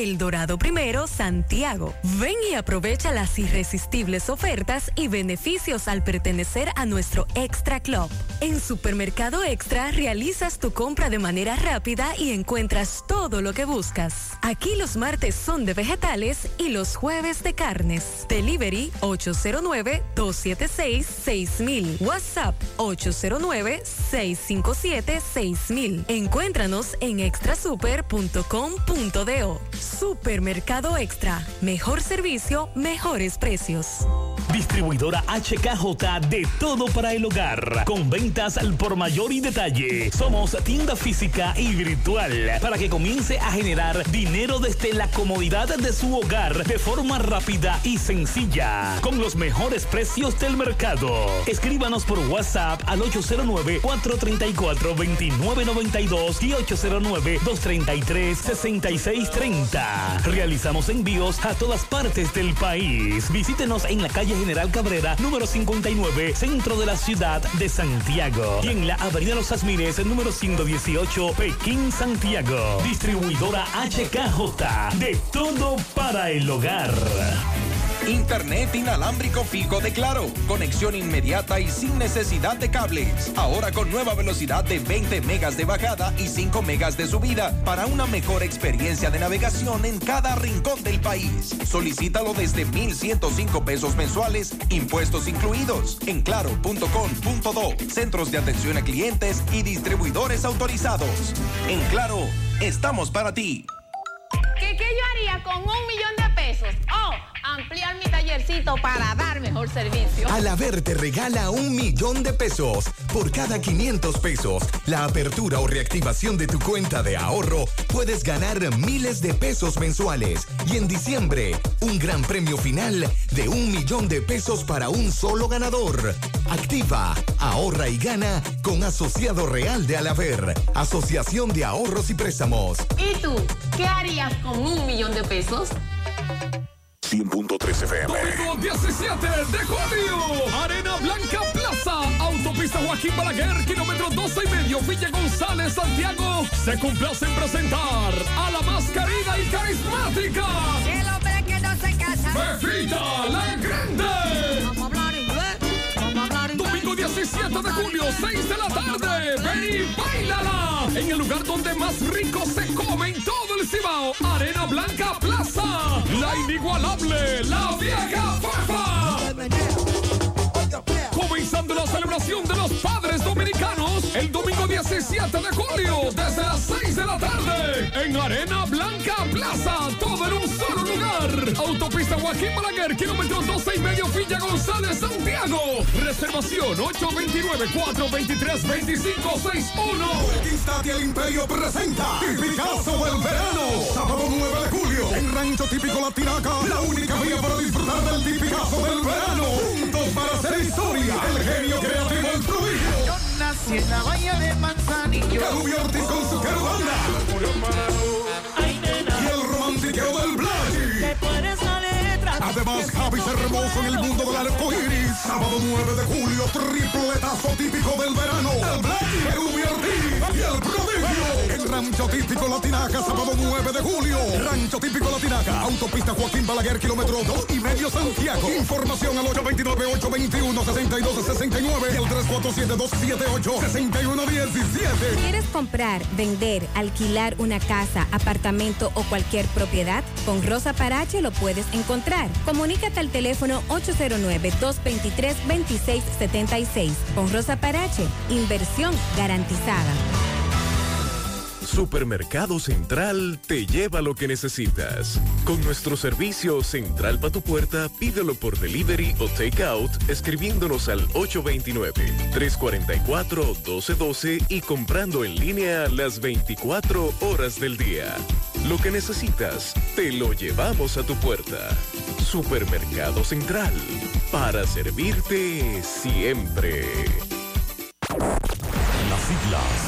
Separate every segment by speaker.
Speaker 1: El Dorado Primero, Santiago. Ven y aprovecha las irresistibles ofertas y beneficios al pertenecer a nuestro Extra Club. En Supermercado Extra realizas tu compra de manera rápida y encuentras todo lo que buscas. Aquí los martes son de vegetales y los jueves de carnes. Delivery 809-276-6000. WhatsApp 809-657-6000. Encuéntranos en extrasuper.com.do. Supermercado Extra. Mejor servicio, mejores precios.
Speaker 2: Distribuidora HKJ de todo para el hogar. Con ventas al por mayor y detalle. Somos tienda física y virtual para que comience a generar dinero desde la comodidad de su hogar de forma rápida y sencilla. Con los mejores precios del mercado. Escríbanos por WhatsApp al 809-434-2992 y 809-233-6630. Realizamos envíos a todas partes del país. Visítenos en la calle General Cabrera, número 59, centro de la ciudad de Santiago. Y en la avenida Los Asmines, número 118, Pekín, Santiago. Distribuidora HKJ. De todo para el hogar.
Speaker 3: Internet inalámbrico fijo de Claro. Conexión inmediata y sin necesidad de cables. Ahora con nueva velocidad de 20 megas de bajada y 5 megas de subida para una mejor experiencia de navegación en cada rincón del país. Solicítalo desde 1,105 pesos mensuales, impuestos incluidos, en claro.com.do. Centros de atención a clientes y distribuidores autorizados. En Claro, estamos para ti.
Speaker 4: ¿Qué, qué yo haría con un millón de pesos? Oh, ampliar mi tallercito para dar mejor servicio.
Speaker 5: Alaber te regala un millón de pesos. Por cada 500 pesos, la apertura o reactivación de tu cuenta de ahorro, puedes ganar miles de pesos mensuales. Y en diciembre, un gran premio final de un millón de pesos para un solo ganador. Activa, ahorra y gana con Asociado Real de Alaber, Asociación de Ahorros y Préstamos.
Speaker 4: ¿Y tú? ¿Qué harías con un millón de pesos?
Speaker 6: 100.3 FM.
Speaker 7: Domingo 17 de julio, Arena Blanca Plaza, Autopista Joaquín Balaguer, kilómetro 12 y medio, Villa González, Santiago. Se complace en presentar a la más querida y carismática.
Speaker 8: El hombre que no se casa.
Speaker 7: Befita la Grande. 17 de julio, 6 de la tarde. Ven y bailala. En el lugar donde más rico se come en todo el Cibao. Arena Blanca Plaza. La inigualable, la vieja Fafa. Comenzando la celebración de los padres dominicanos el domingo 17 de julio desde las 6 de la tarde en Arena Blanca Plaza, todo en un solo lugar. Autopista Joaquín Balaguer, kilómetro 12 y medio, Villa González, Santiago. Reservación 829-423-2561.
Speaker 9: Conquista el Imperio presenta Tipicazo del Verano. Sábado 9 de julio en Rancho Típico La Tinaca. La única vía para disfrutar del Tipicazo del Verano. Juntos para hacer historia. El genio creativo, el prodigio.
Speaker 8: Yo nací en la bahía de Manzanillo.
Speaker 9: Rubio Ortiz con su querubanda. Y el romantiqueo del
Speaker 8: letra.
Speaker 9: Además, Javi hermoso en el mundo del arco iris. Sábado 9 de julio, tripletazo típico del verano. El Black, Rubio Ortiz y el prodigio. Rancho Típico Latinaca, sábado 9 de julio. Rancho Típico Latinaca, autopista Joaquín Balaguer, kilómetro 2 y medio Santiago. Información al 829-821-6269 y el 347-278-6117.
Speaker 10: ¿Quieres comprar, vender, alquilar una casa, apartamento o cualquier propiedad? Con Rosa Parache lo puedes encontrar. Comunícate al teléfono 809-223-2676. Con Rosa Parache, inversión garantizada.
Speaker 6: Supermercado Central te lleva lo que necesitas. Con nuestro servicio Central para tu puerta, pídelo por delivery o takeout escribiéndonos al 829-344-1212 y comprando en línea las 24 horas del día. Lo que necesitas, te lo llevamos a tu puerta. Supermercado Central, para servirte siempre.
Speaker 2: Las siglas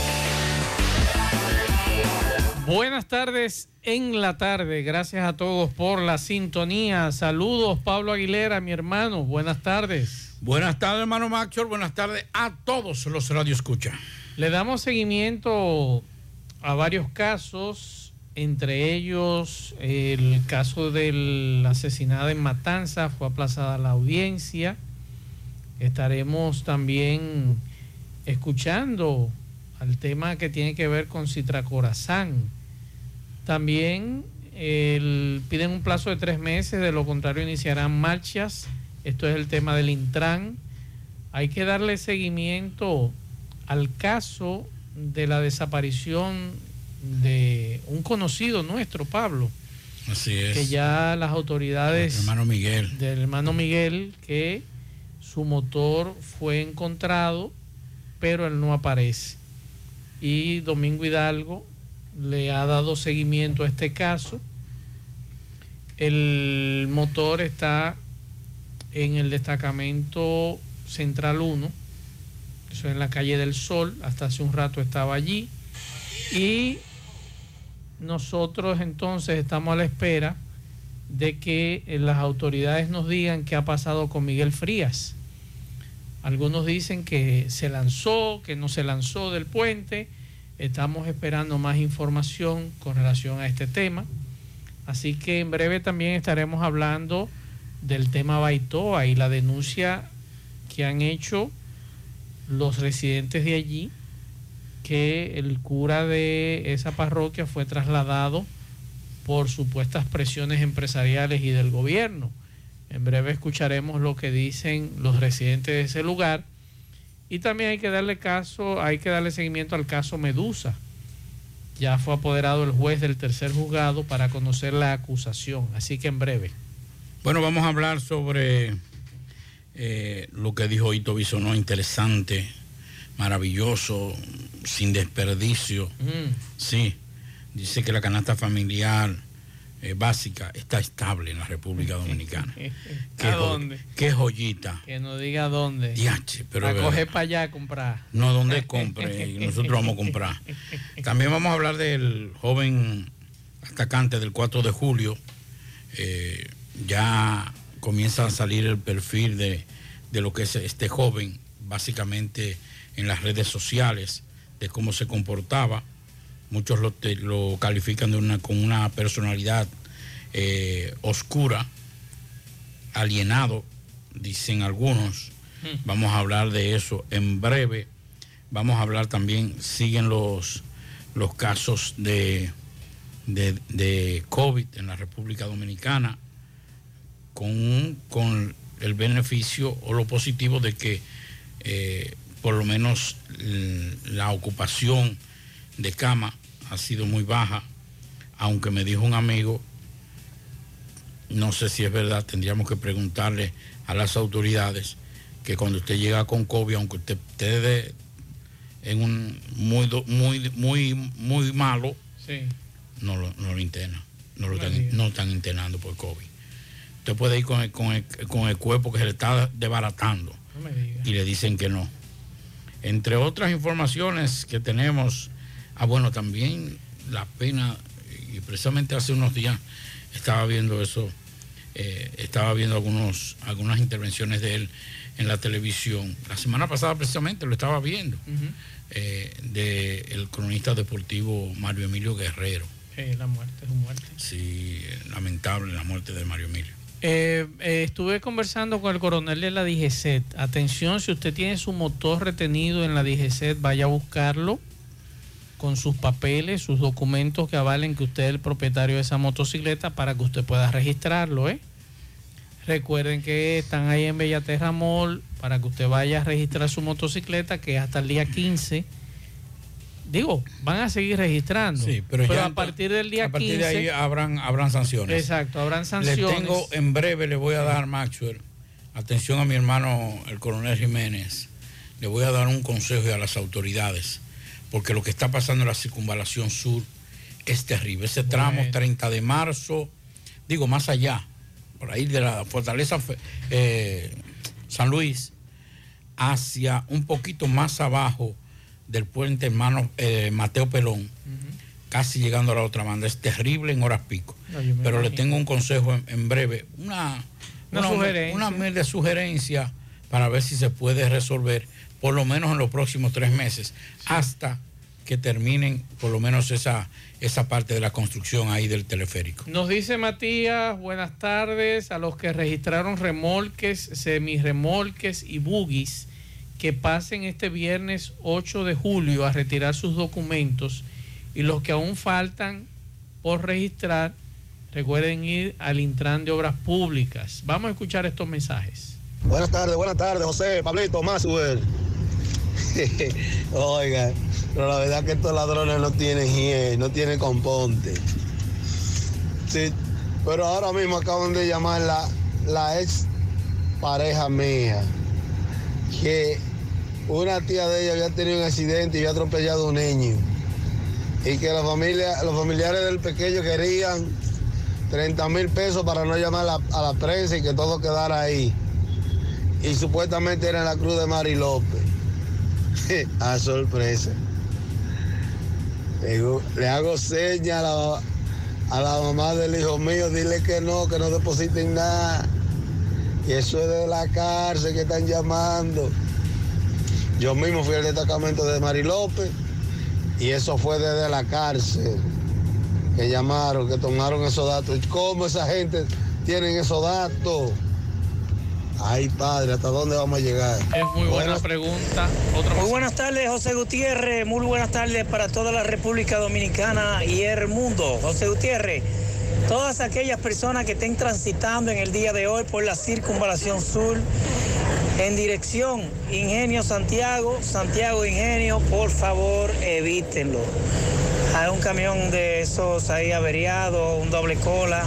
Speaker 11: Buenas tardes en la tarde. Gracias a todos por la sintonía. Saludos, Pablo Aguilera, mi hermano. Buenas tardes.
Speaker 12: Buenas tardes, hermano Maxwell. Buenas tardes a todos los Radio Escucha.
Speaker 11: Le damos seguimiento a varios casos, entre ellos el caso del asesinato en Matanza, fue aplazada la audiencia. Estaremos también escuchando al tema que tiene que ver con Citracorazán. También el, piden un plazo de tres meses, de lo contrario iniciarán marchas. Esto es el tema del Intran. Hay que darle seguimiento al caso de la desaparición de un conocido nuestro, Pablo.
Speaker 12: Así es.
Speaker 11: Que ya las autoridades...
Speaker 12: El hermano Miguel.
Speaker 11: Del hermano Miguel, que su motor fue encontrado, pero él no aparece. Y Domingo Hidalgo le ha dado seguimiento a este caso. El motor está en el destacamento Central 1, eso es en la calle del Sol, hasta hace un rato estaba allí. Y nosotros entonces estamos a la espera de que las autoridades nos digan qué ha pasado con Miguel Frías. Algunos dicen que se lanzó, que no se lanzó del puente. Estamos esperando más información con relación a este tema. Así que en breve también estaremos hablando del tema Baitoa y la denuncia que han hecho los residentes de allí, que el cura de esa parroquia fue trasladado por supuestas presiones empresariales y del gobierno. En breve escucharemos lo que dicen los residentes de ese lugar. Y también hay que darle caso, hay que darle seguimiento al caso Medusa. Ya fue apoderado el juez del tercer juzgado para conocer la acusación. Así que en breve.
Speaker 12: Bueno, vamos a hablar sobre eh, lo que dijo Ito Bisonó, interesante, maravilloso, sin desperdicio.
Speaker 11: Mm.
Speaker 12: Sí, dice que la canasta familiar eh, básica está estable en la República Dominicana.
Speaker 11: ¿A dónde?
Speaker 12: Qué joyita.
Speaker 11: Que no diga dónde.
Speaker 12: Diache, pero
Speaker 11: a coger para allá a comprar.
Speaker 12: No, donde compre y nosotros vamos a comprar. También vamos a hablar del joven atacante del 4 de julio. Eh, ya comienza a salir el perfil de, de lo que es este joven, básicamente en las redes sociales, de cómo se comportaba. Muchos lo, te- lo califican de una, con una personalidad eh, oscura, alienado, dicen algunos. Vamos a hablar de eso en breve. Vamos a hablar también, siguen los, los casos de, de, de COVID en la República Dominicana con, con el beneficio o lo positivo de que eh, por lo menos la ocupación de cama ha sido muy baja, aunque me dijo un amigo, no sé si es verdad, tendríamos que preguntarle a las autoridades que cuando usted llega con COVID, aunque usted esté en un muy, muy, muy, muy malo,
Speaker 11: Sí.
Speaker 12: no lo, no lo internan, no lo están, no están internando por COVID. Usted puede ir con el, con el- con el cuerpo que se le está desbaratando
Speaker 11: No
Speaker 12: y le dicen que no. Entre otras informaciones que tenemos, ah bueno, también la pena, y precisamente hace unos días estaba viendo eso, eh, estaba viendo algunos, algunas intervenciones de él en la televisión. La semana pasada precisamente lo estaba viendo, eh, del cronista deportivo Mario Emilio Guerrero.
Speaker 11: Eh, la muerte es un muerte.
Speaker 12: Sí, lamentable la muerte de Mario Emilio.
Speaker 11: Eh, eh, estuve conversando con el coronel de la DGCET. Atención, si usted tiene su motor retenido en la DGCET, vaya a buscarlo con sus papeles, sus documentos que avalen que usted es el propietario de esa motocicleta para que usted pueda registrarlo. ¿eh? Recuerden que están ahí en Bellaterra Mall para que usted vaya a registrar su motocicleta, que hasta el día 15 digo, van a seguir registrando.
Speaker 12: Sí, pero,
Speaker 11: pero
Speaker 12: ya
Speaker 11: a partir del día
Speaker 12: a partir
Speaker 11: 15.
Speaker 12: de ahí habrán, habrán sanciones.
Speaker 11: Exacto, habrán
Speaker 12: Le
Speaker 11: sanciones.
Speaker 12: tengo, en breve le voy a dar, Maxwell, atención a mi hermano, el coronel Jiménez, le voy a dar un consejo a las autoridades, porque lo que está pasando en la circunvalación sur es terrible. Ese tramo
Speaker 11: Bueno.
Speaker 12: 30 de marzo, digo, más allá, por ahí de la fortaleza eh, San Luis, hacia un poquito más abajo del puente hermano eh, Mateo Pelón, casi llegando a la otra banda. Es terrible en horas pico.
Speaker 11: No,
Speaker 12: Pero le tengo un consejo en, en breve, una,
Speaker 11: Una sugerencia.
Speaker 12: una humilde sugerencia para ver si se puede resolver, por lo menos en los próximos tres meses, hasta que terminen por lo menos esa, esa parte de la construcción ahí del teleférico.
Speaker 11: Nos dice Matías, buenas tardes a los que registraron remolques, semirremolques y buggies que pasen este viernes 8 de julio a retirar sus documentos y los que aún faltan por registrar, recuerden ir al Intran de Obras Públicas. Vamos a escuchar estos mensajes.
Speaker 13: Buenas tardes, buenas tardes, José, Pablito, Maxwell. Oiga, pero la verdad que estos ladrones no tienen hiel, no tienen componte. Sí, pero ahora mismo acaban de llamar la, la ex pareja mía, que una tía de ella había tenido un accidente y había atropellado a un niño. Y que la familia, los familiares del pequeño querían 30 mil pesos para no llamar a la, a la prensa y que todo quedara ahí y supuestamente era en la cruz de Mari López. a sorpresa. Le, hago seña a la, mamá del hijo mío, dile que no, que no depositen nada. Y eso es de la cárcel que están llamando. Yo mismo fui al destacamento de Mari López y eso fue desde la cárcel que llamaron, que tomaron esos datos. ¿Y cómo esa gente tienen esos datos? Ay, padre, ¿hasta dónde vamos a llegar?
Speaker 11: Es muy buena pregunta.
Speaker 14: Muy buenas tardes, José Gutiérrez. Muy buenas tardes para toda la República Dominicana y el mundo. José Gutiérrez, todas aquellas personas que estén transitando en el día de hoy por la circunvalación sur en dirección Ingenio Santiago, Santiago Ingenio, por favor evítenlo. Hay un camión de esos ahí averiado, un doble cola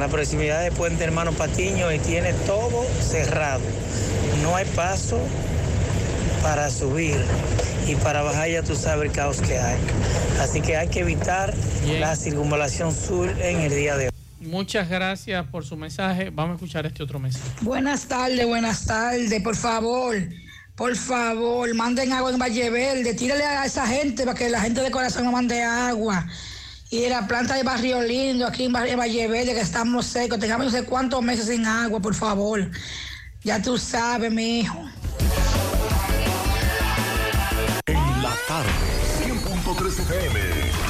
Speaker 14: en la proximidad de Puente Hermano Patiño y tiene todo cerrado. No hay paso para subir y para bajar ya tú sabes el caos que hay. Así que hay que evitar la circunvalación sur en el día de hoy.
Speaker 11: Muchas gracias por su mensaje. Vamos a escuchar este otro mensaje.
Speaker 15: Buenas tardes, buenas tardes, por favor. Por favor, manden agua en Valle Verde. Tírale a esa gente para que la gente de corazón no mande agua. Y de la planta de Barrio Lindo, aquí en Valle Verde, que estamos secos. Tengamos no sé cuántos meses sin agua, por favor. Ya tú sabes, mi hijo.
Speaker 6: En la tarde, 100.3 FM.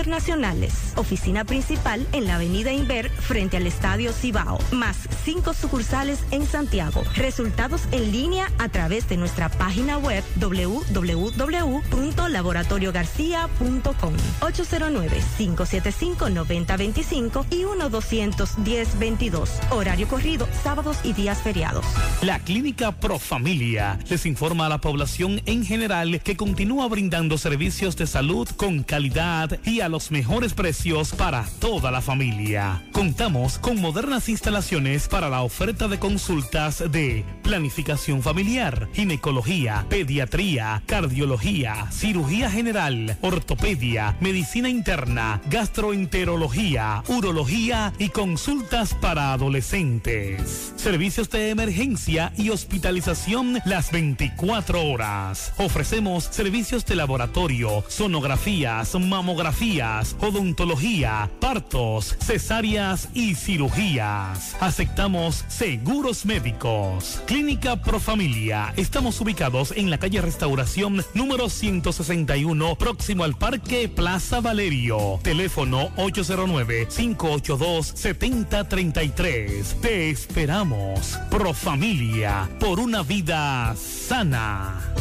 Speaker 16: Oficina principal en la Avenida Inver frente al Estadio Cibao, más cinco sucursales en Santiago. Resultados en línea a través de nuestra página web www.laboratoriogarcia.com 809-575-9025 y 1-210-22. Horario corrido, sábados y días feriados.
Speaker 2: La Clínica Profamilia les informa a la población en general que continúa brindando servicios de salud con calidad y a los mejores precios para toda la familia. Contamos con modernas instalaciones para la oferta de consultas de planificación familiar, ginecología, pediatría, cardiología, cirugía general, ortopedia, medicina interna, gastroenterología, urología y consultas para adolescentes. Servicios de emergencia y hospitalización las 24 horas. Ofrecemos servicios de laboratorio, sonografías, mamografías, odontología, partos, cesáreas y cirugías. Aceptamos seguros médicos. Clínica Profamilia. Estamos ubicados en la calle Restauración número 161, próximo al Parque Plaza Valerio. Teléfono 809-582-7033. Te esperamos. Profamilia, por una vida sana.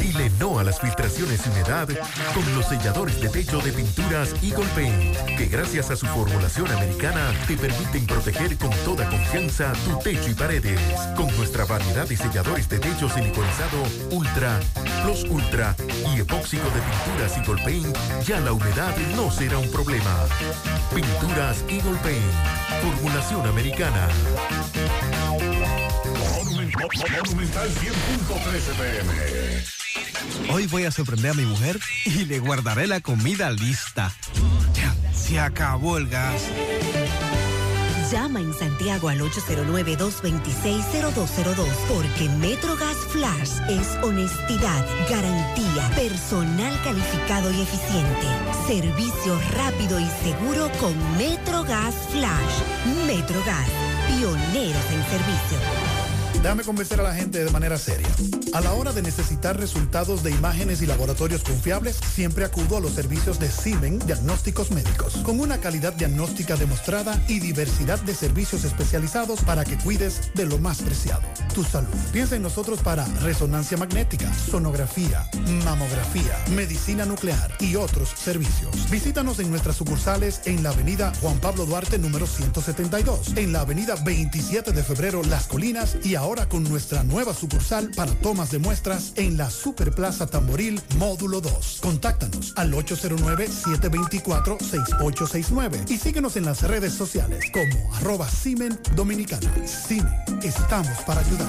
Speaker 17: Dile no a las filtraciones y humedad con los selladores de techo de pinturas Eagle Paint, que gracias a su formulación americana te permiten proteger con toda confianza tu techo y paredes. Con nuestra variedad de selladores de techo siliconizado Ultra, Plus Ultra y epóxico de pinturas Eagle Paint, ya la humedad no será un problema. Pinturas Eagle Paint, formulación americana.
Speaker 6: Monumental 100.13 pm.
Speaker 18: Hoy voy a sorprender a mi mujer y le guardaré la comida lista. Ya, se acabó el gas.
Speaker 19: Llama en Santiago al 809-226-0202 porque MetroGas Flash es honestidad, garantía, personal calificado y eficiente, servicio rápido y seguro con MetroGas Flash. MetroGas, pioneros en servicio.
Speaker 20: Déjame convencer a la gente de manera seria. A la hora de necesitar resultados de imágenes y laboratorios confiables, siempre acudo a los servicios de Simen Diagnósticos Médicos, con una calidad diagnóstica demostrada y diversidad de servicios especializados para que cuides de lo más preciado, tu salud. Piensa en nosotros para resonancia magnética, sonografía, mamografía, medicina nuclear y otros servicios. Visítanos en nuestras sucursales en la avenida Juan Pablo Duarte número 172, en la avenida 27 de febrero Las Colinas y ahora con nuestra nueva sucursal para tomas de muestras en la Superplaza Tamboril Módulo 2. Contáctanos al 809-724-6869 y síguenos en las redes sociales como arroba Simen Dominicana. Cine, estamos para ayudar.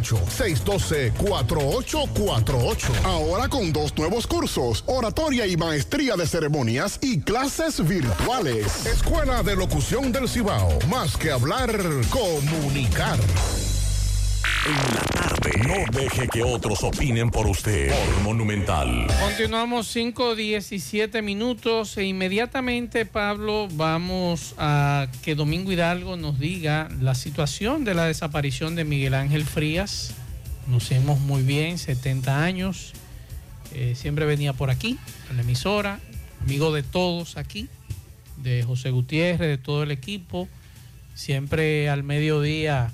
Speaker 21: 612-4848. Ahora con dos nuevos cursos, oratoria y maestría de ceremonias y clases virtuales. Escuela de Locución del Cibao. Más que hablar, comunicar.
Speaker 6: En la tarde. No deje que otros opinen por usted. Monumental.
Speaker 11: Continuamos 5, 17 minutos e inmediatamente, Pablo, vamos a que Domingo Hidalgo nos diga la situación de la desaparición de Miguel Ángel Frías. Conocemos muy bien, 70 años. Eh, siempre venía por aquí, a la emisora, amigo de todos aquí, de José Gutiérrez, de todo el equipo. Siempre al mediodía,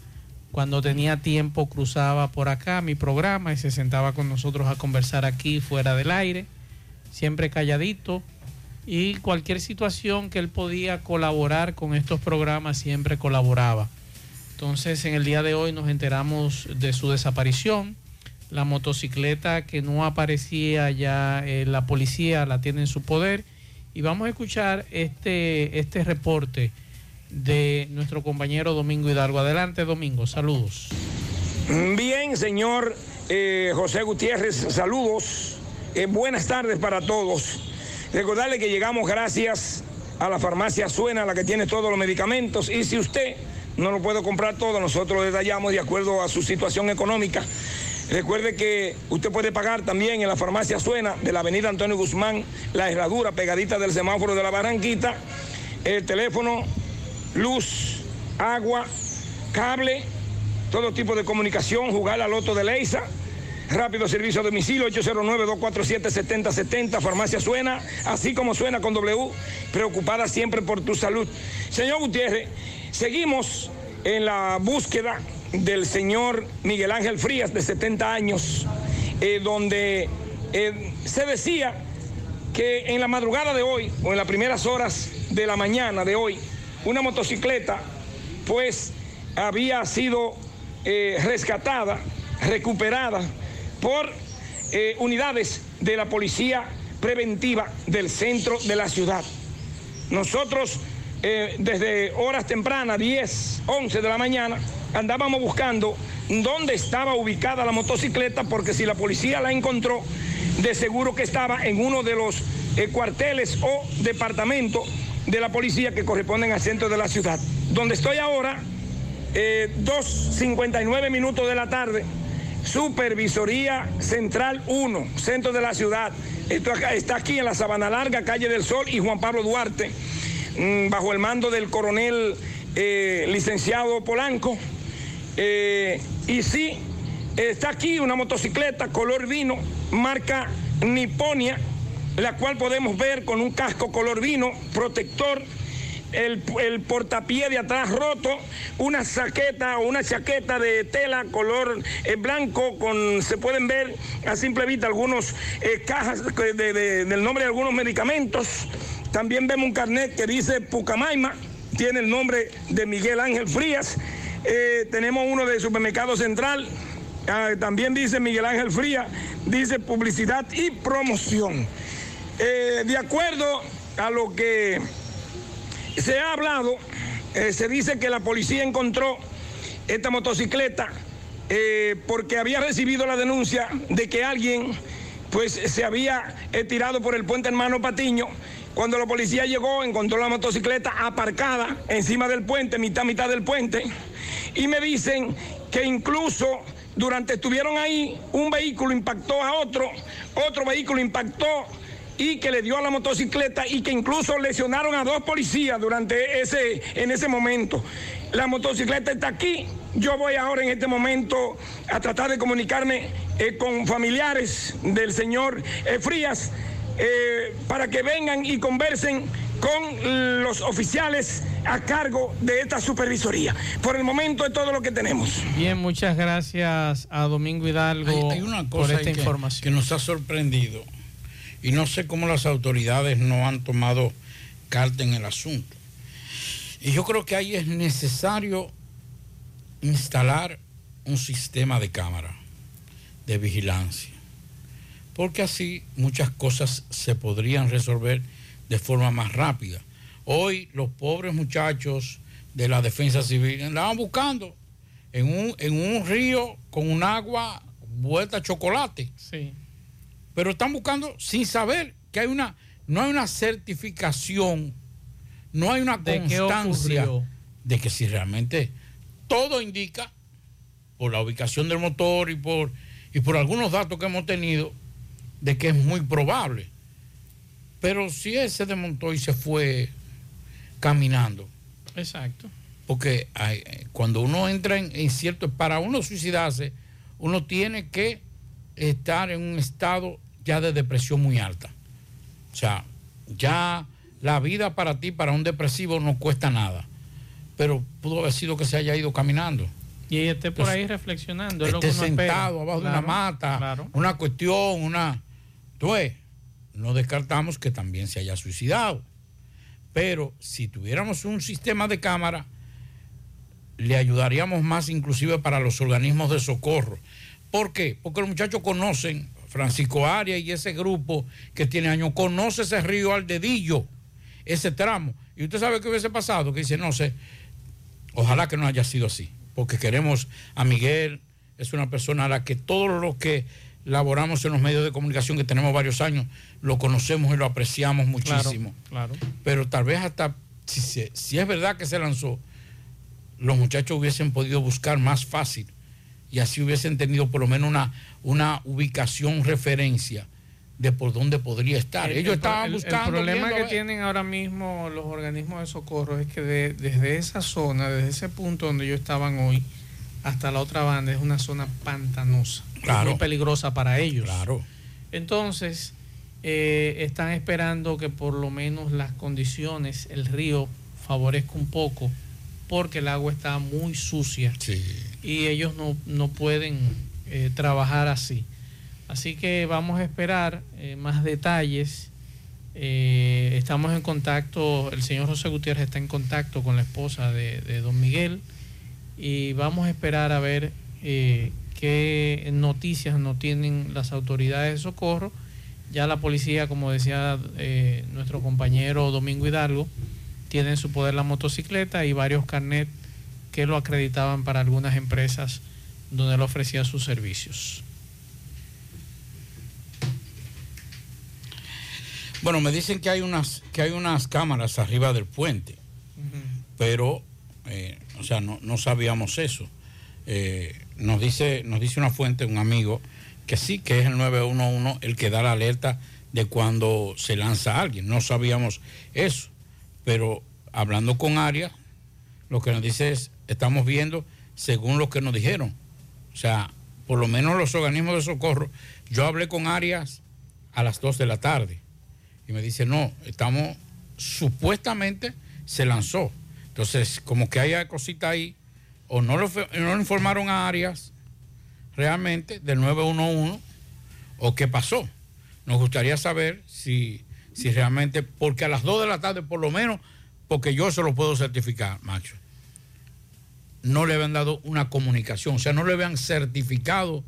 Speaker 11: cuando tenía tiempo, cruzaba por acá mi programa y se sentaba con nosotros a conversar aquí fuera del aire, siempre calladito. Y cualquier situación que él podía colaborar con estos programas, siempre colaboraba. Entonces, en el día de hoy nos enteramos de su desaparición. La motocicleta que no aparecía ya, eh, la policía la tiene en su poder. Y vamos a escuchar este, este reporte de nuestro compañero Domingo Hidalgo. Adelante, Domingo, saludos.
Speaker 22: Bien, señor eh, José Gutiérrez, saludos. Eh, buenas tardes para todos. Recordarle que llegamos gracias a la farmacia Suena, la que tiene todos los medicamentos. Y si usted no lo puede comprar todo, nosotros le detallamos de acuerdo a su situación económica. Recuerde que usted puede pagar también en la farmacia Suena de la avenida Antonio Guzmán, la herradura pegadita del semáforo de la Barranquita, el teléfono, luz, agua, cable, todo tipo de comunicación, jugar la loto de Leisa. rápido servicio a domicilio 809-247-7070, farmacia suena, así como suena con W, preocupada siempre por tu salud. Señor Gutiérrez, seguimos en la búsqueda del señor Miguel Ángel Frías, de 70 años, eh, donde eh, se decía que en la madrugada de hoy, o en las primeras horas de la mañana de hoy, una motocicleta, pues había sido eh, rescatada, recuperada por eh, unidades de la policía preventiva del centro de la ciudad. Nosotros eh, desde horas tempranas, 10, 11 de la mañana, andábamos buscando dónde estaba ubicada la motocicleta, porque si la policía la encontró, de seguro que estaba en uno de los cuarteles o departamentos de la policía que corresponden al centro de la ciudad. Donde estoy ahora, eh, 2.59 minutos de la tarde, Supervisoría Central 1, centro de la ciudad. Esto está aquí en la Sabana Larga, calle del Sol y Juan Pablo Duarte, mm, bajo el mando del coronel eh, licenciado Polanco. Eh, y sí, está aquí una motocicleta color vino, marca Niponia, la cual podemos ver con un casco color vino, protector, el, el portapié de atrás roto, una saqueta o una chaqueta de tela color eh, blanco, con se pueden ver a simple vista algunos eh, cajas de- de- de- del nombre de algunos medicamentos. También vemos un carnet que dice Pucamaima, tiene el nombre de Miguel Ángel Frías. Eh, tenemos uno de Supermercado Central, ah, también dice Miguel Ángel Frías, dice publicidad y promoción. Eh, de acuerdo a lo que se ha hablado, eh, se dice que la policía encontró esta motocicleta eh, porque había recibido la denuncia de que alguien pues se había tirado por el puente hermano Patiño. Cuando la policía llegó, encontró la motocicleta aparcada encima del puente, mitad, mitad del puente, y me dicen que incluso durante estuvieron ahí, un vehículo impactó a otro, otro vehículo impactó y que le dio a la motocicleta y que incluso lesionaron a dos policías durante ese, en ese momento. La motocicleta está aquí. Yo voy ahora en este momento a tratar de comunicarme eh, con familiares del señor eh, Frías eh, para que vengan y conversen con los oficiales a cargo de esta supervisoría. Por el momento es todo lo que tenemos.
Speaker 11: Bien, muchas gracias a Domingo Hidalgo
Speaker 12: Hay, hay una
Speaker 11: por esta
Speaker 12: que,
Speaker 11: información.
Speaker 12: que nos ha sorprendido y no sé cómo las autoridades no han tomado carta en el asunto. Y yo creo que ahí es necesario instalar un sistema de cámara de vigilancia, porque así muchas cosas se podrían resolver de forma más rápida. Hoy los pobres muchachos de la defensa civil andaban buscando en un, en un río con un agua vuelta a chocolate.
Speaker 11: Sí.
Speaker 12: Pero están buscando sin saber que hay una, no hay una certificación, no hay una
Speaker 11: ¿De qué
Speaker 12: constancia de que si realmente todo indica, por la ubicación del motor y por, y por algunos datos que hemos tenido, de que es muy probable. Pero si él se desmontó y se fue caminando,
Speaker 11: Exacto.
Speaker 12: porque hay- cuando uno entra en, en cierto, para uno suicidarse, uno tiene que estar en un estado ya de depresión muy alta. O sea, ya la vida para ti, para un depresivo, no cuesta nada. Pero pudo haber sido que se haya ido caminando.
Speaker 11: Y esté por
Speaker 12: Pues,
Speaker 11: ahí reflexionando.
Speaker 12: Esté
Speaker 11: espera.
Speaker 12: sentado abajo de una mata,
Speaker 11: claro.
Speaker 12: una cuestión, una... Tú ves, no descartamos que también se haya suicidado. Pero si tuviéramos un sistema de cámara, le ayudaríamos más inclusive para los organismos de socorro. ¿Por qué? Porque los muchachos conocen, Francisco Arias y ese grupo que tiene años, conoce ese río al dedillo, ese tramo. Y usted sabe qué hubiese pasado, que dice, no sé, ojalá que no haya sido así, porque queremos a Miguel, es una persona a la que todos los que laboramos en los medios de comunicación, que tenemos varios años, lo conocemos y lo apreciamos muchísimo.
Speaker 11: Claro.
Speaker 12: Pero tal vez hasta, si, si es verdad que se lanzó, los muchachos hubiesen podido buscar más fácil y así hubiesen tenido por lo menos una, una ubicación, referencia de por dónde podría estar.
Speaker 11: El-
Speaker 12: Ellos
Speaker 11: el,
Speaker 12: estaban buscando.
Speaker 11: El problema
Speaker 12: viendo
Speaker 11: que
Speaker 12: ver.
Speaker 11: tienen ahora mismo los organismos de socorro es que de- desde esa zona, desde ese punto donde ellos estaban hoy, hasta la otra banda es una zona pantanosa.
Speaker 12: Claro.
Speaker 11: Muy peligrosa para ellos.
Speaker 12: Claro.
Speaker 11: Entonces, eh, están esperando que por lo menos las condiciones, el río favorezca un poco, porque el agua está muy sucia y ellos no, no pueden eh, trabajar así. Así que vamos a esperar eh, más detalles. Eh, estamos en contacto, el señor José Gutiérrez está en contacto con la esposa de, don Miguel y vamos a esperar a ver qué noticias nos tienen las autoridades de socorro. Ya la policía, como decía nuestro compañero Domingo Hidalgo, tiene en su poder la motocicleta y varios carnet que lo acreditaban para algunas empresas donde él ofrecía sus servicios.
Speaker 12: Bueno, me dicen que hay unas, que hay unas cámaras arriba del puente, pero, eh, o sea, no, no sabíamos eso. Eh, nos, dice, nos dice una fuente, un amigo, que sí, que es el 911 el que da la alerta de cuando se lanza alguien. No sabíamos eso, pero hablando con Arias, lo que nos dice es, estamos viendo según lo que nos dijeron. O sea, por lo menos los organismos de socorro, yo hablé con Arias a las 2 de la tarde y me dice, no, estamos, supuestamente se lanzó. Entonces, como que hay cosita ahí, o no lo, no lo informaron a Arias realmente del 911, o qué pasó. Nos gustaría saber si, si realmente, porque a las 2 de la tarde, por lo menos, porque yo se lo puedo certificar, macho, no le habían dado una comunicación, o sea, no le habían certificado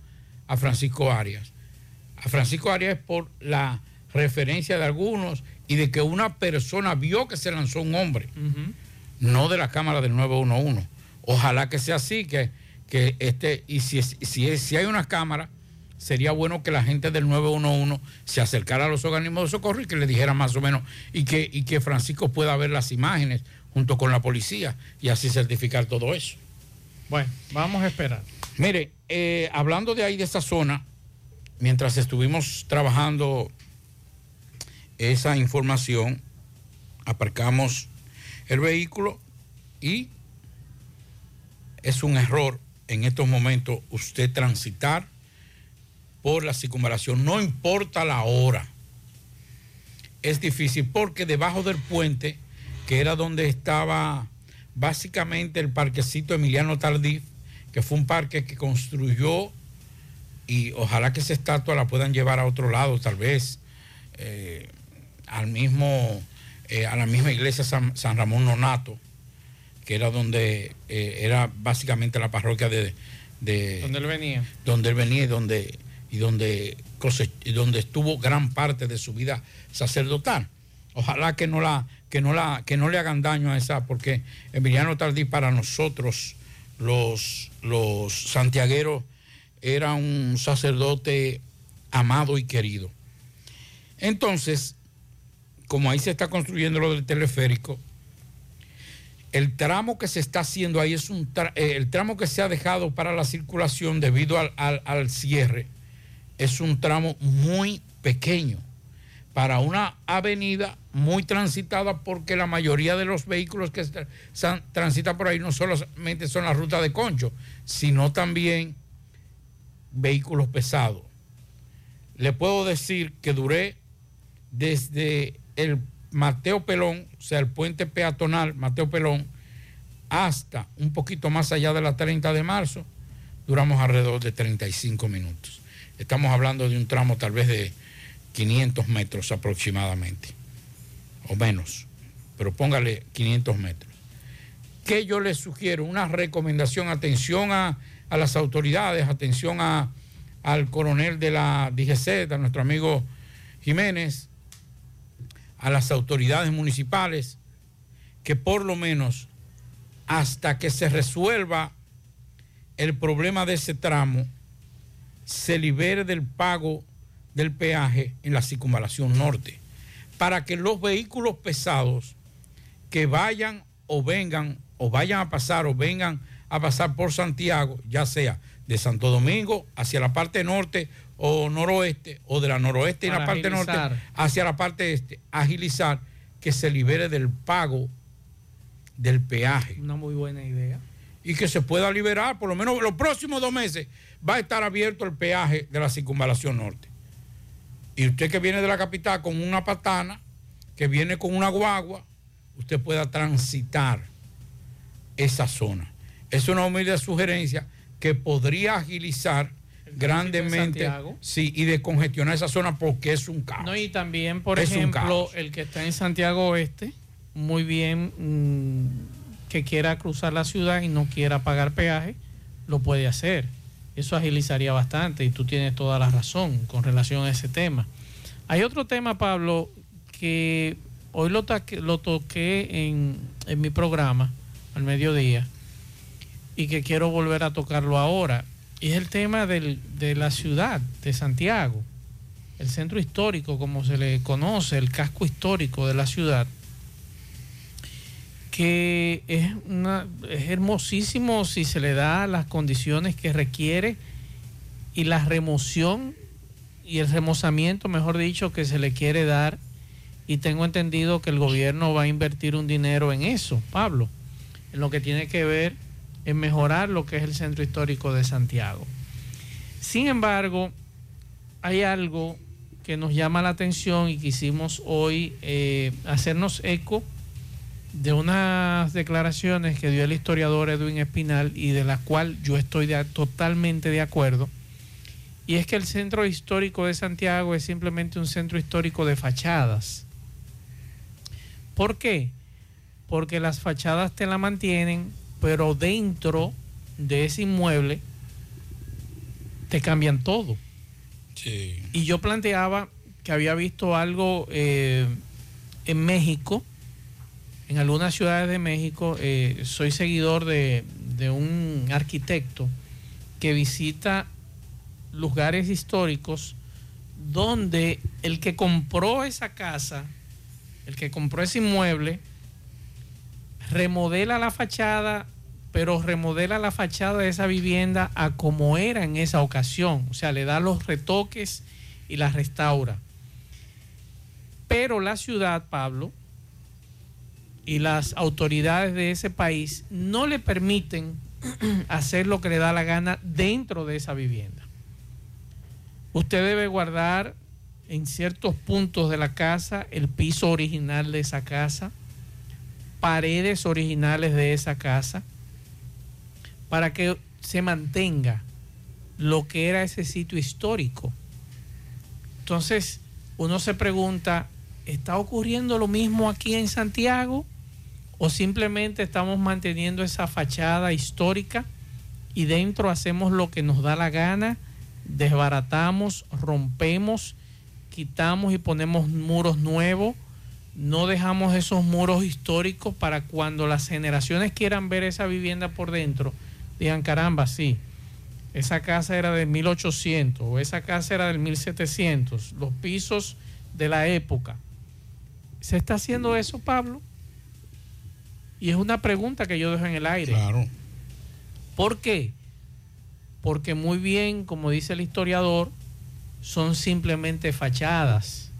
Speaker 12: a Francisco Arias. A Francisco Arias es por la referencia de algunos y de que una persona vio que se lanzó un hombre, no de la cámara del 911. Ojalá que sea así, que, que este, y si, si, si hay una cámara, sería bueno que la gente del 911 se acercara a los organismos de socorro y que le dijera más o menos, y que, y que Francisco pueda ver las imágenes junto con la policía y así certificar todo eso.
Speaker 11: Bueno, vamos a esperar.
Speaker 12: Mire, eh, hablando de ahí, de esa zona, mientras estuvimos trabajando esa información, aparcamos el vehículo y es un error en estos momentos usted transitar por la circunvalación, no importa la hora. Es difícil porque debajo del puente, que era donde estaba básicamente el parquecito Emiliano Tardif, que fue un parque que construyó y ojalá que esa estatua la puedan llevar a otro lado, tal vez eh, al mismo, eh, a la misma iglesia San, San Ramón Nonato, que era donde eh, era básicamente la parroquia de, de
Speaker 11: Donde él venía.
Speaker 12: donde él venía y donde, y donde, cose- y donde estuvo gran parte de su vida sacerdotal. Ojalá que no la, que no la, que no le hagan daño a esa, porque Emiliano Tardí para nosotros, los, los santiagueros, era un sacerdote amado y querido. Entonces, como ahí se está construyendo lo del teleférico, el tramo que se está haciendo ahí es un eh, el tramo que se ha dejado para la circulación debido al, al- al cierre es un tramo muy pequeño para una avenida muy transitada porque la mayoría de los vehículos que transitan por ahí no solamente son la ruta de Concho, sino también vehículos pesados. Le puedo decir que duré desde el Mateo Pelón, o sea, el puente peatonal Mateo Pelón, hasta un poquito más allá de la 30 de marzo, duramos alrededor de 35 minutos. Estamos hablando de un tramo tal vez de 500 metros aproximadamente, o menos, pero póngale 500 metros. ¿Qué yo les sugiero? Una recomendación, atención a, a las autoridades, atención a, al coronel de la DGC, a nuestro amigo Jiménez, a las autoridades municipales, que por lo menos hasta que se resuelva el problema de ese tramo, se libere del pago del peaje en la circunvalación norte, para que los vehículos pesados que vayan o vengan o vayan a pasar o vengan a pasar por Santiago, ya sea de Santo Domingo hacia la parte norte o noroeste, o de la noroeste y la parte
Speaker 11: agilizar.
Speaker 12: norte hacia la parte este, agilizar que se libere del pago del peaje.
Speaker 11: Una muy buena idea.
Speaker 12: y que se pueda liberar, por lo menos los próximos dos meses, va a estar abierto el peaje de la circunvalación norte. Y usted que viene de la capital con una patana, que viene con una guagua, usted pueda transitar esa zona. Es una humilde sugerencia que podría agilizar grandemente sí, y descongestionar esa zona porque es un caos.
Speaker 11: No, y también, por
Speaker 12: Es
Speaker 11: ejemplo, el que está en Santiago Oeste, muy bien mm, que quiera cruzar la ciudad y no quiera pagar peaje, lo puede hacer. Eso agilizaría bastante y tú tienes toda la razón con relación a ese tema. Hay otro tema, Pablo, que hoy lo, taque- lo toqué en, mi programa al mediodía y que quiero volver a tocarlo ahora. Y es el tema de la ciudad de Santiago el centro histórico, como se le conoce, el casco histórico de la ciudad, que es, una, es hermosísimo si se le da las condiciones que requiere y la remoción y el remozamiento, mejor dicho, que se le quiere dar. Y tengo entendido que el gobierno va a invertir un dinero en eso, Pablo, en lo que tiene que ver en mejorar lo que es el centro histórico de Santiago. Sin embargo, hay algo que nos llama la atención y quisimos hoy eh, hacernos eco de unas declaraciones que dio el historiador Edwin Espinal y de la cual yo estoy de- totalmente de acuerdo. Y es que el centro histórico de Santiago es simplemente un centro histórico de fachadas. ¿Por qué? Porque las fachadas te la mantienen, pero dentro de ese inmueble te cambian todo. Y yo planteaba que había visto algo eh, en México, en algunas ciudades de México. eh, soy seguidor de, de un arquitecto que visita lugares históricos donde el que compró esa casa, el que compró ese inmueble, remodela la fachada, pero remodela la fachada de esa vivienda a como era en esa ocasión. O sea, le da los retoques y la restaura. Pero la ciudad, Pablo, y las autoridades de ese país no le permiten hacer lo que le da la gana dentro de esa vivienda. Usted debe guardar en ciertos puntos de la casa el piso original de esa casa, paredes originales de esa casa, para que se mantenga lo que era ese sitio histórico. Entonces, uno se pregunta, ¿está ocurriendo lo mismo aquí en Santiago? ¿O simplemente estamos manteniendo esa fachada histórica y dentro hacemos lo que nos da la gana, desbaratamos, rompemos, quitamos y ponemos muros nuevos? no dejamos esos muros históricos para cuando las generaciones quieran ver esa vivienda por dentro, digan, caramba, sí, esa casa era de 1800 o esa casa era del 1700, los pisos de la época. ¿Se está haciendo eso, Pablo? Y es una pregunta que yo dejo en el aire.
Speaker 12: Claro.
Speaker 11: ¿Por qué? Porque muy bien, como dice el historiador, son simplemente fachadas.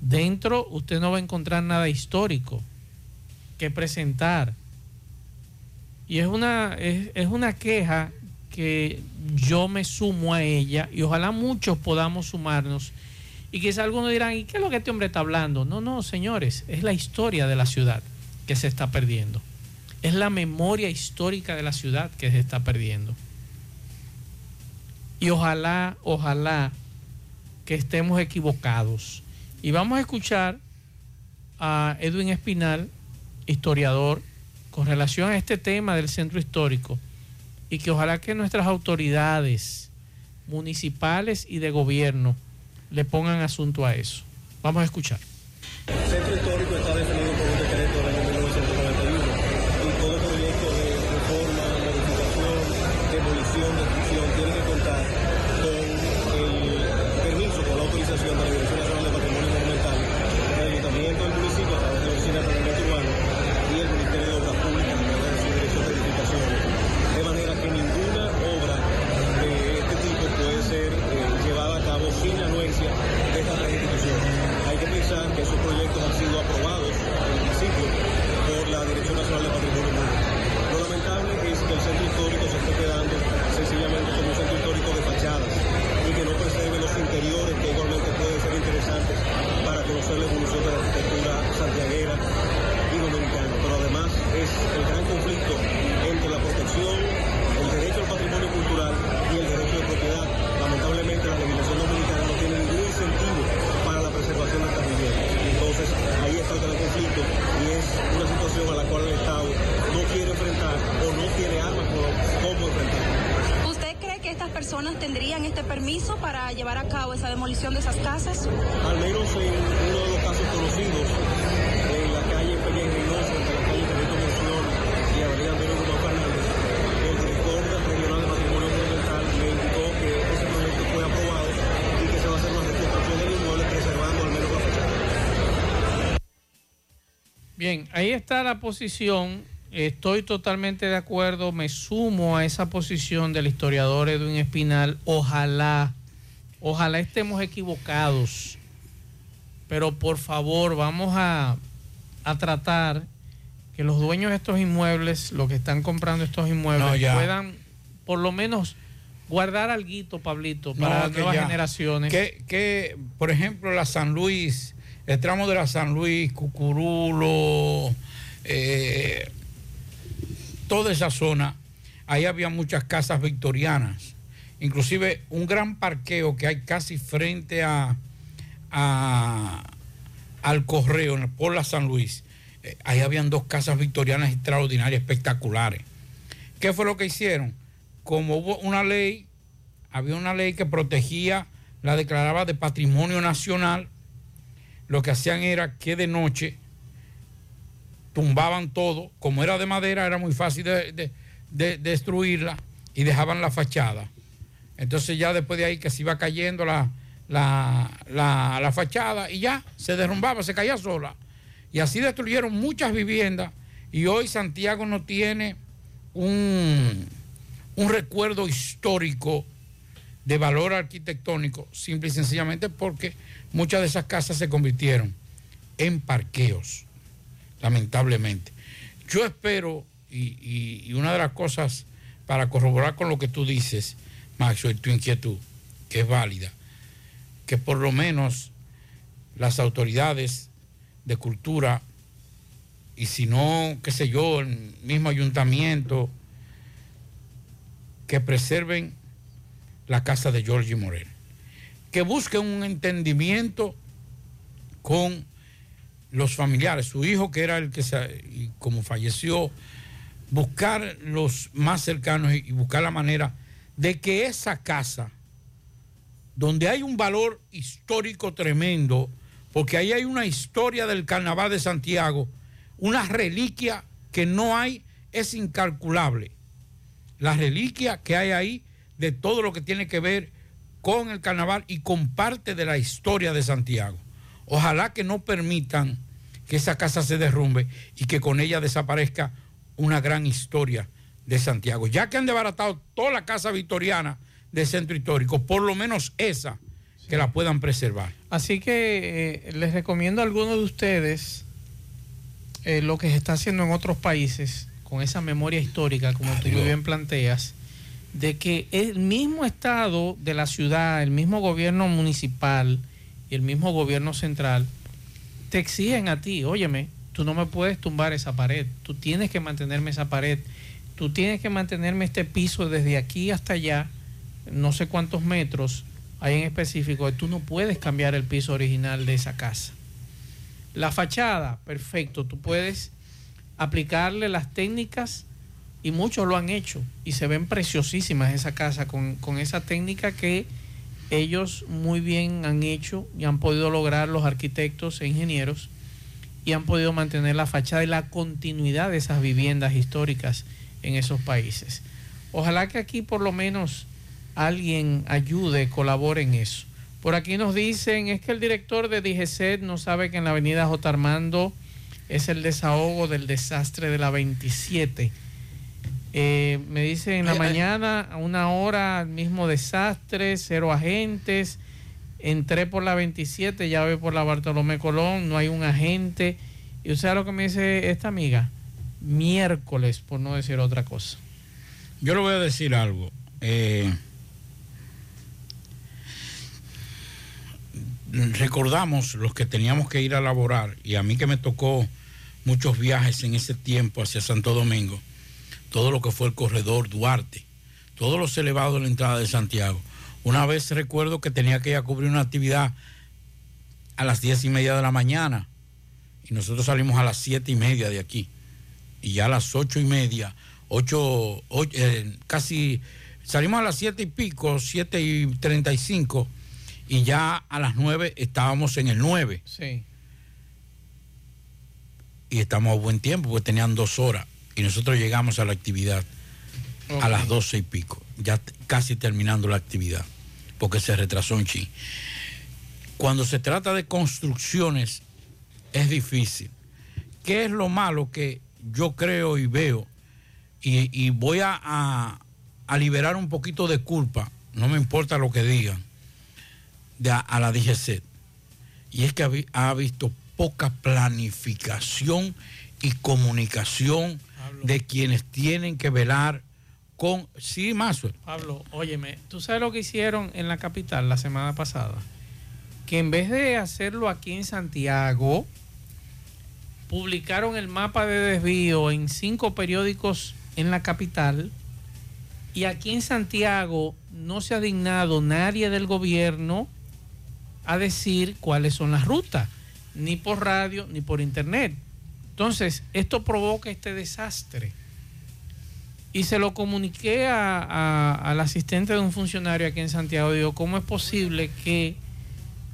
Speaker 11: Dentro usted no va a encontrar nada histórico que presentar. Y es una, es, es una queja que yo me sumo a ella y ojalá muchos podamos sumarnos. Y quizá algunos dirán, ¿y qué es lo que este hombre está hablando? No, no, señores, es la historia de la ciudad que se está perdiendo. Es la memoria histórica de la ciudad que se está perdiendo. Y ojalá, ojalá que estemos equivocados. Y vamos a escuchar a Edwin Espinal, historiador, con relación a este tema del centro histórico. Y que ojalá que nuestras autoridades municipales y de gobierno le pongan asunto a eso. Vamos a escuchar.
Speaker 23: Centro histórico la
Speaker 11: posición. Estoy totalmente de acuerdo. Me sumo a esa posición del historiador Edwin Espinal. Ojalá, ojalá estemos equivocados. Pero por favor, vamos a, a tratar que los dueños de estos inmuebles, los que están comprando estos inmuebles,
Speaker 12: No,
Speaker 11: puedan por lo menos guardar algo, Pablito, para las nuevas
Speaker 12: ya.
Speaker 11: generaciones.
Speaker 12: Que, que, por ejemplo, la San Luis, el tramo de la San Luis, Cucurulo, eh, toda esa zona, ahí había muchas casas victorianas. Inclusive un gran parqueo que hay casi frente a, al correo por la San Luis. Eh, ahí habían dos casas victorianas extraordinarias, espectaculares. ¿Qué fue lo que hicieron? Como hubo una ley, había una ley que protegía, la declaraba de patrimonio nacional, lo que hacían era que de noche tumbaban todo, como era de madera, era muy fácil de, de- de destruirla y dejaban la fachada. Entonces ya después de ahí que se iba cayendo la, la, la- la fachada y ya se derrumbaba, se caía sola. Y así destruyeron muchas viviendas y hoy Santiago no tiene un, un recuerdo histórico de valor arquitectónico, simple y sencillamente porque muchas de esas casas se convirtieron en parqueos, lamentablemente. Yo espero, y, una de las cosas para corroborar con lo que tú dices, y tu inquietud, que es válida, que por lo menos las autoridades de cultura, y si no, qué sé yo, el mismo ayuntamiento, que preserven la casa de Georgie Morel, que busquen un entendimiento con los familiares, su hijo que era el que se, como falleció, buscar los más cercanos y buscar la manera de que esa casa, donde hay un valor histórico tremendo, porque ahí hay una historia del carnaval de Santiago, una reliquia que no hay, es incalculable. La reliquia que hay ahí de todo lo que tiene que ver con el carnaval y con parte de la historia de Santiago. Ojalá que no permitan que esa casa se derrumbe y que con ella desaparezca una gran historia de Santiago. Ya que han desbaratado toda la casa victoriana del centro histórico, por lo menos esa, que la puedan preservar.
Speaker 11: Así que eh, les recomiendo a algunos de ustedes eh, lo que se está haciendo en otros países con esa memoria histórica, como tú muy bien planteas, de que el mismo Estado de la ciudad, el mismo gobierno municipal y el mismo gobierno central te exigen a ti, óyeme, tú no me puedes tumbar esa pared, tú tienes que mantenerme esa pared, tú tienes que mantenerme este piso desde aquí hasta allá, no sé cuántos metros hay en específico, tú no puedes cambiar el piso original de esa casa. La fachada, perfecto, tú puedes aplicarle las técnicas y muchos lo han hecho y se ven preciosísimas esa casa con, con esa técnica que ellos muy bien han hecho y han podido lograr los arquitectos e ingenieros y han podido mantener la fachada y la continuidad de esas viviendas históricas en esos países. Ojalá que aquí por lo menos alguien ayude, colabore en eso. Por aquí nos dicen, es que el director de DGCET no sabe que en la avenida J. Armando es el desahogo del desastre de la 27. Eh, me dice en la
Speaker 12: Ay,
Speaker 11: mañana, a una hora, el mismo desastre, cero agentes. Entré por la 27, ya voy por la Bartolomé Colón, no hay un agente. Y usted sabe lo que me dice esta amiga, miércoles, por no decir otra cosa.
Speaker 12: Yo le voy a decir algo. Eh, recordamos los que teníamos que ir a laborar, y a mí que me tocó muchos viajes en ese tiempo hacia Santo Domingo, todo lo que fue el corredor Duarte, todos los elevados de la entrada de Santiago. Una vez recuerdo que tenía que ir a cubrir una actividad a las diez y media de la mañana, y nosotros salimos a las siete y media de aquí, y ya a las ocho y media, ocho, ocho, eh, casi Salimos a las siete y pico, siete y treinta y cinco, y ya a las nueve estábamos en el 9.
Speaker 11: Sí.
Speaker 12: Y estamos a buen tiempo, porque tenían dos horas. Y nosotros llegamos a la actividad a las doce y pico, ya casi terminando la actividad, porque se retrasó un chin. Cuando se trata de construcciones, es difícil. ¿Qué es lo malo que yo creo y veo? Y, y voy a, a- a liberar un poquito de culpa, no me importa lo que digan, de a, a la DGC. Y es que ha visto poca planificación y comunicación de quienes tienen que velar con... Sí, Mazo.
Speaker 11: Pablo, óyeme, ¿tú sabes lo que hicieron en la capital la semana pasada? Que en vez de hacerlo aquí en Santiago, publicaron el mapa de desvío en cinco periódicos en la capital y aquí en Santiago no se ha dignado nadie del gobierno a decir cuáles son las rutas, ni por radio ni por internet. Entonces, esto provoca este desastre. Y se lo comuniqué a- al asistente de un funcionario aquí en Santiago. Digo, ¿cómo es posible que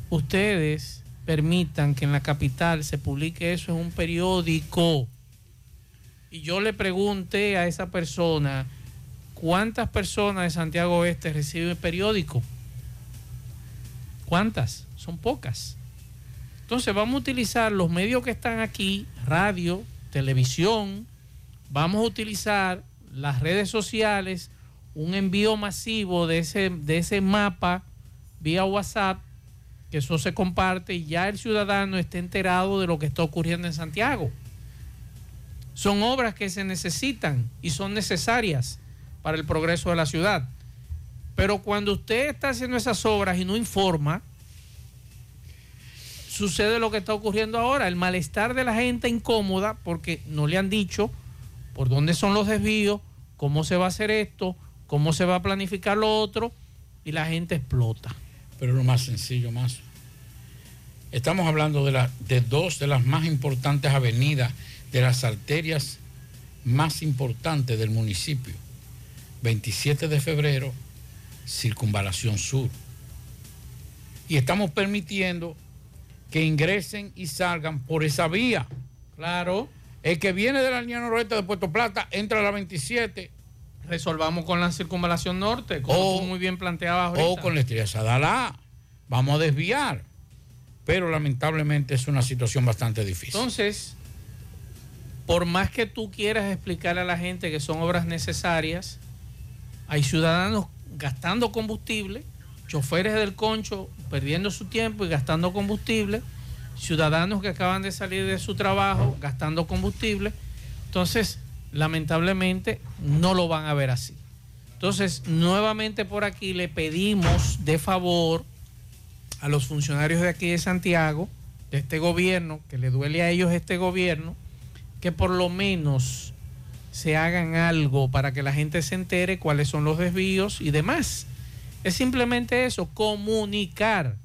Speaker 11: ustedes permitan que en la capital se publique eso en un periódico? Y yo le pregunté a esa persona, ¿cuántas personas de Santiago Oeste reciben periódico? ¿Cuántas? Son pocas. Entonces vamos a utilizar los medios que están aquí, radio, televisión, vamos a utilizar las redes sociales, un envío masivo de ese, de ese mapa vía WhatsApp, que eso se comparte y ya el ciudadano esté enterado de lo que está ocurriendo en Santiago. Son obras que se necesitan y son necesarias para el progreso de la ciudad. Pero cuando usted está haciendo esas obras y no informa, sucede lo que está ocurriendo ahora, el malestar de la gente incómoda porque no le han dicho por dónde son los desvíos, cómo se va a hacer esto, cómo se va a planificar lo otro, y la gente explota.
Speaker 12: Pero lo más sencillo, más. Estamos hablando de, la- de dos de las más importantes avenidas, de las arterias más importantes del municipio. 27 de febrero, Circunvalación Sur. Y estamos permitiendo que ingresen y salgan por esa vía.
Speaker 11: Claro.
Speaker 12: El que viene de la línea noroeste de Puerto Plata entra a la 27.
Speaker 11: Resolvamos con la circunvalación norte, como
Speaker 12: O-
Speaker 11: tú muy bien planteabas ahorita.
Speaker 12: o con la estrella Sadalá. Vamos a desviar. Pero lamentablemente es una situación bastante difícil.
Speaker 11: Entonces, por más que tú quieras explicarle a la gente que son obras necesarias, hay ciudadanos gastando combustible, choferes del concho perdiendo su tiempo y gastando combustible, ciudadanos que acaban de salir de su trabajo gastando combustible. Entonces, lamentablemente, no lo van a ver así. Entonces, nuevamente por aquí le pedimos de favor a los funcionarios de aquí de Santiago, de este gobierno, que le duele a ellos este gobierno, que por lo menos se hagan algo para que la gente se entere cuáles son los desvíos y demás. Es simplemente eso, comunicar.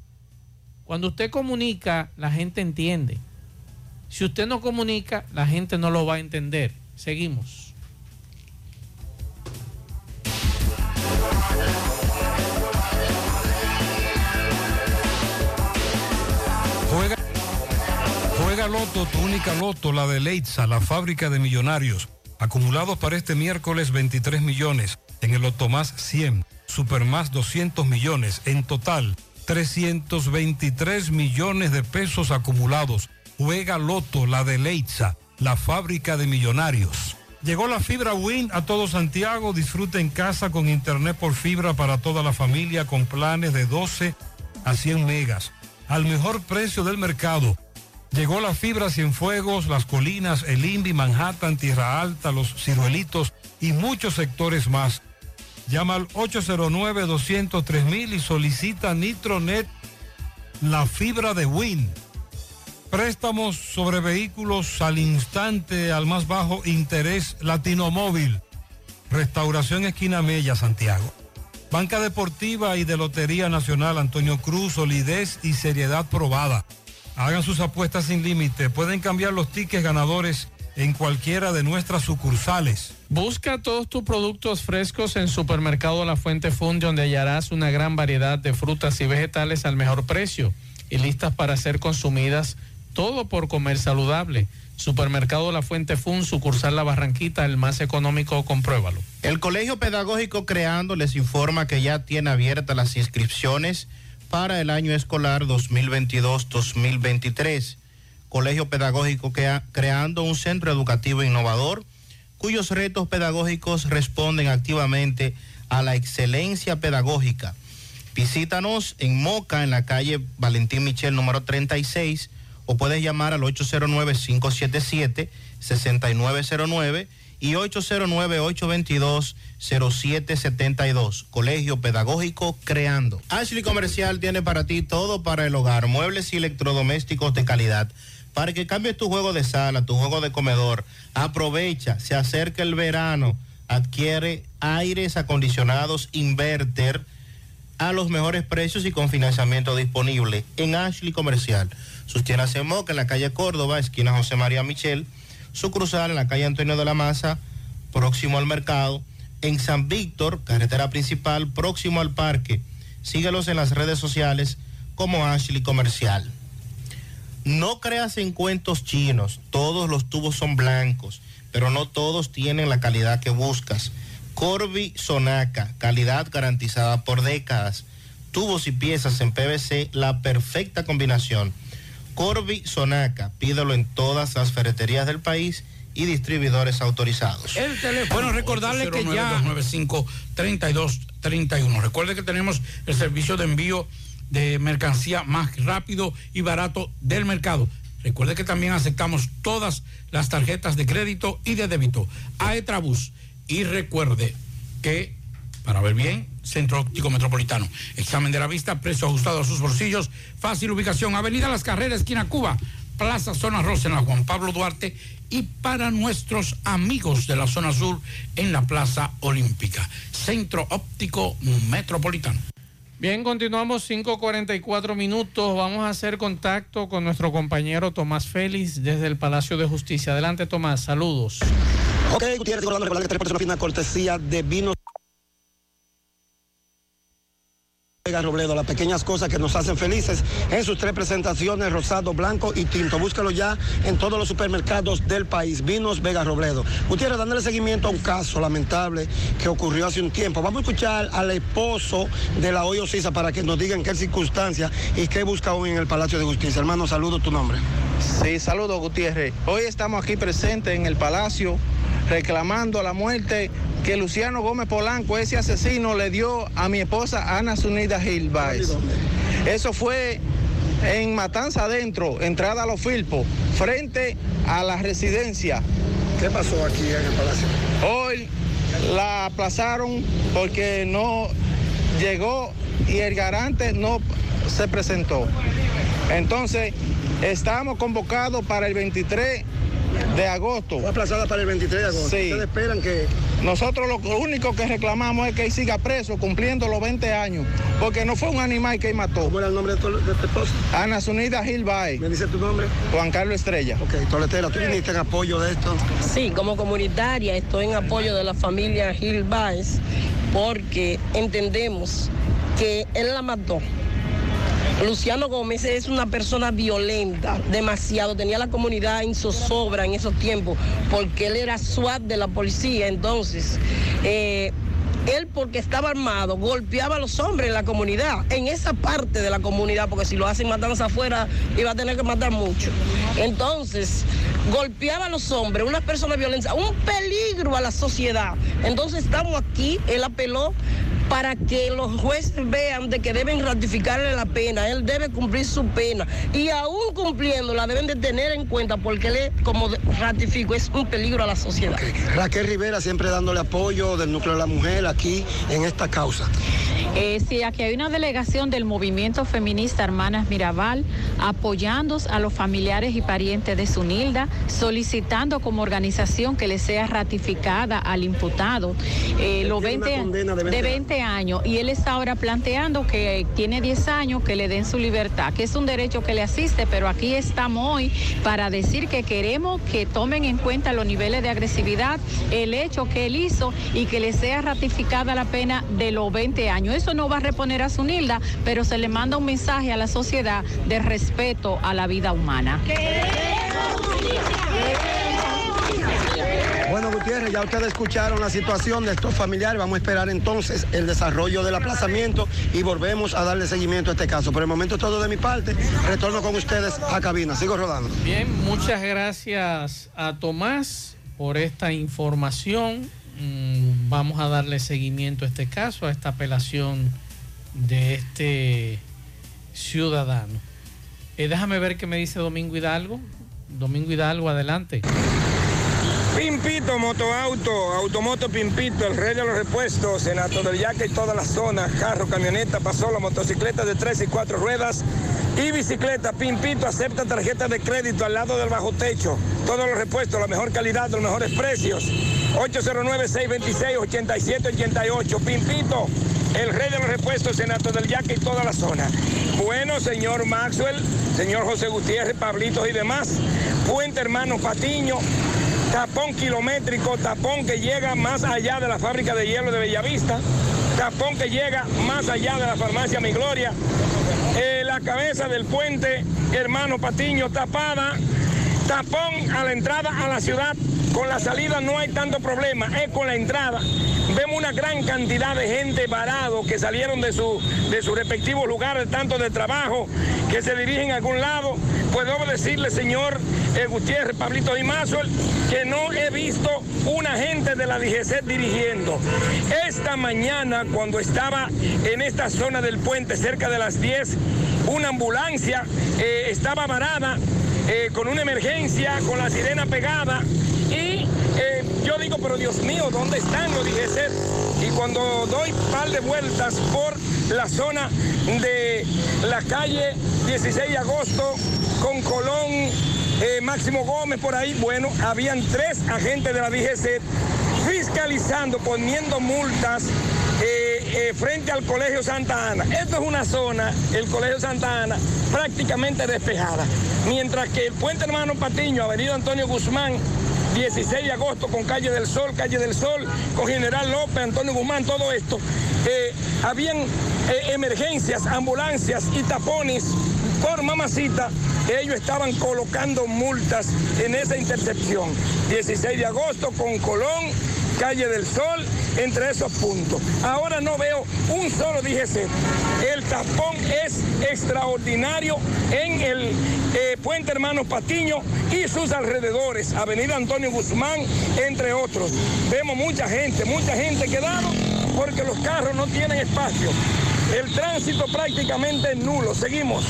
Speaker 11: Cuando usted comunica, la gente entiende. Si usted no comunica, la gente no lo va a entender. Seguimos.
Speaker 24: Juega, juega Loto, tu única Loto, la de Leitza, la fábrica de millonarios. Acumulados para este miércoles 23 millones. En el Loto Más 100, Super Más 200 millones. En total, 323 millones de pesos acumulados. Juega Loto, la de Leitza, la fábrica de millonarios. Llegó la fibra Win a todo Santiago. Disfruta en casa con internet por fibra para toda la familia con planes de 12 a 100 megas. Al mejor precio del mercado. Llegó la fibra Cienfuegos, Las Colinas, El Indy, Manhattan, Tierra Alta, Los Ciruelitos y muchos sectores más. Llama al 809-203 y solicita Nitronet, la fibra de Win. Préstamos sobre vehículos al instante, al más bajo interés Latinomóvil. Restauración Esquina Mella, Santiago. Banca Deportiva y de Lotería Nacional Antonio Cruz, solidez y seriedad probada. Hagan sus apuestas sin límite. Pueden cambiar los tickets ganadores
Speaker 25: en cualquiera de nuestras sucursales.
Speaker 11: Busca todos tus productos frescos en Supermercado La Fuente Fun, donde hallarás una gran variedad de frutas y vegetales al mejor precio y listas para ser consumidas, todo por comer saludable. Supermercado La Fuente Fun, sucursal La Barranquita, el más económico, compruébalo.
Speaker 26: El Colegio Pedagógico Creando les informa que ya tiene abiertas las inscripciones para el año escolar 2022-2023. Colegio Pedagógico Creando un centro educativo innovador cuyos retos pedagógicos responden activamente a la excelencia pedagógica. Visítanos en Moca, en la calle Valentín Michel número 36, o puedes llamar al 809-577-6909 y 809-822-0772. Colegio Pedagógico Creando. Ashley Comercial tiene para ti todo para el hogar, muebles y electrodomésticos de calidad para que cambies tu juego de sala, tu juego de comedor. Aprovecha, se acerca el verano, adquiere aires acondicionados inverter a los mejores precios y con financiamiento disponible en Ashley Comercial. Sus tiendas en Moca, en la calle Córdoba, esquina José María Michel. Su cruzal en la calle Antonio de la Maza, próximo al mercado. En San Víctor, carretera principal, próximo al parque. Síguelos en las redes sociales como Ashley Comercial. No creas en cuentos chinos, todos los tubos son blancos, pero no todos tienen la calidad que buscas. Corby Sonaca, calidad garantizada por décadas. Tubos y piezas en PVC, la perfecta combinación. Corby Sonaca, pídelo en todas las ferreterías del país y distribuidores autorizados.
Speaker 12: El teléfono. Bueno, recordarle que ya 95 3231. Recuerde que tenemos el servicio de envío de mercancía más rápido y barato del mercado. Recuerde que también aceptamos todas las tarjetas de crédito y de débito. A Etrabus. Y recuerde que, para ver bien, Centro Óptico Metropolitano. Examen de la vista, precio ajustado a sus bolsillos, fácil ubicación, Avenida Las Carreras, esquina Cuba, Plaza Zona Rosa en la Juan Pablo Duarte y para nuestros amigos de la zona sur en la Plaza Olímpica. Centro Óptico Metropolitano.
Speaker 11: Bien, continuamos 5.44 minutos. Vamos a hacer contacto con nuestro compañero Tomás Félix desde el Palacio de Justicia. Adelante, Tomás. Saludos.
Speaker 27: Ok, Gutiérrez, recordando que tenemos una fina cortesía de vinos. Vega Robledo, las pequeñas cosas que nos hacen felices en sus tres presentaciones, rosado, blanco y tinto. Búscalo ya en todos los supermercados del país. Vinos Vega Robledo. Gutiérrez, dándole seguimiento a un caso lamentable que ocurrió hace un tiempo. Vamos a escuchar al esposo de la Hoyo Sisa para que nos digan qué circunstancias y qué busca hoy en el Palacio de Justicia. Hermano, saludo tu nombre.
Speaker 28: Sí, saludo Gutiérrez. Hoy estamos aquí presentes en el Palacio reclamando la muerte que Luciano Gómez Polanco, ese asesino, le dio a mi esposa Ana Zunida Gil Eso fue en Matanza Adentro, entrada a los Filpos, frente a la residencia.
Speaker 27: ¿Qué pasó aquí en el palacio?
Speaker 28: Hoy la aplazaron porque no llegó y el garante no se presentó. Entonces, estamos convocados para el 23 de agosto.
Speaker 27: Fue aplazada para el 23 de agosto.
Speaker 28: Sí.
Speaker 27: ¿Ustedes esperan que...?
Speaker 28: Nosotros lo único que reclamamos es que él siga preso cumpliendo los 20 años, porque no fue un animal que él mató.
Speaker 27: ¿Cómo era el nombre de tu, de tu esposa?
Speaker 28: Ana Zunida Gil
Speaker 27: ¿Me dice tu nombre?
Speaker 28: Juan Carlos Estrella.
Speaker 27: Ok, Toletera, ¿tú viniste en apoyo de esto?
Speaker 29: Sí, como comunitaria estoy en apoyo de la familia Gil Baez porque entendemos que él la mató Luciano Gómez es una persona violenta, demasiado. Tenía la comunidad en zozobra en esos tiempos, porque él era SWAT de la policía. Entonces, eh, él porque estaba armado golpeaba a los hombres en la comunidad, en esa parte de la comunidad, porque si lo hacen matanza afuera iba a tener que matar mucho. Entonces, golpeaba a los hombres, una persona violenta, un peligro a la sociedad. Entonces estamos aquí, él apeló para que los jueces vean de que deben ratificarle la pena, él debe cumplir su pena. Y aún cumpliéndola deben de tener en cuenta porque él, como ratifico, es un peligro a la sociedad.
Speaker 27: Raquel Rivera siempre dándole apoyo del núcleo de la mujer aquí en esta causa.
Speaker 30: Eh, sí, aquí hay una delegación del movimiento feminista Hermanas Mirabal apoyando a los familiares y parientes de Zunilda, solicitando como organización que le sea ratificada al imputado. Eh, los 20,
Speaker 27: Tiene una condena de 20
Speaker 30: de 20 años y él está ahora planteando que tiene 10 años que le den su libertad, que es un derecho que le asiste, pero aquí estamos hoy para decir que queremos que tomen en cuenta los niveles de agresividad, el hecho que él hizo y que le sea ratificada la pena de los 20 años. Eso no va a reponer a Zunilda, pero se le manda un mensaje a la sociedad de respeto a la vida humana.
Speaker 27: Bueno, Ya ustedes escucharon la situación de estos familiares. Vamos a esperar entonces el desarrollo del aplazamiento y volvemos a darle seguimiento a este caso. Por el momento, todo de mi parte. Retorno con ustedes a cabina. Sigo rodando.
Speaker 11: Bien, muchas gracias a Tomás por esta información. Mm, Vamos a darle seguimiento a este caso, a esta apelación de este ciudadano. Eh, déjame ver qué me dice Domingo Hidalgo. Domingo Hidalgo, adelante.
Speaker 22: Pimpito Motoauto, Automoto Pimpito, el rey de los repuestos, en Alto del Yaque y toda la zona, carro, camioneta, pasola, motocicleta de tres y cuatro ruedas y bicicleta. Pimpito acepta tarjeta de crédito al lado del bajo techo. Todos los repuestos, la mejor calidad, los mejores precios. 809-626-8788. Pimpito, el rey de los repuestos en Alto del Yaque y toda la zona. Bueno, señor Maxwell, señor José Gutiérrez, Pablitos y demás. Puente Hermano Patiño, tapón kilométrico, tapón que llega más allá de la fábrica de hielo de Bellavista, tapón que llega más allá de la farmacia Mi Gloria, Eh, la cabeza del puente Hermano Patiño tapada, tapón a la entrada a la ciudad, con la salida no hay tanto problema, es con la entrada. Vemos una gran cantidad de gente varado que salieron de, su, de sus respectivos lugares, tanto de trabajo, que se dirigen a algún lado. Pues debo decirle, señor eh, Gutiérrez, Pablito y Mazol, que no he visto un agente de la DGC dirigiendo. Esta mañana, cuando estaba en esta zona del puente, cerca de las 10, una ambulancia eh, estaba varada eh, con una emergencia, con la sirena pegada. Y eh, yo digo, pero Dios mío, ¿dónde están los DGC? Y cuando doy par de vueltas por la zona de la calle 16 de agosto con Colón, eh, Máximo Gómez por ahí, bueno, habían tres agentes de la DGC fiscalizando, poniendo multas eh, frente al Colegio Santa Ana. Esto es una zona, el Colegio Santa Ana, prácticamente despejada. Mientras que el Puente Hermano Patiño, Avenida Antonio Guzmán, 16 de agosto con Calle del Sol, Calle del Sol, con General López, Antonio Guzmán, todo esto. eh, habían eh, emergencias, ambulancias y tapones por mamacita. Ellos estaban colocando multas en esa intercepción. 16 de agosto con Colón, Calle del Sol, entre esos puntos. Ahora no veo un solo DGC. El tapón es extraordinario en el eh, Puente Hermano Patiño y sus alrededores, Avenida Antonio Guzmán, entre otros. Vemos mucha gente, mucha gente quedado porque los carros no tienen espacio. El tránsito prácticamente es nulo. Seguimos.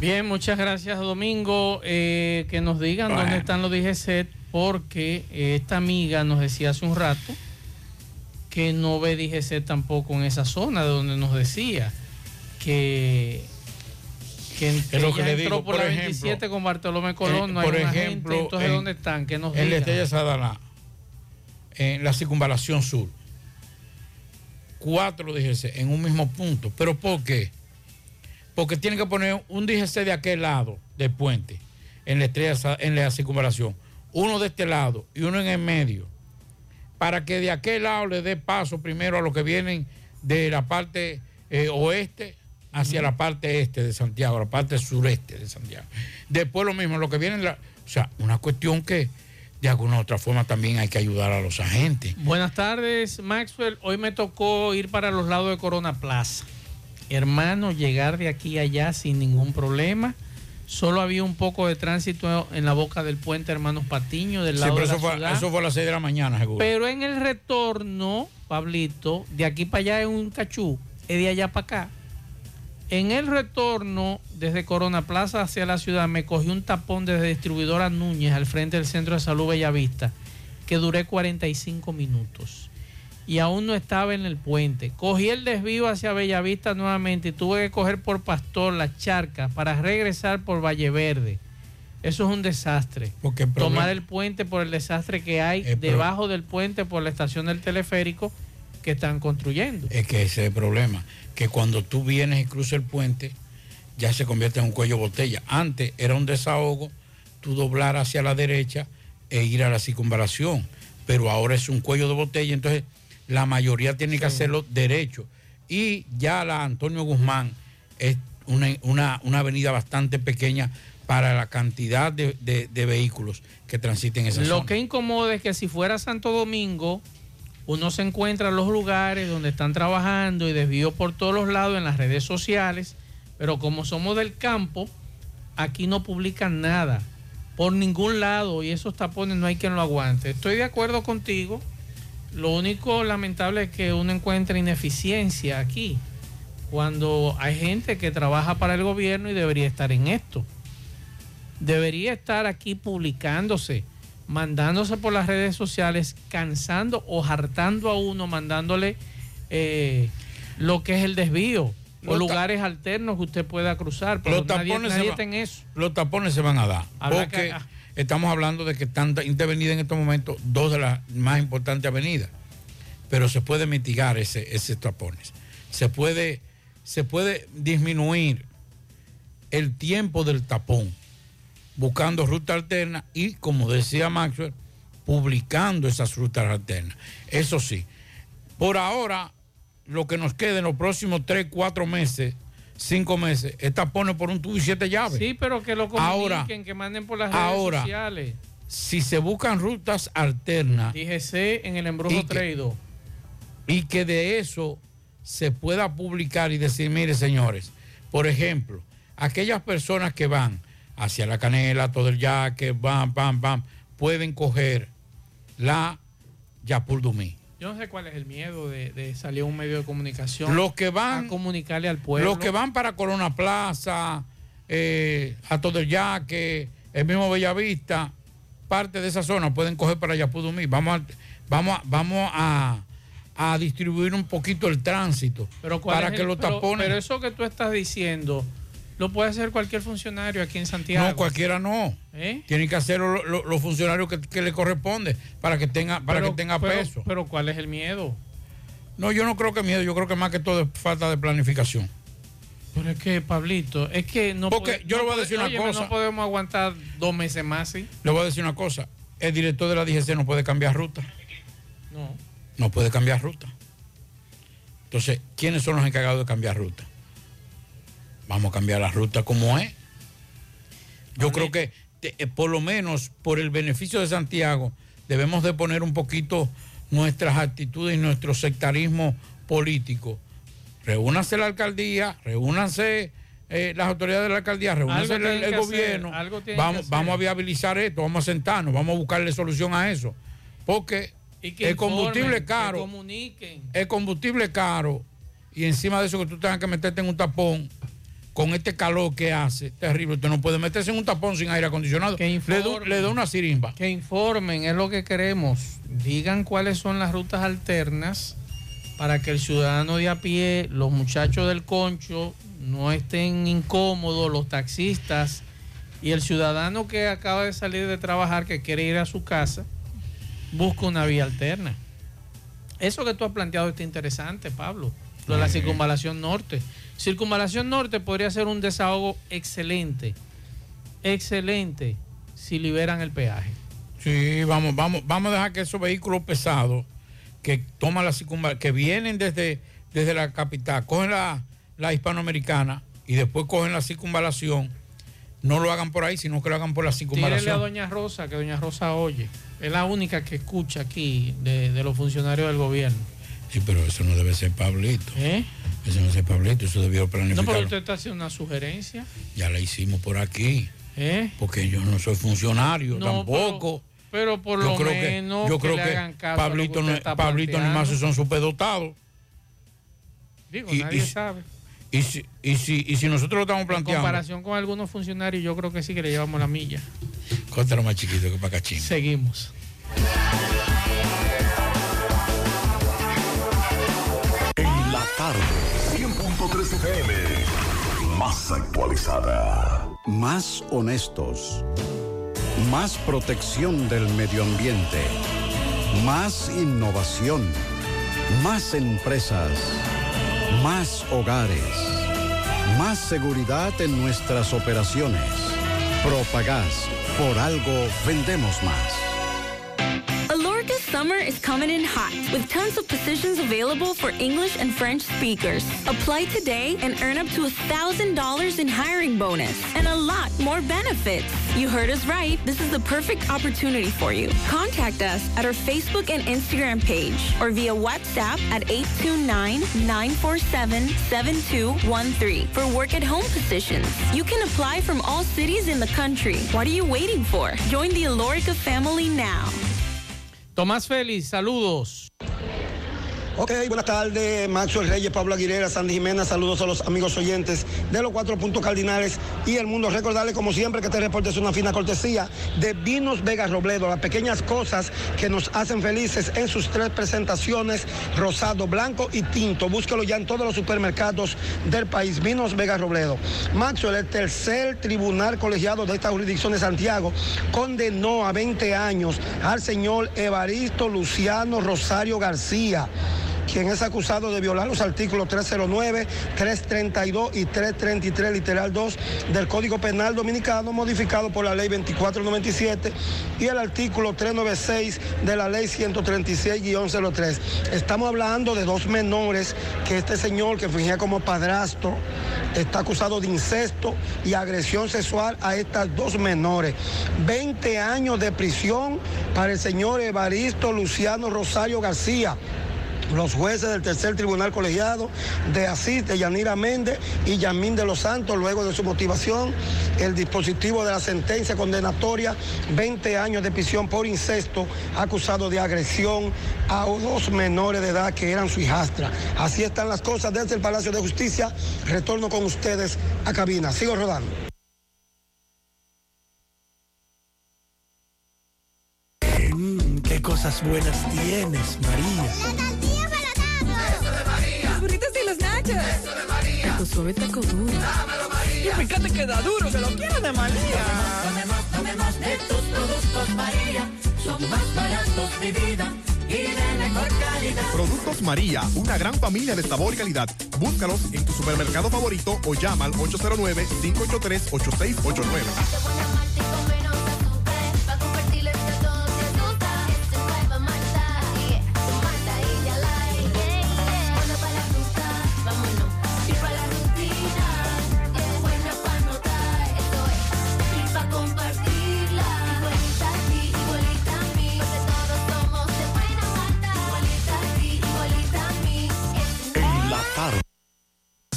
Speaker 11: Bien, muchas gracias Domingo. Eh, que nos digan dónde están los DGC porque esta amiga nos decía hace un rato que no ve DGC tampoco en esa zona de donde nos decía que, que,
Speaker 12: lo que le digo,
Speaker 11: por,
Speaker 12: por
Speaker 11: la
Speaker 12: ejemplo,
Speaker 11: 27 con Bartolomé Colón,
Speaker 12: eh,
Speaker 11: no hay
Speaker 12: por
Speaker 11: una gente.
Speaker 12: ejemplo,
Speaker 11: entonces
Speaker 12: en-
Speaker 11: ¿dónde están? Que nos
Speaker 12: en la. Estrella Sadalá, en la circunvalación sur. Cuatro DGC en un mismo punto. ¿Pero por qué? Porque tienen que poner un DGC de aquel lado del puente, en la, estrella, en la circunvalación. Uno de este lado y uno en el medio. Para que de aquel lado le dé paso primero a los que vienen de la parte eh, oeste hacia la parte este de Santiago, la parte sureste de Santiago. Después lo mismo, lo que vienen, la- o sea, una cuestión que de alguna u otra forma también hay que ayudar a los agentes.
Speaker 11: Buenas tardes, Maxwell. Hoy me tocó ir para los lados de Corona Plaza. Hermano, llegar de aquí a allá sin ningún problema. Solo había un poco de tránsito en la boca del puente Hermanos Patiño, del
Speaker 12: Sí,
Speaker 11: lado
Speaker 12: pero
Speaker 11: de la
Speaker 12: eso fue,
Speaker 11: ciudad.
Speaker 12: eso fue a las 6 de la mañana, seguro.
Speaker 11: Pero en el retorno, Pablito, de aquí para allá es un cachú, es de allá para acá. En el retorno, desde Corona Plaza hacia la ciudad, me cogí un tapón desde distribuidora Núñez al frente del Centro de Salud Bellavista, que duré 45 minutos. Y aún no estaba en el puente. Cogí el desvío hacia Bellavista nuevamente y tuve que coger por Pastor la charca para regresar por Valle Verde. Eso es un desastre.
Speaker 12: Porque el problema-
Speaker 11: Tomar el puente por el desastre que hay debajo del puente por la estación del teleférico que están construyendo.
Speaker 12: Es que ese es el problema, que cuando tú vienes y cruzas el puente, ya se convierte en un cuello de botella. Antes era un desahogo, tú doblar hacia la derecha e ir a la circunvalación, pero ahora es un cuello de botella, entonces la mayoría tiene que hacerlo derecho. Y ya la Antonio Guzmán es una, una- una avenida bastante pequeña para la cantidad de, de- de vehículos que transiten esa
Speaker 11: Lo
Speaker 12: zona.
Speaker 11: que incomoda es que si fuera Santo Domingo, uno se encuentra en los lugares donde están trabajando y desvío por todos los lados en las redes sociales, pero como somos del campo, aquí no publican nada por ningún lado y esos tapones no hay quien lo aguante. Estoy de acuerdo contigo. Lo único lamentable es que uno encuentra ineficiencia aquí, cuando hay gente que trabaja para el gobierno y debería estar en esto debería estar aquí publicándose, mandándose por las redes sociales, cansando o hartando a uno, mandándole eh, lo que es el desvío o
Speaker 12: Los
Speaker 11: lugares alternos que usted pueda cruzar. Pero
Speaker 12: Los
Speaker 11: nadie,
Speaker 12: tapones,
Speaker 11: nadie está
Speaker 12: va-
Speaker 11: en eso.
Speaker 12: los tapones se van a dar.
Speaker 11: Habrá
Speaker 12: porque
Speaker 11: que-.
Speaker 12: Estamos hablando de que están intervenidas en estos momentos dos de las más importantes avenidas. Pero se puede mitigar ese, esos tapones. Se puede, se puede disminuir el tiempo del tapón buscando ruta alterna y, como decía Maxwell, publicando esas rutas alternas. Eso sí, por ahora, lo que nos queda en los próximos 3, 4 meses, 5 meses, es tapones por un tubo y siete llaves.
Speaker 11: Sí, pero que lo comuniquen,
Speaker 12: Ahora,
Speaker 11: que manden por las redes
Speaker 12: ahora,
Speaker 11: sociales.
Speaker 12: si se buscan rutas alternas
Speaker 11: en el embrujo traído.
Speaker 12: y que de eso se pueda publicar y decir, mire señores, por ejemplo, aquellas personas que van hacia la canela, todo el yaque, bam, bam, bam, pueden coger la Yapul Dumí.
Speaker 11: Yo no sé cuál es el miedo de, de salir a un medio de comunicación.
Speaker 12: Los que van-
Speaker 11: a comunicarle al pueblo.
Speaker 12: Los que van para Corona Plaza, eh, a todo el yaque, el mismo Bellavista, parte de esa zona pueden coger para Yapudumí. Vamos a, vamos a, vamos a, a distribuir un poquito el tránsito
Speaker 11: Pero ¿cuál
Speaker 12: para
Speaker 11: es
Speaker 12: que
Speaker 11: el-
Speaker 12: los
Speaker 11: pero-
Speaker 12: tapones.
Speaker 11: Pero eso que tú estás diciendo, lo puede hacer cualquier funcionario aquí en Santiago.
Speaker 12: no, cualquiera no.
Speaker 11: ¿Eh?
Speaker 12: Tienen que hacerlo lo- lo- los funcionarios que, que le corresponde para que tenga, para
Speaker 11: Pero-
Speaker 12: que tenga
Speaker 11: pero-
Speaker 12: peso.
Speaker 11: Pero ¿cuál es el miedo?
Speaker 12: No, yo no creo que miedo, yo creo que más que todo es falta de planificación.
Speaker 11: Pero es que, Pablito, es que no
Speaker 12: Porque yo le voy a decir una cosa.
Speaker 11: No podemos aguantar dos meses más, ¿sí?
Speaker 12: Le voy a decir una cosa. El director de la DGC no puede cambiar ruta.
Speaker 11: No.
Speaker 12: no puede cambiar ruta. Entonces, ¿quiénes son los encargados de cambiar ruta? Vamos a cambiar la ruta como es. Yo creo que te- eh, por lo menos por el beneficio de Santiago debemos de poner un poquito nuestras actitudes y nuestro sectarismo político. Reúnanse la alcaldía, reúnanse eh, las autoridades de la alcaldía, reúnanse el,
Speaker 11: hacer,
Speaker 12: gobierno. vamos, vamos a viabilizar esto, vamos a sentarnos, vamos a buscarle solución a eso. Porque
Speaker 11: Y que
Speaker 12: el combustible
Speaker 11: informen,
Speaker 12: es caro
Speaker 11: Que comuniquen.
Speaker 12: el combustible caro y encima de eso que tú tengas que meterte en un tapón con este calor que hace, terrible. Usted no puede meterse en un tapón sin aire acondicionado. Le da,
Speaker 11: informen.
Speaker 12: le da una sirimba.
Speaker 11: Que informen, es lo que queremos. Digan cuáles son las rutas alternas para que el ciudadano de a pie, los muchachos del concho, no estén incómodos, los taxistas y el ciudadano que acaba de salir de trabajar, que quiere ir a su casa, busca una vía alterna. Eso que tú has planteado está interesante, Pablo. Lo de la circunvalación norte. Circunvalación norte podría ser un desahogo excelente. Excelente si liberan el peaje.
Speaker 12: Sí, vamos, vamos, vamos a dejar que esos vehículos pesados que toman la circunvalación, que vienen desde, desde la capital, cogen la, la hispanoamericana y después cogen la circunvalación, no lo hagan por ahí, sino que lo hagan por la
Speaker 11: Tírele a
Speaker 12: circunvalación.
Speaker 11: Doña Rosa, que Doña Rosa oye. Es la única que escucha aquí de, de los funcionarios del gobierno.
Speaker 12: Sí, pero eso no debe ser Pablito.
Speaker 11: ¿Eh?
Speaker 12: Eso no debe ser Pablito, eso debió
Speaker 11: No,
Speaker 12: planificar.
Speaker 11: pero usted está haciendo una sugerencia.
Speaker 12: Ya la hicimos por aquí.
Speaker 11: ¿Eh?
Speaker 12: Porque yo no soy funcionario
Speaker 11: No,
Speaker 12: tampoco.
Speaker 11: Pero por
Speaker 12: yo
Speaker 11: lo
Speaker 12: creo
Speaker 11: menos
Speaker 12: que, yo creo que
Speaker 11: lo que
Speaker 12: Pablito,
Speaker 11: usted
Speaker 12: no,
Speaker 11: está
Speaker 12: Pablito ni
Speaker 11: planteando.
Speaker 12: más son superdotados.
Speaker 11: Digo,
Speaker 12: Y-
Speaker 11: nadie
Speaker 12: y-
Speaker 11: sabe.
Speaker 12: Y si, y, si, y si nosotros lo estamos
Speaker 11: En
Speaker 12: planteando,
Speaker 11: comparación con algunos funcionarios, yo creo que sí que le llevamos la milla.
Speaker 12: contra más chiquito que Pacachín.
Speaker 11: Seguimos.
Speaker 6: Tarde. 100.3 FM. Más actualizada.
Speaker 31: Más honestos. Más protección del medio ambiente. Más innovación. Más empresas. Más hogares. Más seguridad en nuestras operaciones. Propagás. Por algo vendemos más.
Speaker 4: Summer is coming in hot with tons of positions available for English and French speakers. Apply today and earn up to $1,000 in hiring bonus and a lot more benefits. You heard us right. This is the perfect opportunity for you. Contact us at our Facebook and Instagram page or via WhatsApp at 829-947-7213 for work at home positions. You can apply from all cities in the country. What are you waiting for? Join the Alorica family now.
Speaker 11: Tomás Félix, saludos.
Speaker 27: Ok, buenas tardes, Maxwell Reyes, Pablo Aguilera, Sandy Jiménez, saludos a los amigos oyentes de los cuatro puntos cardinales y el mundo. Recordarles, como siempre, que este reporte es una fina cortesía de Vinos Vega Robledo, las pequeñas cosas que nos hacen felices en sus tres presentaciones, rosado, blanco y tinto. Búsquelo ya en todos los supermercados del país. Vinos Vega Robledo. Maxwell, el tercer tribunal colegiado de esta jurisdicción de Santiago, condenó a 20 años al señor Evaristo Luciano Rosario García quien es acusado de violar los artículos 309, 332 y 333, literal 2 del Código Penal Dominicano, modificado por la Ley 2497 y el artículo 396 de la Ley 136-03. Estamos hablando de dos menores que este señor que fingía como padrastro está acusado de incesto y agresión sexual a estas dos menores. 20 años de prisión para el señor Evaristo Luciano Rosario García los jueces del tercer tribunal colegiado de Asís, de Yanira Méndez y Yamín de los Santos, luego de su motivación, el dispositivo de la sentencia condenatoria, 20 años de prisión por incesto, acusado de agresión a dos menores de edad que eran su hijastra. Así están las cosas desde el Palacio de Justicia. Retorno con ustedes a cabina. Sigo rodando.
Speaker 32: Qué cosas buenas tienes, María.
Speaker 33: Los nachos.
Speaker 1: Eso de María.
Speaker 33: Tu suave taco duro.
Speaker 1: Dámelo, María.
Speaker 33: Y fíjate que da duro, que lo quiero de María.
Speaker 1: Tomemos, tomemos de tus productos, María. Son más baratos de vida. Y de mejor calidad.
Speaker 34: Productos María, una gran familia de sabor y calidad. Búscalos en tu supermercado favorito o llama al 809-583-8689.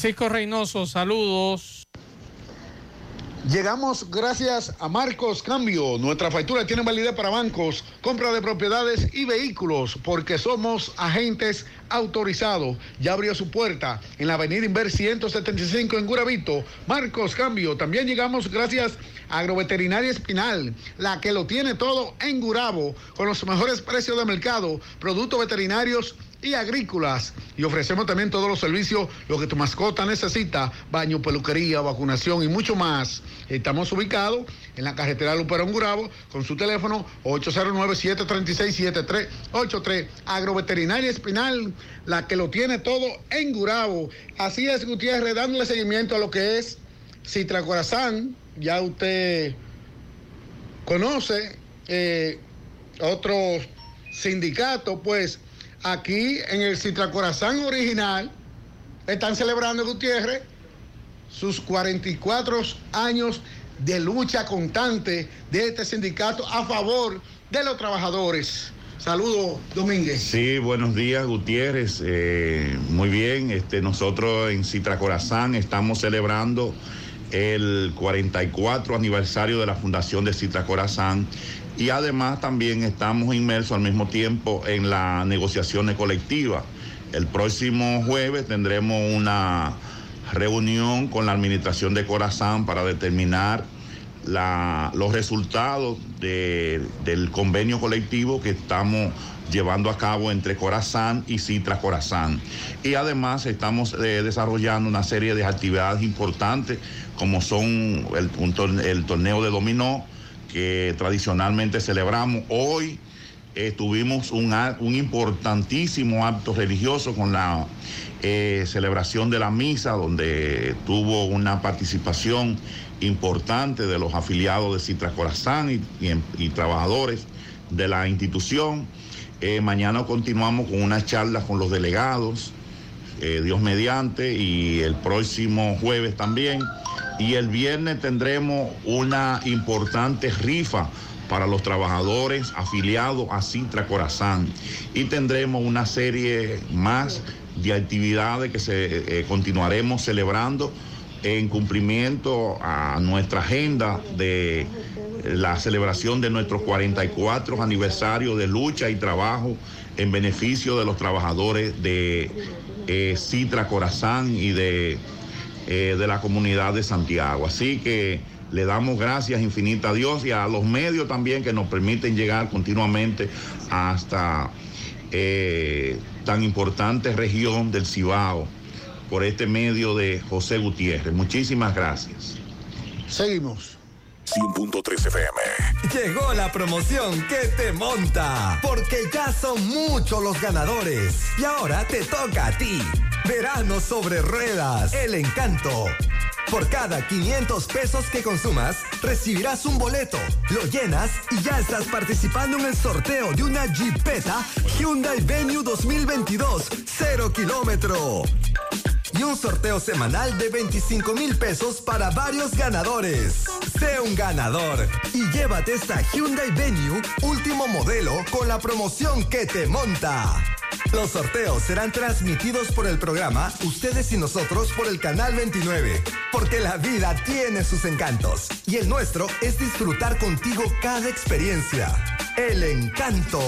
Speaker 11: Francisco Reynoso, saludos.
Speaker 35: Llegamos gracias a Marcos Cambio. Nuestra factura tiene validez para bancos, compra de propiedades y vehículos, porque somos agentes autorizados. Ya abrió su puerta en la avenida Inver 175 en Guravito. Marcos Cambio. También llegamos gracias a Agroveterinaria Espinal, la que lo tiene todo en Gurabo, con los mejores precios de mercado, productos veterinarios y agrícolas. Y ofrecemos también todos los servicios, lo que tu mascota necesita, baño, peluquería, vacunación y mucho más. Estamos ubicados en la carretera Luperón Gurabo con su teléfono 809-736-7383. Agroveterinaria Espinal, la que lo tiene todo en Gurabo. Así es, Gutiérrez, dándole seguimiento a lo que es Citra Corazán. Ya usted conoce eh, otros sindicatos, pues aquí en el Citra Corazán original están celebrando Gutiérrez sus 44 años de lucha constante de este sindicato a favor de los trabajadores. Saludos, Domínguez.
Speaker 36: Sí, buenos días, Gutiérrez. Eh, muy bien, este, nosotros en Citra Corazán estamos celebrando el 44 aniversario de la fundación de Citra Corazán y además también estamos inmersos al mismo tiempo en las negociaciones colectivas. El próximo jueves tendremos una reunión con la administración de Corazán para determinar la- los resultados de- del convenio colectivo que estamos llevando a cabo entre Corazán y Citra Corazán. Y además estamos eh, desarrollando una serie de actividades importantes como son el, torneo de dominó que tradicionalmente celebramos hoy. eh, tuvimos un, importantísimo acto religioso con la eh, celebración de la misa, donde tuvo una participación importante de los afiliados de Citra Corazán y trabajadores de la institución. Eh, mañana continuamos con unas charlas con los delegados, eh, Dios mediante, y el próximo jueves también. Y el viernes tendremos una importante rifa para los trabajadores afiliados a Citra Corazán. Y tendremos una serie más de actividades que eh, continuaremos celebrando en cumplimiento a nuestra agenda de la celebración de nuestros 44 aniversario de lucha y trabajo en beneficio de los trabajadores de eh, Citra Corazán y de, eh, de la comunidad de Santiago. Así que le damos gracias infinitas a Dios y a los medios también que nos permiten llegar continuamente hasta eh, tan importante región del Cibao por este medio de José Gutiérrez. Muchísimas gracias.
Speaker 35: Seguimos.
Speaker 6: 100.3 FM.
Speaker 5: Llegó la promoción que te monta, porque ya son muchos los ganadores. Y ahora te toca a ti. Verano sobre ruedas, el encanto. Por cada 500 pesos que consumas, recibirás un boleto, lo llenas y ya estás participando en el sorteo de una Jeepeta Hyundai Venue 2022, 0 kilómetro. Y un sorteo semanal de 25 mil pesos para varios ganadores. Sé un ganador y llévate esta Hyundai Venue último modelo con la promoción que te monta. Los sorteos serán transmitidos por el programa Ustedes y Nosotros por el Canal 29. Porque la vida tiene sus encantos y el nuestro es disfrutar contigo cada experiencia. El encanto.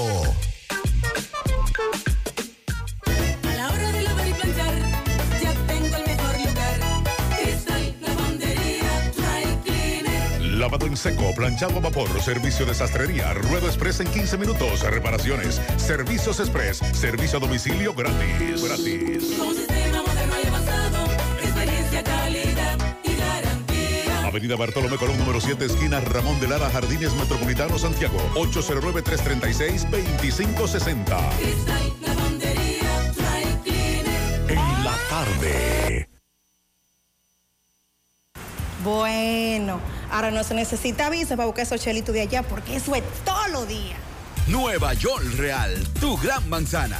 Speaker 6: Lavado en seco, planchado a vapor, servicio de sastrería, ruedo express en 15 minutos, reparaciones, servicios express, servicio a domicilio gratis. Gratis.
Speaker 1: Con un sistema moderno y avanzado, experiencia, calidad y garantía.
Speaker 6: Avenida Bartolomé Colón, número 7, esquina Ramón de Lara, Jardines Metropolitano, Santiago. 809-336-2560.
Speaker 1: Cristal Lavandería Dry Cleaner.
Speaker 6: En la tarde.
Speaker 37: Bueno, ahora no se necesita visa para buscar esos chelitos de allá porque eso es todo lo día.
Speaker 38: Nueva York Real, tu gran manzana.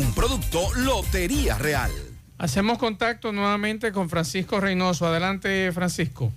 Speaker 38: Un producto Lotería Real.
Speaker 11: Hacemos contacto nuevamente con Francisco Reynoso. Adelante, Francisco.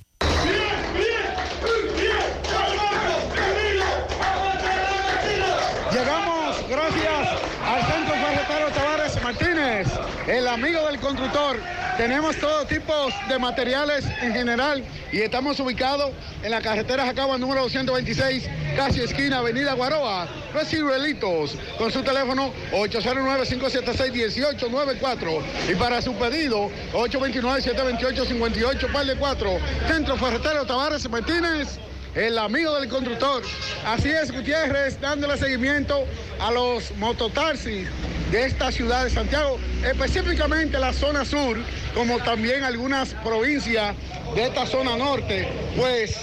Speaker 35: Llegamos gracias al Centro Ferretero Tavares Martínez, el amigo del constructor. Tenemos todo tipo de materiales en general y estamos ubicados en la carretera Jacagua número 226, casi esquina Avenida Guaroa. Los ciruelitos con su teléfono 809-576-1894 y para su pedido 829-728-58, par de 4. Centro Ferretero Tavares Martínez el amigo del constructor. Así es, Gutiérrez, dándole seguimiento a los mototaxis de esta ciudad de Santiago, específicamente la zona sur, como también algunas provincias de esta zona norte, pues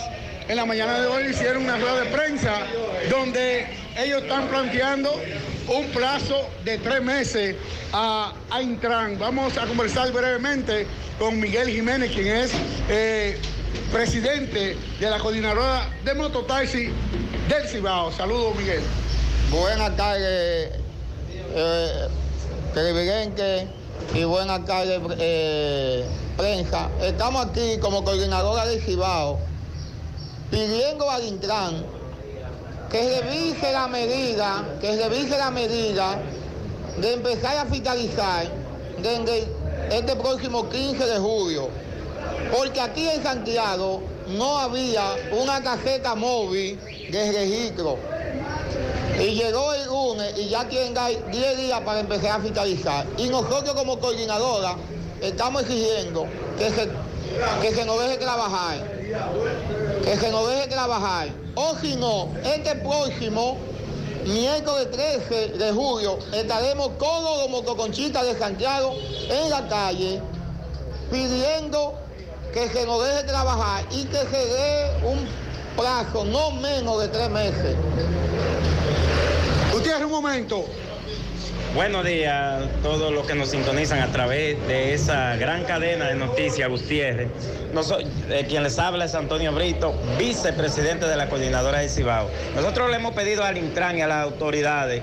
Speaker 35: en la mañana de hoy hicieron una rueda de prensa donde ellos están planteando un plazo de tres meses a, a Intran. Vamos a conversar brevemente con Miguel Jiménez, quien es eh, presidente de la coordinadora de mototaxi del Cibao. Saludos, Miguel.
Speaker 39: Buenas tardes, eh, televidente y buenas tardes, eh, prensa. Estamos aquí como coordinadora del Cibao pidiendo al Intran que revise la medida, que revise la medida de empezar a fiscalizar desde este próximo 15 de julio. Porque aquí en Santiago no había una caseta móvil de registro. Y llegó el lunes y ya tienen 10 días para empezar a fiscalizar. Y nosotros como coordinadora estamos exigiendo que se, que se nos deje trabajar. Que se nos deje trabajar. O si no, este próximo miércoles 13 de julio estaremos todos los motoconchistas de Santiago en la calle pidiendo que se nos deje trabajar y que se dé un plazo no menos de tres meses.
Speaker 35: Gutiérrez, un momento.
Speaker 40: Buenos días a todos los que nos sintonizan a través de esa gran cadena de noticias, Gutiérrez. Eh, quien les habla es Antonio Brito, vicepresidente de la coordinadora de Cibao. Nosotros le hemos pedido al Intran y a las autoridades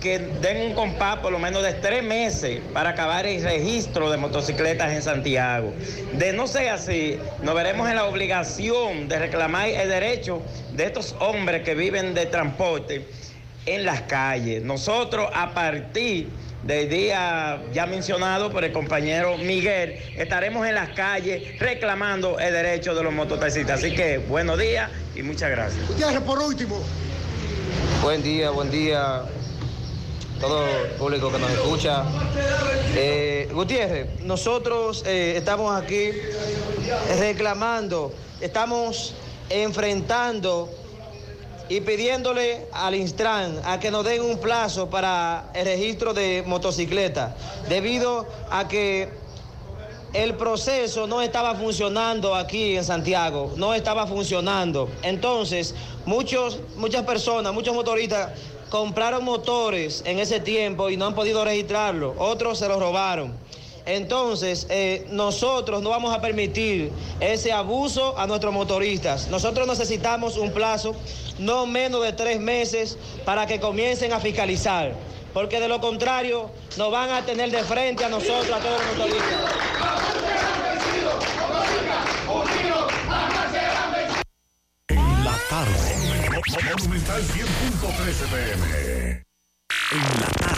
Speaker 40: que den un compás por lo menos de tres meses para acabar el registro de motocicletas en Santiago. De no ser así, nos veremos en la obligación de reclamar el derecho de estos hombres que viven de transporte en las calles. Nosotros a partir del día ya mencionado por el compañero Miguel, estaremos en las calles reclamando el derecho de los mototaxistas. Así que buenos días y muchas gracias.
Speaker 35: Gutiérrez, por último.
Speaker 41: Buen día, buen día. Todo el público que nos escucha. Eh, Gutiérrez, nosotros eh, estamos aquí reclamando, estamos enfrentando y pidiéndole al Instran a que nos den un plazo para el registro de motocicletas, debido a que el proceso no estaba funcionando aquí en Santiago, no estaba funcionando. Entonces, muchos, muchas personas, muchos motoristas compraron motores en ese tiempo y no han podido registrarlo, otros se los robaron. Entonces, eh, nosotros no vamos a permitir ese abuso a nuestros motoristas. Nosotros necesitamos un plazo no menos de tres meses para que comiencen a fiscalizar, porque de lo contrario nos van a tener de frente a nosotros, a todos los motoristas.
Speaker 6: En la tarde. Monumental 100.13 pm. En la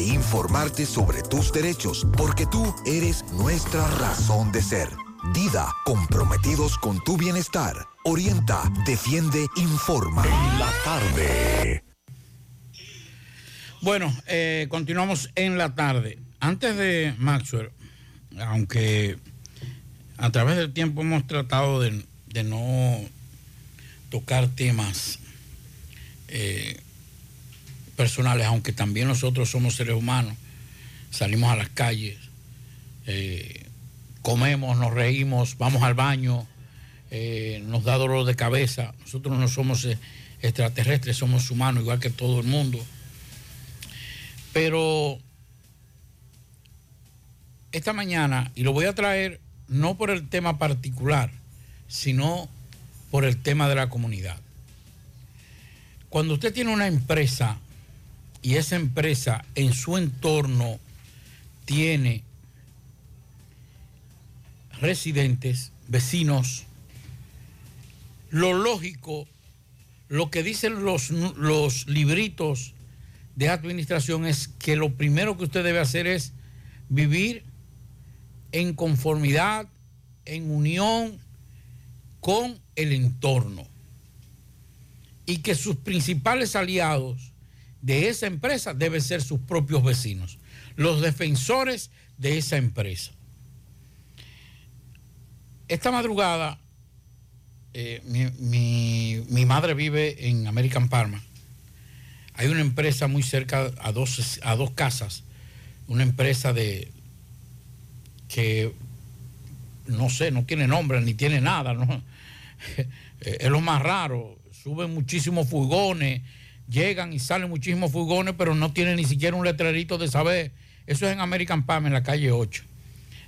Speaker 5: informarte sobre tus derechos, porque tú eres nuestra razón de ser. Dida, comprometidos con tu bienestar. Orienta, defiende, informa.
Speaker 6: En la tarde.
Speaker 12: Bueno, eh, continuamos en la tarde. Antes de Maxwell, aunque a través del tiempo hemos tratado de, de no tocar temas eh, personales, aunque también nosotros somos seres humanos, salimos a las calles, eh, comemos, nos reímos, vamos al baño, eh, nos da dolor de cabeza. Nosotros no somos eh, extraterrestres, somos humanos igual que todo el mundo. Pero esta mañana, y lo voy a traer no por el tema particular, sino por el tema de la comunidad. Cuando usted tiene una empresa y esa empresa en su entorno tiene residentes, vecinos, lo lógico, lo que dicen los, los libritos de administración es que lo primero que usted debe hacer es vivir en conformidad, en unión con el entorno. Y que sus principales aliados de esa empresa deben ser sus propios vecinos, los defensores de esa empresa. Esta madrugada, eh, mi, madre vive en American Parma. Hay una empresa muy cerca a dos, a dos casas, una empresa de que no sé, no tiene nombre ni tiene nada, eh, es lo más raro. Suben muchísimos furgones, llegan y salen muchísimos furgones, pero no tienen ni siquiera un letrerito de saber. Eso es en American Palm, en la calle 8.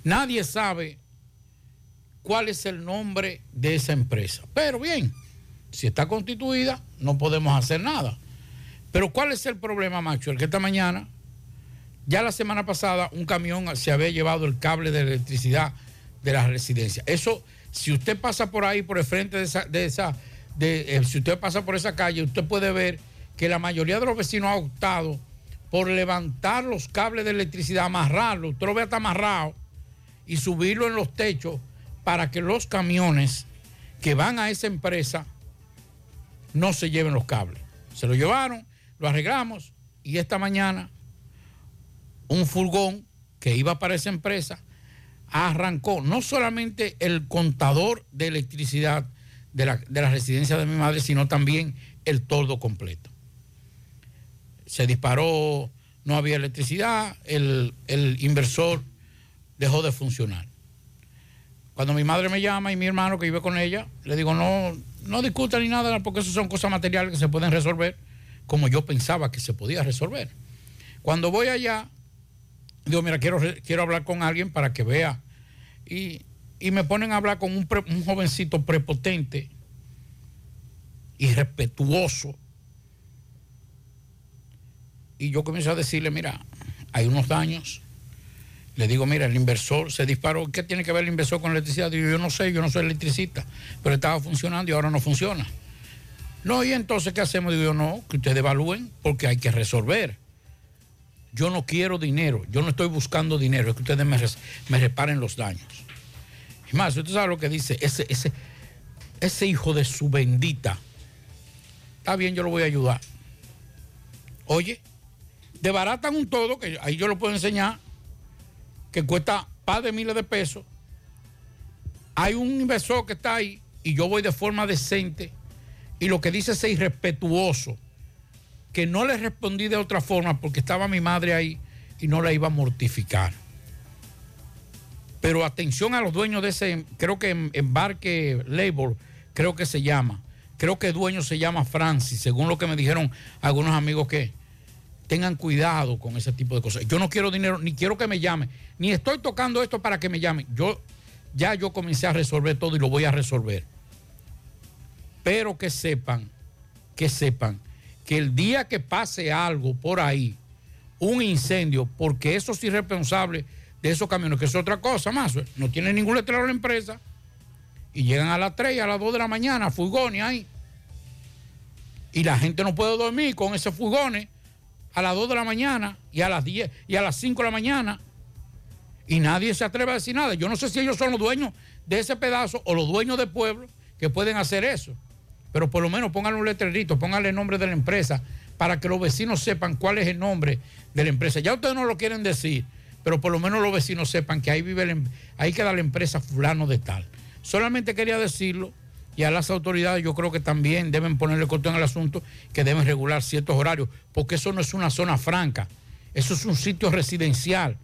Speaker 12: Nadie sabe cuál es el nombre de esa empresa. Pero bien, si está constituida, no podemos hacer nada. Pero ¿cuál es el problema, Macho? El que esta mañana, ya la semana pasada, un camión se había llevado el cable de electricidad de la residencia. Eso, si usted pasa por ahí, por el frente de esa, de esa eh, si usted pasa por esa calle, usted puede ver que la mayoría de los vecinos ha optado por levantar los cables de electricidad, amarrarlos, usted lo ve hasta amarrado, y subirlo en los techos para que los camiones que van a esa empresa no se lleven los cables. Se lo llevaron, lo arreglamos y esta mañana un furgón que iba para esa empresa arrancó no solamente el contador de electricidad de la, de residencia de mi madre, sino también el toldo completo. Se disparó, no había electricidad, el, el inversor dejó de funcionar. Cuando mi madre me llama y mi hermano que vive con ella, le digo, no, no discuta ni nada, porque eso son cosas materiales que se pueden resolver como yo pensaba que se podía resolver. Cuando voy allá, digo, mira, quiero, quiero hablar con alguien para que vea. Y, y me ponen a hablar con un, un jovencito prepotente, irrespetuoso. Y yo comienzo a decirle, mira, hay unos daños. Le digo, mira, el inversor se disparó. ¿Qué tiene que ver el inversor con electricidad? Digo, yo no sé, yo no soy electricista, pero estaba funcionando y ahora no funciona. No, y entonces, ¿qué hacemos? Digo yo, no, que ustedes evalúen porque hay que resolver. Yo no quiero dinero, yo no estoy buscando dinero, es que ustedes me, me reparen los daños. Y más, usted sabe lo que dice, ese, ese, ese hijo de su bendita. Está bien, yo lo voy a ayudar. Oye, debaratan un todo, que ahí yo lo puedo enseñar, que cuesta par de miles de pesos. Hay un inversor que está ahí y yo voy de forma decente y lo que dice es irrespetuoso, que no le respondí de otra forma porque estaba mi madre ahí y no la iba a mortificar. Pero atención a los dueños de ese, creo que em- embarque labor, creo que se llama. Creo que dueño se llama Francis, según lo que me dijeron algunos amigos que tengan cuidado con ese tipo de cosas. Yo no quiero dinero, ni quiero que me llamen, ni estoy tocando esto para que me llamen. Yo ya yo comencé a resolver todo y lo voy a resolver. Pero que sepan, que sepan que el día que pase algo por ahí, un incendio, porque esos irresponsables de esos camiones, que es otra cosa más, no tienen ningún letrero en la empresa, y llegan a las 3 y a las 2 de la mañana, furgones ahí. Y la gente no puede dormir con esos furgones a las 2 de la mañana y a las 10 y a las 5 de la mañana. Y nadie se atreve a decir nada. Yo no sé si ellos son los dueños de ese pedazo o los dueños del pueblo que pueden hacer eso. Pero por lo menos pónganle un letrerito, pónganle el nombre de la empresa para que los vecinos sepan cuál es el nombre de la empresa. Ya ustedes no lo quieren decir, pero por lo menos los vecinos sepan que ahí vive em- ahí queda la empresa fulano de tal. Solamente quería decirlo y a las autoridades yo creo que también deben ponerle corto en el asunto, que deben regular ciertos horarios, porque eso no es una zona franca, eso es un sitio residencial.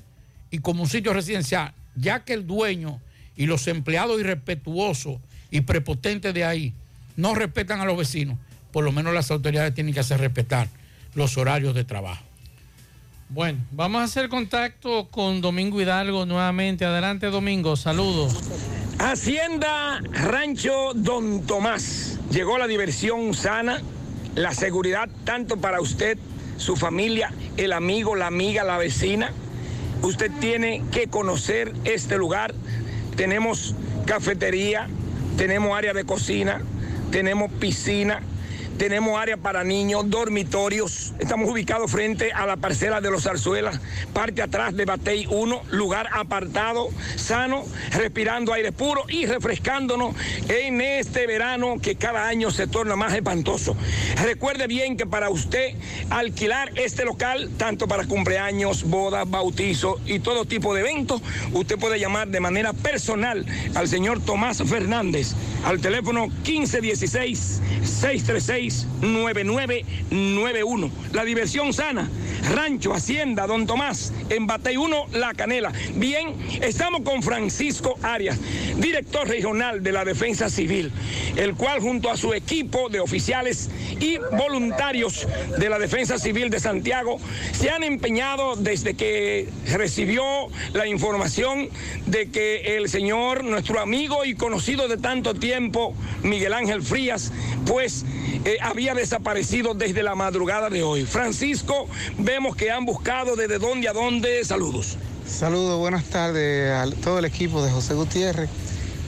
Speaker 12: Y como un sitio residencial, ya que el dueño y los empleados irrespetuosos y prepotentes de ahí no respetan a los vecinos, por lo menos las autoridades tienen que hacer respetar los horarios de trabajo.
Speaker 11: Bueno, vamos a hacer contacto con Domingo Hidalgo nuevamente. Adelante, Domingo. Saludos.
Speaker 22: Hacienda Rancho Don Tomás. Llegó la diversión sana, la seguridad tanto para usted, su familia, el amigo, la amiga, la vecina. Usted tiene que conocer este lugar. Tenemos cafetería, tenemos área de cocina, tenemos piscina, tenemos área para niños, dormitorios. Estamos ubicados frente a la parcela de los Zarzuelas, parte atrás de Batey 1, lugar apartado, sano, respirando aire puro y refrescándonos en este verano que cada año se torna más espantoso. Recuerde bien que para usted alquilar este local, tanto para cumpleaños, bodas, bautizos y todo tipo de eventos, usted puede llamar de manera personal al señor Tomás Fernández al teléfono 1516 636 9991. La diversión sana, Rancho Hacienda Don Tomás, en Batey 1, La Canela. Bien, estamos con Francisco Arias, director regional de la Defensa Civil, el cual junto a su equipo de oficiales y voluntarios de la Defensa Civil de Santiago se han empeñado desde que recibió la información de que el señor, nuestro amigo y conocido de tanto tiempo, Miguel Ángel Frías, pues había desaparecido desde la madrugada de hoy. Francisco, vemos que han buscado desde dónde a dónde. Saludos.
Speaker 42: Saludos, buenas tardes a todo el equipo de José Gutiérrez.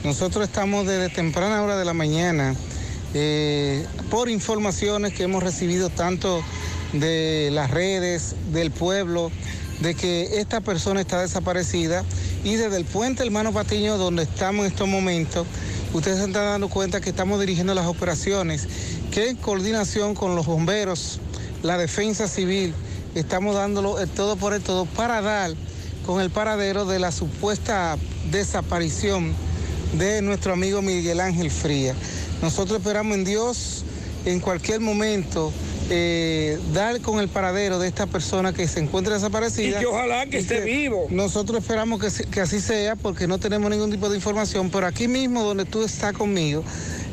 Speaker 42: Nosotros estamos desde temprana hora de la mañana eh, por informaciones que hemos recibido tanto de las redes, del pueblo, de que esta persona está desaparecida y desde el puente Hermano Patiño donde estamos en estos momentos, ustedes se están dando cuenta que estamos dirigiendo las operaciones que en coordinación con los bomberos, la defensa civil, estamos dándolo el todo por el todo para dar con el paradero de la supuesta desaparición de nuestro amigo Miguel Ángel Fría. Nosotros esperamos en Dios en cualquier momento eh, dar con el paradero de esta persona que se encuentra desaparecida.
Speaker 22: Y que ojalá que esté vivo.
Speaker 42: Nosotros esperamos que, así sea porque no tenemos ningún tipo de información, pero aquí mismo donde tú estás conmigo,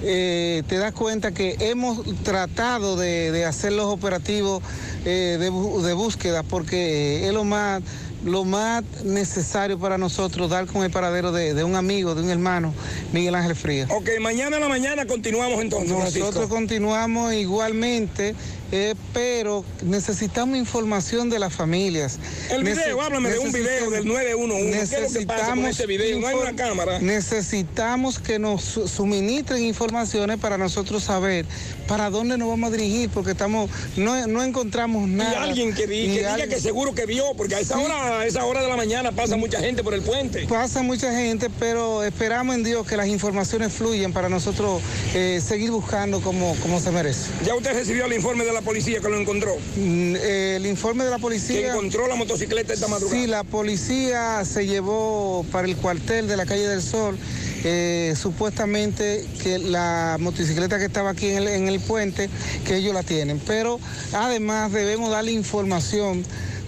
Speaker 42: eh, te das cuenta que hemos tratado de, de hacer los operativos eh, de, búsqueda porque es lo más, lo más necesario para nosotros dar con el paradero de, de un amigo, de un hermano, Miguel Ángel Frías.
Speaker 22: Ok, mañana en la mañana continuamos entonces,
Speaker 42: Nosotros
Speaker 22: Francisco.
Speaker 42: continuamos igualmente, eh, pero necesitamos información de las familias.
Speaker 22: El video,
Speaker 42: Nece-
Speaker 22: háblame de un video del 911. ¿Qué es lo que pasa con ese video? No hay una cámara.
Speaker 42: Necesitamos que nos su- suministren informaciones para nosotros saber para dónde nos vamos a dirigir, porque estamos no, no encontramos
Speaker 22: Y
Speaker 42: nada.
Speaker 22: alguien que, di-
Speaker 42: Y
Speaker 22: que diga que seguro que vio, porque a esa
Speaker 42: Sí.
Speaker 22: hora, a esa hora de la mañana pasa mucha gente por el puente.
Speaker 42: Pasa mucha gente, pero esperamos en Dios que las informaciones fluyan para nosotros eh, seguir buscando como, como se merece.
Speaker 22: Ya usted recibió el informe de la policía que lo encontró.
Speaker 42: Mm, eh, el informe de la policía.
Speaker 22: Que encontró la motocicleta esta madrugada.
Speaker 42: Sí, la policía se llevó para el cuartel de la calle del Sol. eh, supuestamente que la motocicleta que estaba aquí en el, en el puente, que ellos la tienen. Pero además debemos darle información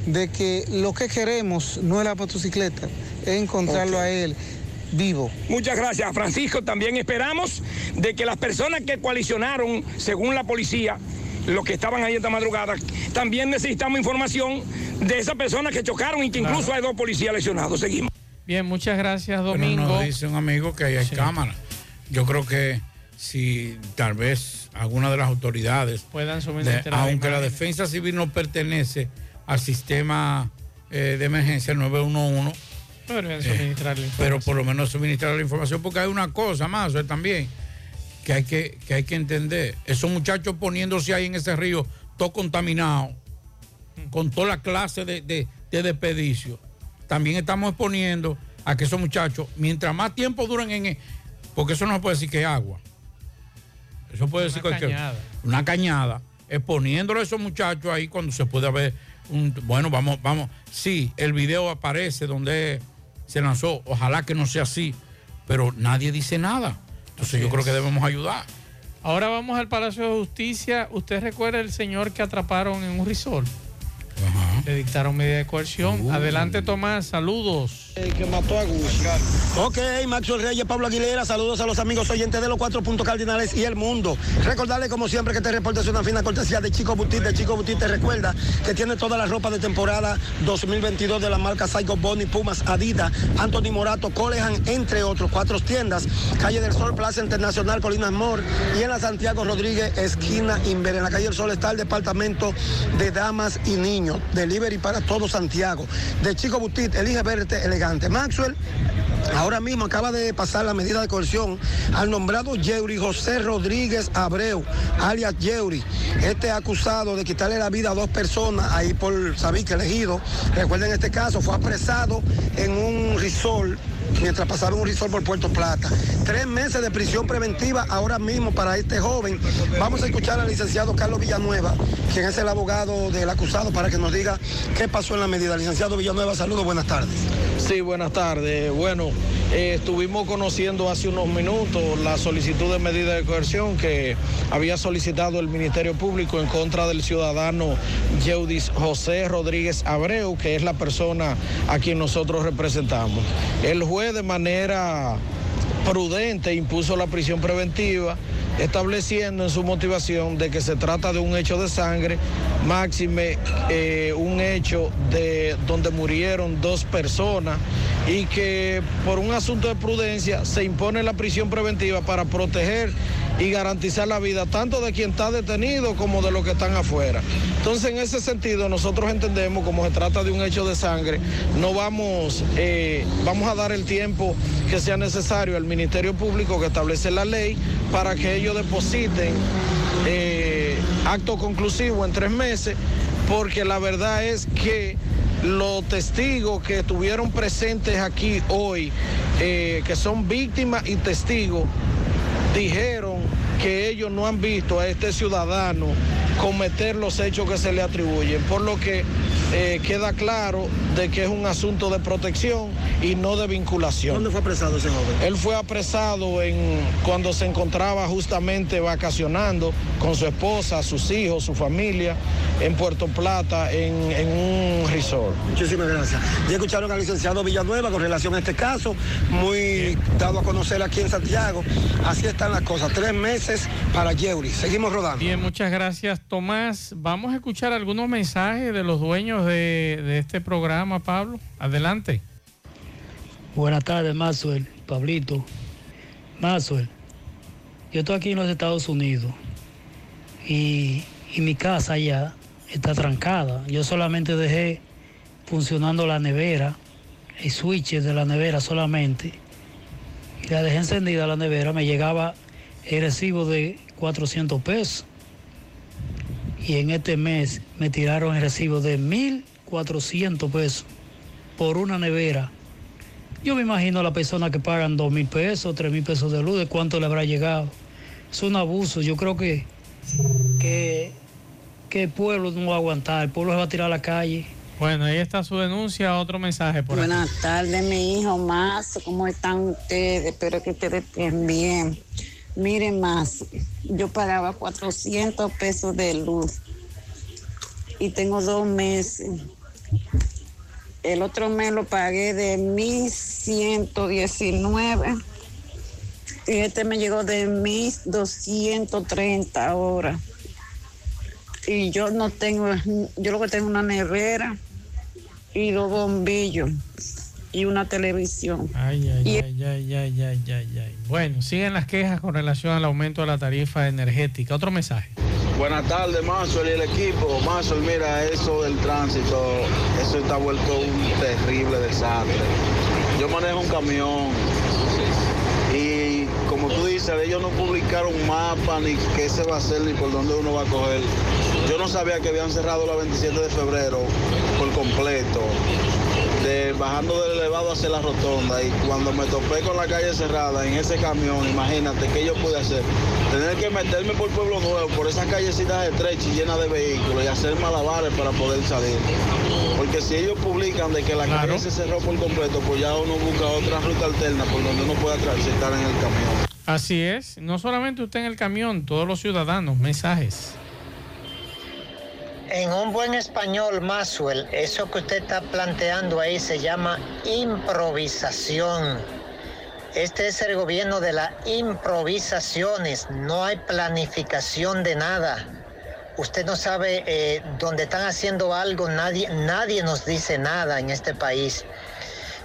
Speaker 42: de que lo que queremos no es la motocicleta, es encontrarlo a él vivo.
Speaker 22: Muchas gracias, Francisco. También esperamos de que las personas que coalicionaron, según la policía, los que estaban ahí esta madrugada, también necesitamos información de esas personas que chocaron y que incluso hay dos policías lesionados. Seguimos.
Speaker 11: Bien, muchas gracias,
Speaker 12: Pero
Speaker 11: Domingo.
Speaker 12: nos dice un amigo que ahí hay
Speaker 11: Sí.
Speaker 12: cámaras. Yo creo que si tal vez alguna de las autoridades,
Speaker 11: Puedan
Speaker 12: de-
Speaker 11: suministrar
Speaker 12: aunque la defensa civil no pertenece al sistema eh, de emergencia 911,
Speaker 11: Podrían
Speaker 12: eh, pero por lo menos suministrar la información, porque hay una cosa más eh, también que hay que, que hay que entender. Esos muchachos poniéndose ahí en ese río, todo contaminado, con toda la clase de, de, de también estamos exponiendo a que esos muchachos, mientras más tiempo duren en... e- Porque eso no se puede decir que es agua. Eso puede decir cualquier
Speaker 11: cañada.
Speaker 12: Una cañada, exponiéndole a esos muchachos ahí cuando se puede haber un... Bueno, vamos, vamos. Sí, el video aparece donde se lanzó. Ojalá que no sea así. Pero nadie dice nada. Entonces yo creo que debemos ayudar.
Speaker 11: Ahora vamos al Palacio de Justicia. ¿Usted recuerda el señor que atraparon en un resort? Le dictaron medida de coerción. Adelante, Tomás. Saludos.
Speaker 27: Que mató a Gus. Ok, Maxwell Reyes, Pablo Aguilera, saludos a los amigos oyentes de los cuatro puntos cardinales y el mundo. Recordarle como siempre que este reporte es una fina cortesía de Chico Butit. De Chico Butit te recuerda que tiene toda la ropa de temporada 2022 de la marca Saigo Bonnie, Pumas, Adidas, Anthony Morato, Colehan, entre otros. Cuatro tiendas, Calle del Sol, Plaza Internacional, Colinas Mor y en la Santiago Rodríguez, esquina Inver. En la Calle del Sol está el departamento de damas y niños. Delivery para todo Santiago. De Chico Butit, elige verte elegante. Maxwell. Ahora mismo acaba de pasar la medida de coerción al nombrado Yeuri José Rodríguez Abreu, alias Yeuri. Este acusado de quitarle la vida a dos personas ahí por Sabique elegido. Recuerden este caso, fue apresado en un risol mientras pasaba un risol por Puerto Plata. Tres meses de prisión preventiva ahora mismo para este joven. Vamos a escuchar al licenciado Carlos Villanueva, quien es el abogado del acusado, para que nos diga qué pasó en la medida. Licenciado Villanueva, saludos, buenas tardes.
Speaker 43: Sí, buenas tardes. Bueno, eh, estuvimos conociendo hace unos minutos la solicitud de medida de coerción que había solicitado el Ministerio Público en contra del ciudadano Yeudis José Rodríguez Abreu, que es la persona a quien nosotros representamos. El de manera prudente impuso la prisión preventiva, estableciendo en su motivación de que se trata de un hecho de sangre, máxime eh, un hecho de donde murieron dos personas y que por un asunto de prudencia se impone la prisión preventiva para proteger y garantizar la vida tanto de quien está detenido como de los que están afuera. Entonces, en ese sentido, nosotros entendemos como se trata de un hecho de sangre, no vamos, eh, vamos a dar el tiempo que sea necesario al Ministerio Público que establece la ley para que ellos depositen eh, acto conclusivo en tres meses, porque la verdad es que los testigos que estuvieron presentes aquí hoy, eh, que son víctimas y testigos, dijeron que ellos no han visto a este ciudadano cometer los hechos que se le atribuyen, por lo que eh, queda claro de que es un asunto de protección y no de vinculación.
Speaker 27: ¿Dónde fue apresado ese joven?
Speaker 43: Él fue apresado en, cuando se encontraba justamente vacacionando con su esposa, sus hijos, su familia en Puerto Plata, en, en un resort.
Speaker 27: Muchísimas gracias. Ya escucharon al licenciado Villanueva con relación a este caso, muy dado a conocer aquí en Santiago. Así están las cosas. Tres meses para Yeuri. Seguimos rodando.
Speaker 11: Bien, muchas gracias Tomás. Vamos a escuchar algunos mensajes de los dueños de, este programa, Pablo. Adelante.
Speaker 44: Buenas tardes, Maxwell, Pablito. Maxwell, yo estoy aquí en los Estados Unidos y, y mi casa allá está trancada. Yo solamente dejé funcionando la nevera, el switch de la nevera solamente. Y la dejé encendida la nevera, me llegaba el recibo de 400 pesos. Y en este mes me tiraron el recibo de 1.400 pesos por una nevera. Yo me imagino a la persona que pagan dos mil pesos, tres mil pesos de luz, de cuánto le habrá llegado. Es un abuso. Yo creo que, que, que el pueblo no va a aguantar, el pueblo se va a tirar a la calle.
Speaker 11: Bueno, ahí está su denuncia, otro mensaje por aquí.
Speaker 45: Buenas tardes, mi hijo más. ¿Cómo están ustedes? Espero que ustedes estén bien. Miren más, yo pagaba 400 pesos de luz y tengo dos meses. El otro mes lo pagué de 1119 y este me llegó de 1230 ahora. Y yo no tengo, yo lo que tengo es una nevera y dos bombillos y una televisión.
Speaker 11: Ay, ay,
Speaker 45: Y-
Speaker 11: ay, ay, ay, ay, ay, ay. Bueno, siguen las quejas con relación al aumento de la tarifa energética. Otro mensaje.
Speaker 46: Buenas tardes, Mazo y el equipo. Mazo, mira, eso del tránsito, eso está vuelto un terrible desastre. Yo manejo un camión y como tú dices, ellos no publicaron mapa ni qué se va a hacer ni por dónde uno va a coger. Yo no sabía que habían cerrado la 27 de febrero por completo, de, bajando del elevado hacia la rotonda y cuando me topé con la calle cerrada en ese camión, imagínate qué yo pude hacer. Tener que meterme por Pueblo Nuevo, por esas callecitas estrechas y llenas de vehículos y hacer malabares para poder salir. Porque si ellos publican de que la calle se cerró por completo, pues ya uno busca otra ruta alterna por donde uno pueda transitar en el camión.
Speaker 11: Así es, no solamente usted en el camión, todos los ciudadanos, mensajes.
Speaker 47: En un buen español, Maxwell, eso que usted está planteando ahí se llama improvisación. Este es el gobierno de las improvisaciones, no hay planificación de nada. Usted no sabe eh, dónde están haciendo algo, nadie, nadie nos dice nada en este país.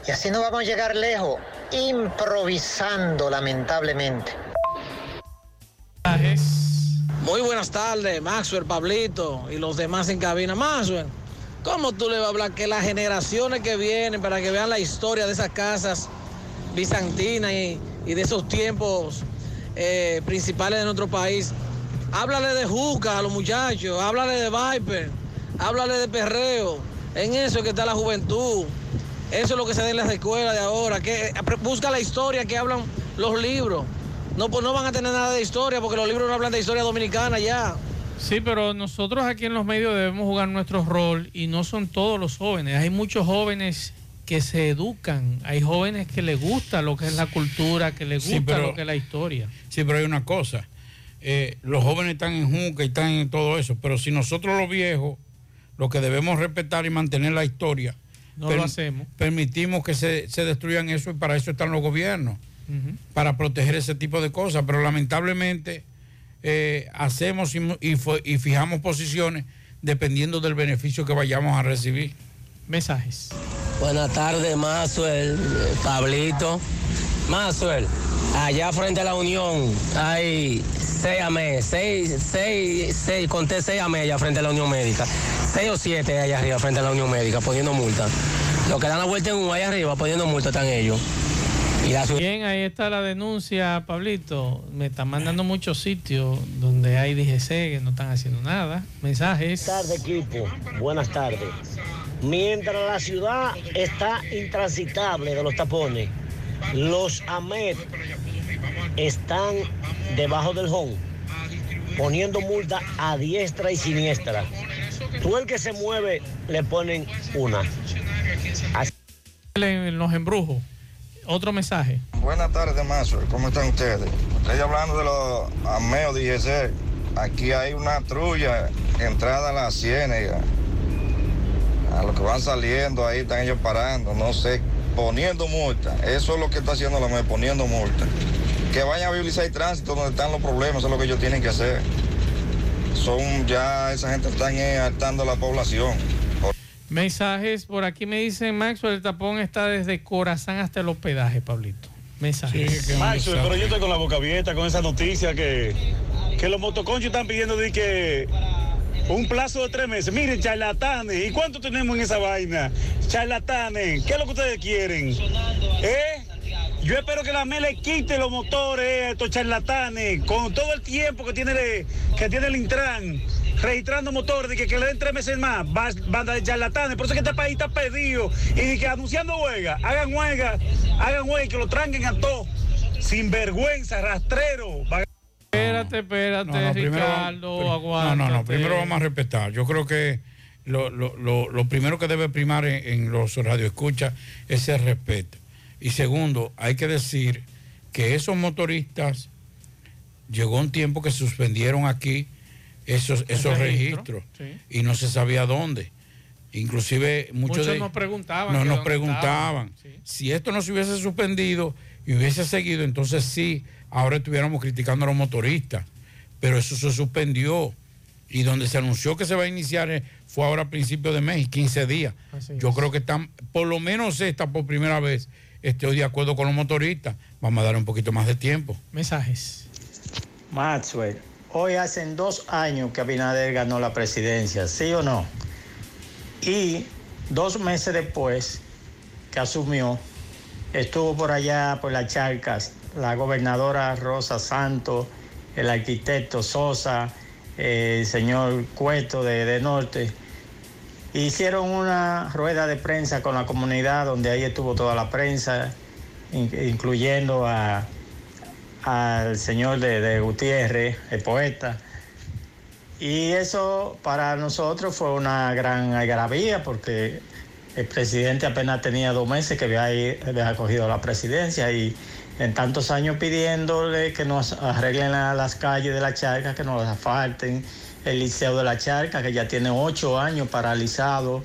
Speaker 47: Y así no vamos a llegar lejos, improvisando lamentablemente.
Speaker 43: Muy buenas tardes, Maxwell, Pablito y los demás en cabina. Maxwell, ¿cómo tú le vas a hablar que las generaciones que vienen para que vean la historia de esas casas bizantinas y, y de esos tiempos eh, principales de nuestro país? Háblale de Juca a los muchachos, háblale de Viper, háblale de perreo. En eso es que está la juventud. Eso es lo que se da en las escuelas de ahora. Que, busca la historia que hablan los libros. No, pues no van a tener nada de historia porque los libros no hablan de historia dominicana ya.
Speaker 11: Sí, pero nosotros aquí en los medios debemos jugar nuestro rol y no son todos los jóvenes. Hay muchos jóvenes que se educan. Hay jóvenes que les gusta lo que es la cultura, que les
Speaker 12: Sí,
Speaker 11: gusta
Speaker 12: pero-
Speaker 11: lo que es la historia.
Speaker 12: Sí, pero hay una cosa. eh, los jóvenes están en Juca y están en todo eso, pero si nosotros los viejos, lo que debemos respetar y mantener la historia,
Speaker 11: No lo hacemos.
Speaker 12: permitimos que se, se destruyan eso y para eso están los gobiernos, Para proteger ese tipo de cosas, pero lamentablemente eh, hacemos y, y fue- y fijamos posiciones dependiendo del beneficio que vayamos a recibir.
Speaker 11: Mensajes.
Speaker 48: Buenas tardes, Mazuel, Pablito. Mazuel, allá frente a la Unión hay seis AME, seis, seis, seis, conté seis AME allá frente a la Unión Médica. Seis o siete allá arriba frente a la Unión Médica poniendo multa. Los que dan la vuelta en un allá arriba poniendo multa están ellos.
Speaker 11: Bien, ahí está la denuncia, Pablito. Me están mandando muchos sitios donde hay DGC que no están haciendo nada. Mensajes.
Speaker 49: Buenas tardes, equipo. Buenas tardes. Mientras la ciudad está intransitable de los tapones, los AMET están debajo del home, poniendo multa a diestra y siniestra. Tú el que se mueve, le ponen una. Así-
Speaker 11: En los embrujos. Otro mensaje.
Speaker 50: Buenas tardes, Mazo. ¿Cómo están ustedes? Estoy hablando de los ameos de IGC. Aquí hay una trulla, entrada a la ciénaga. A los que van saliendo, ahí están ellos parando, no sé, poniendo multa. Eso es lo que está haciendo la ME, poniendo multa. Que vayan a viabilizar el tránsito donde están los problemas, eso es lo que ellos tienen que hacer. Son ya, esa gente están eh, hartando a la población.
Speaker 11: Mensajes. Por aquí me dicen, Maxwell, el tapón está desde Corazán hasta el hospedaje, Pablito. Mensajes.
Speaker 51: Maxwell, pero yo estoy con la boca abierta con esa noticia que, que los motoconchos están pidiendo de que un plazo de tres meses. Miren, charlatanes, ¿y cuánto tenemos en esa vaina? Charlatanes, ¿qué es lo que ustedes quieren? ¿Eh? Yo espero que la ME le quite los motores a estos charlatanes con todo el tiempo que tiene, que tiene el Intran registrando motores, de que, que le den tres meses más, va- banda de charlatanes. Por eso es que este país está perdido y de que anunciando huelga, hagan huelga, hagan huelga y que lo tranquen a todos, sin vergüenza, rastrero.
Speaker 11: Espérate, espérate,
Speaker 12: No, primero
Speaker 11: Ricardo,
Speaker 12: pri-
Speaker 11: aguántate.
Speaker 12: No, no, no, primero vamos a respetar. Yo creo que lo, lo- lo- lo primero que debe primar en, en los radioescuchas es el respeto. Y segundo, hay que decir que esos motoristas, llegó un tiempo que suspendieron aquí esos, esos
Speaker 11: registro,
Speaker 12: registros
Speaker 11: sí.
Speaker 12: y no se sabía dónde. Inclusive muchos,
Speaker 11: Muchos
Speaker 12: de-
Speaker 11: nos preguntaban.
Speaker 12: no, nos preguntaban. Si esto no se hubiese suspendido y hubiese seguido, entonces sí, ahora estuviéramos criticando a los motoristas. Pero eso se suspendió. Y donde se anunció que se va a iniciar eh, fue ahora a principios de mes y 15 días.
Speaker 11: Así
Speaker 12: Yo
Speaker 11: es.
Speaker 12: creo que están, por lo menos esta por primera vez, estoy de acuerdo con los motoristas. Vamos a dar un poquito más de tiempo.
Speaker 11: Mensajes.
Speaker 52: Maxwell, hoy hacen dos años que Abinader ganó la presidencia, ¿sí o no? Y dos meses después que asumió, estuvo por allá, por las charcas, la gobernadora Rosa Santos, el arquitecto Sosa, el señor Cueto de, de Norte. Hicieron una rueda de prensa con la comunidad donde ahí estuvo toda la prensa, in- incluyendo a, al señor de, de Gutiérrez, el poeta. Y eso para nosotros fue una gran algarabía porque el presidente apenas tenía dos meses que había, había cogido la presidencia y en tantos años pidiéndole que nos arreglen la- las calles de la charca, que nos asfalten el liceo de la charca, que ya tiene ocho años paralizado,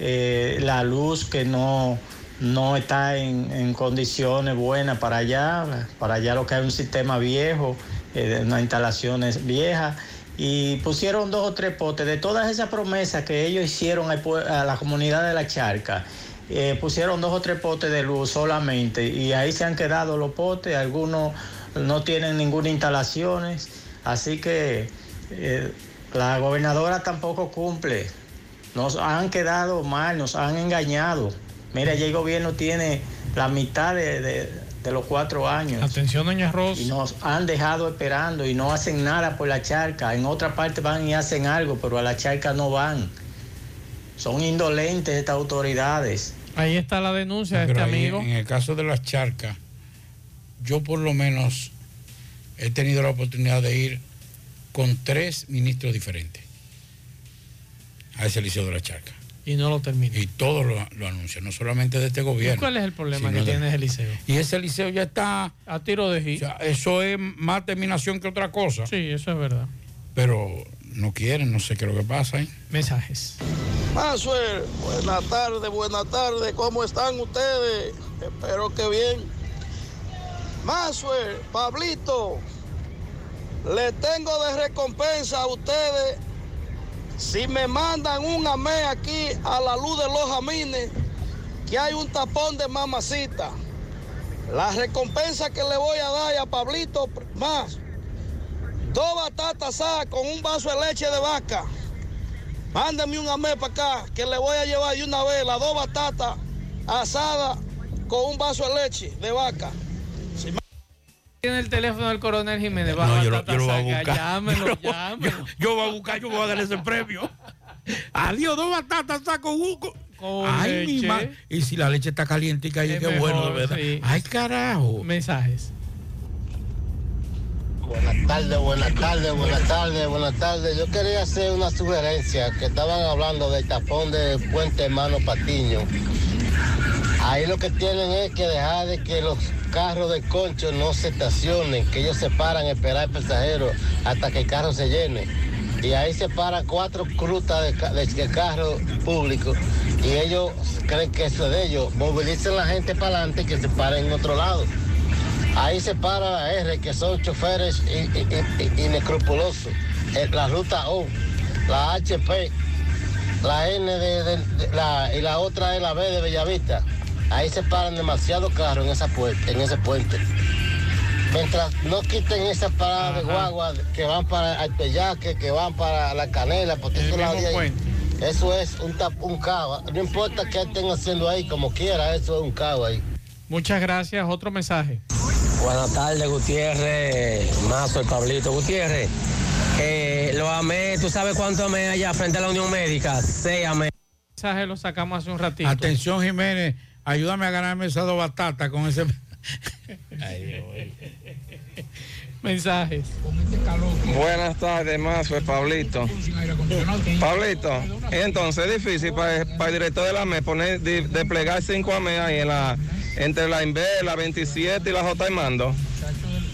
Speaker 52: eh, la luz que no, no está en, condiciones buenas para allá, para allá lo que hay un sistema viejo, eh, unas instalaciones viejas, y pusieron dos o tres potes de todas esas promesas que ellos hicieron a la comunidad de la charca. eh, pusieron dos o tres potes de luz solamente y ahí se han quedado los potes, algunos no tienen ninguna instalaciones, así que eh, la gobernadora tampoco cumple. Nos han quedado mal, nos han engañado. Mira, ya el gobierno tiene la mitad de, de- de los cuatro años.
Speaker 11: Atención, doña Rosa.
Speaker 52: Y nos han dejado esperando y no hacen nada por la charca. En otra parte van y hacen algo, pero a la charca no van. Son indolentes estas autoridades.
Speaker 11: Ahí está la denuncia de
Speaker 12: Pero
Speaker 11: este
Speaker 12: ahí,
Speaker 11: amigo.
Speaker 12: En el caso de las charcas, yo por lo menos he tenido la oportunidad de ir con tres ministros diferentes a ese liceo de la charca.
Speaker 11: Y no lo termina.
Speaker 12: Y todo lo, lo anuncia, no solamente de este gobierno.
Speaker 11: ¿Cuál es el problema que
Speaker 12: de-
Speaker 11: tiene el liceo?
Speaker 12: Y ese liceo ya está...
Speaker 11: A tiro de
Speaker 12: o sea, eso es más terminación que otra cosa.
Speaker 11: Sí, eso es verdad.
Speaker 12: Pero no quieren, no sé qué es lo que pasa ahí.
Speaker 11: Mensajes.
Speaker 53: Maxwell, buenas tardes, buenas tardes. ¿Cómo están ustedes? Espero que bien. Maxwell, Pablito, le tengo de recompensa a ustedes si me mandan un amé aquí a la luz de los jamines, que hay un tapón de mamacita. La recompensa que le voy a dar a Pablito más, dos batatas asadas con un vaso de leche de vaca. Mándame un amé para acá, que le voy a llevar de una vez las dos batatas asadas con un vaso de leche de vaca.
Speaker 11: Tiene el teléfono del coronel Jiménez.
Speaker 12: No,
Speaker 11: baja
Speaker 12: yo lo, yo lo voy a buscar.
Speaker 11: Llámelo,
Speaker 12: Yo lo voy-
Speaker 11: llámelo.
Speaker 12: Yo, yo voy a buscar, yo voy a dar ese premio. Adiós, dos batatas, saco un...
Speaker 11: Con
Speaker 12: Ay, mi
Speaker 11: leche.
Speaker 12: madre. Y si la leche está calientica, y
Speaker 11: Es
Speaker 12: qué bueno, de verdad.
Speaker 11: sí.
Speaker 12: Ay, carajo.
Speaker 11: Mensajes.
Speaker 31: Buenas tardes, buenas tardes, buenas tardes, buenas tardes. Yo quería hacer una sugerencia, que estaban hablando del tapón de Puente Hermano Patiño. Ahí lo que tienen es que dejar de que los carros de concho no se estacionen, que ellos se paran a esperar al pasajero hasta que el carro se llene. Y ahí se paran cuatro crutas de, de- de carros públicos y ellos creen que eso es de ellos. Movilicen la gente para adelante que se paren en otro lado. Ahí se para la R, que son choferes inescrupulosos. Eh, La ruta O, la HP, la N de- la, y la otra es la B de Bellavista. Ahí se paran demasiados carros en, esa puerta, en ese puente. Mientras no quiten esas paradas de guagua que van para el Pellaque, que van para la Canela, porque eso, ahí- eso es un, tap- un cava. No importa qué estén haciendo ahí, como quiera, eso es un cava ahí.
Speaker 11: Muchas gracias. Otro mensaje.
Speaker 48: Buenas tardes, Gutiérrez. Mazo, el Pablito. Gutiérrez, eh, lo amé. ¿Tú sabes cuánto amé allá frente a la Unión Médica? Seis amé.
Speaker 11: mensaje lo sacamos hace un ratito.
Speaker 12: Atención, Jiménez, ayúdame a ganarme esas dos batatas con ese.
Speaker 11: Mensajes.
Speaker 54: Buenas tardes, más soy Pablito. Pablito, entonces es difícil para, el director de la ME poner, di- desplegar cinco AME ahí en la, entre la INVE, la 27 y la J Mando.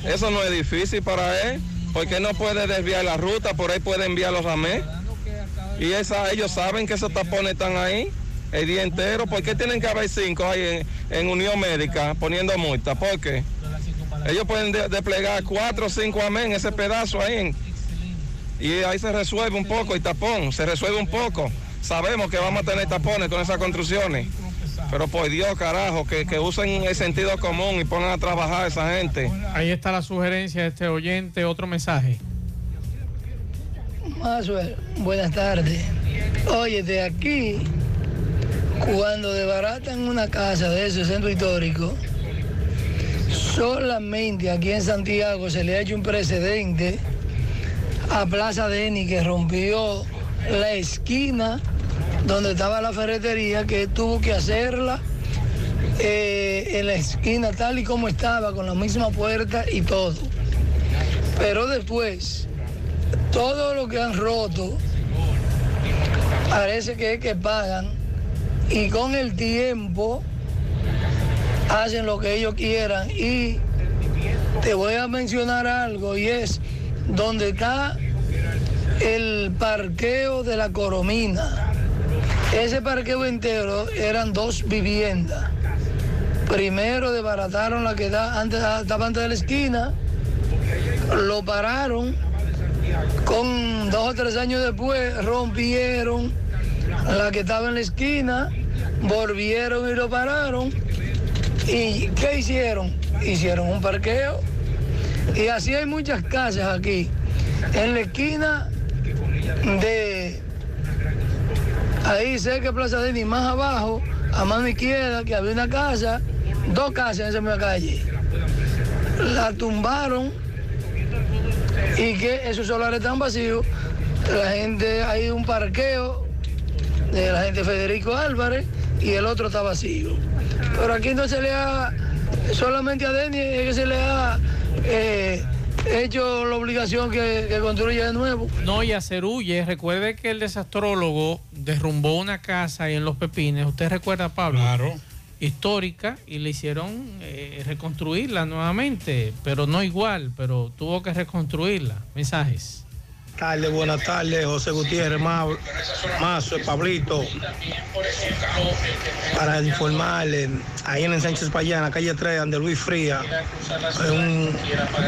Speaker 54: Eso no es difícil para él, porque no puede desviar la ruta, por ahí puede enviar los AME. Y esa, ellos saben que esos tapones están ahí el día entero. ¿Por qué tienen que haber cinco ahí en, en Unión Médica poniendo multa? ¿Por qué? Ellos pueden de- desplegar cuatro o cinco amén ese pedazo ahí. en- y ahí se resuelve un poco el tapón, se resuelve un poco. Sabemos que vamos a tener tapones con esas construcciones. Pero por Dios, carajo, que, que usen el sentido común y pongan a trabajar a esa gente.
Speaker 11: Ahí está la sugerencia de este oyente. Otro mensaje.
Speaker 55: Buenas tardes. Oye, de aquí, cuando desbaratan una casa de ese centro histórico, solamente aquí en Santiago se le ha hecho un precedente a Plaza Deni que rompió la esquina donde estaba la ferretería, que tuvo que hacerla eh, en la esquina tal y como estaba, con la misma puerta y todo. Pero después, todo lo que han roto, parece que es que pagan y con el tiempo hacen lo que ellos quieran. Y te voy a mencionar algo y es donde está el parqueo de la Coromina. Ese parqueo entero eran dos viviendas. Primero desbarataron la que da antes, estaba antes de la esquina, lo pararon con dos o tres años después rompieron la que estaba en la esquina, volvieron y lo pararon. ¿Y qué hicieron? Hicieron un parqueo. Y así hay muchas casas aquí. En la esquina de ahí cerca de Plaza Denis, más abajo, a mano izquierda, que había una casa, dos casas en esa misma calle. La tumbaron y que esos solares están vacíos. La gente, hay un parqueo de la gente Federico Álvarez y el otro está vacío. Pero aquí no se le ha, solamente a Denis es que se le ha eh, hecho la obligación que, que construya de nuevo.
Speaker 11: No, y a Cerulle, recuerde que el desastrólogo derrumbó una casa ahí en Los Pepines, ¿usted recuerda, Pablo?
Speaker 12: Claro.
Speaker 11: Histórica y le hicieron eh, reconstruirla nuevamente, pero no igual, pero tuvo que reconstruirla. Mensajes.
Speaker 56: Tarde, buenas tardes, José Gutiérrez, Ma- Mazo, Pablito. Para informarle, ahí en el Sánchez Payana, calle 3, donde Luis Fría, un,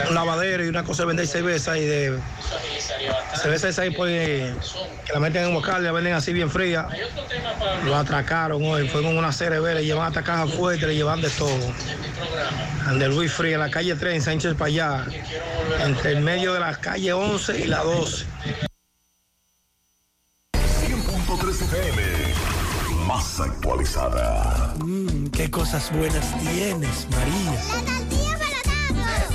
Speaker 56: un lavadero y una cosa de vender cerveza y de cerveza esa ahí pues, que la meten en un bocal, la venden así bien fría. Lo atracaron hoy, fue con una serie verde, llevan hasta caja fuerte, le llevan de todo. Donde Luis Fría, en la calle 3, en Sánchez Payá, entre el medio de la calle 11 y la 12.
Speaker 4: 100.3 FM. Más actualizada.
Speaker 57: Mmm, qué cosas buenas tienes, María.
Speaker 1: Eso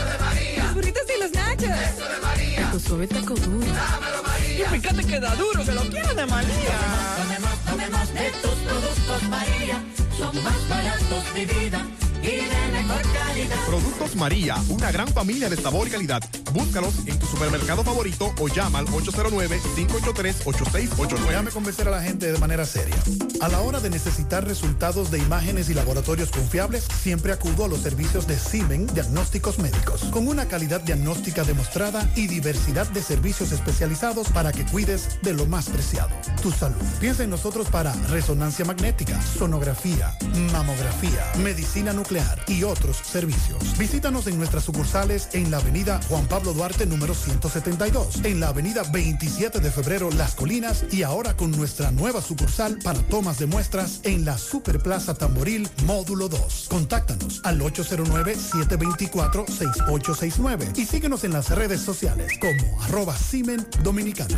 Speaker 1: de María. Los burritos y los nachos. Eso de María. Tu suave taco duro. Dámelo, María. Y fíjate que da duro, que lo quiero de María.
Speaker 58: Tomemos, tomemos de tus productos, María. Son más baratos de vida y de mejor calidad.
Speaker 59: Productos María, una gran familia de sabor y calidad. Búscalos en tu supermercado favorito o llama al 809-583-8689.
Speaker 20: Déjame convencer a la gente de manera seria. A la hora de necesitar resultados de imágenes y laboratorios confiables, siempre acudo a los servicios de Simen Diagnósticos Médicos, con una calidad diagnóstica demostrada y diversidad de servicios especializados para que cuides de lo más preciado, tu salud. Piensa en nosotros para resonancia magnética, sonografía, mamografía, medicina nuclear y otros servicios. Visítanos en nuestras sucursales en la avenida Juan Pablo Duarte número 172, en la avenida 27 de febrero Las Colinas y ahora con nuestra nueva sucursal para tomas de muestras en la Superplaza Tamboril Módulo 2. Contáctanos al 809-724-6869 y síguenos en las redes sociales como arroba Simen Dominicana.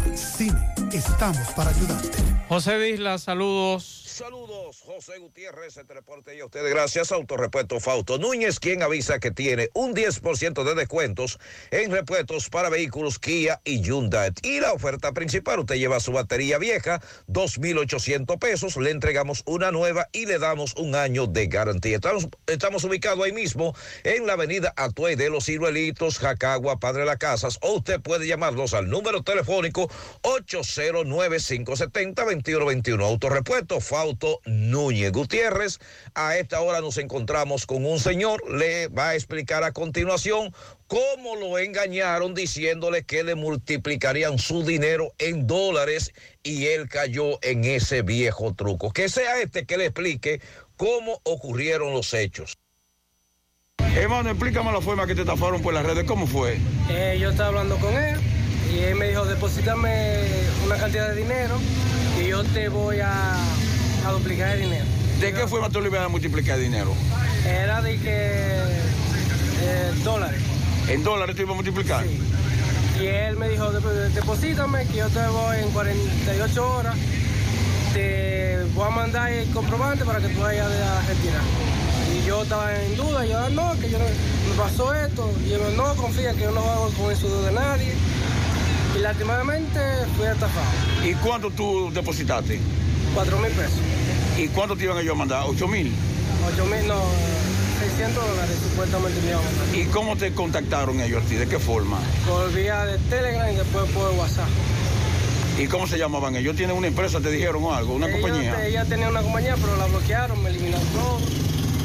Speaker 20: Estamos para ayudarte.
Speaker 11: José Disla, saludos.
Speaker 60: Saludos, José Gutiérrez, este reporte y a ustedes gracias Autorepuesto Fausto Núñez, quien avisa que tiene un 10% de descuentos en repuestos para vehículos Kia y Hyundai. Y la oferta principal, usted lleva su batería vieja, 2.800 pesos, le entregamos una nueva y le damos un año de garantía. Estamos, estamos ubicados ahí mismo en la avenida Atuey de los Ciruelitos, Jacagua, Padre Las Casas, o usted puede llamarnos al número telefónico 809-570-2121. Autorepuesto Fausto Núñez Gutiérrez. A esta hora nos encontramos con un señor, le va a explicar a continuación cómo lo engañaron diciéndole que le multiplicarían su dinero en dólares y él cayó en ese viejo truco. Que sea este que le explique cómo ocurrieron los hechos.
Speaker 61: Hermano, explícame la forma que te estafaron por las redes. ¿Cómo fue?
Speaker 62: Eh, yo estaba hablando con él y él me dijo, deposítame una cantidad de dinero y yo te voy a, a duplicar el dinero.
Speaker 61: ¿De qué forma tú le ibas a multiplicar dinero?
Speaker 62: Era de que eh, dólares.
Speaker 61: ¿En dólares te iba a multiplicar?
Speaker 62: Y él me dijo, "Dep- deposítame que yo te voy en 48 horas. Te voy a mandar el comprobante para que tú vayas a retirar. Y yo estaba en duda, yo, "Ah, no, que yo no, me pasó esto. Y yo, no, confía que yo no hago con el sudor de nadie. Y lastimadamente fui estafado.
Speaker 61: ¿Y cuánto tú depositaste?
Speaker 62: 4 mil pesos.
Speaker 61: ¿Y cuánto te iban ellos a mandar? ¿8 mil?
Speaker 62: 8 mil, no, 600 dólares supuestamente me iban a mandar.
Speaker 61: ¿Y cómo te contactaron ellos a ti? ¿De qué forma?
Speaker 62: Por vía de Telegram y después por WhatsApp.
Speaker 61: ¿Y cómo se llamaban ellos? ¿Tienen una empresa, te dijeron algo? ¿Una
Speaker 62: Ellos-
Speaker 61: compañía?
Speaker 62: Ella tenía una compañía, pero la bloquearon, me eliminaron todo.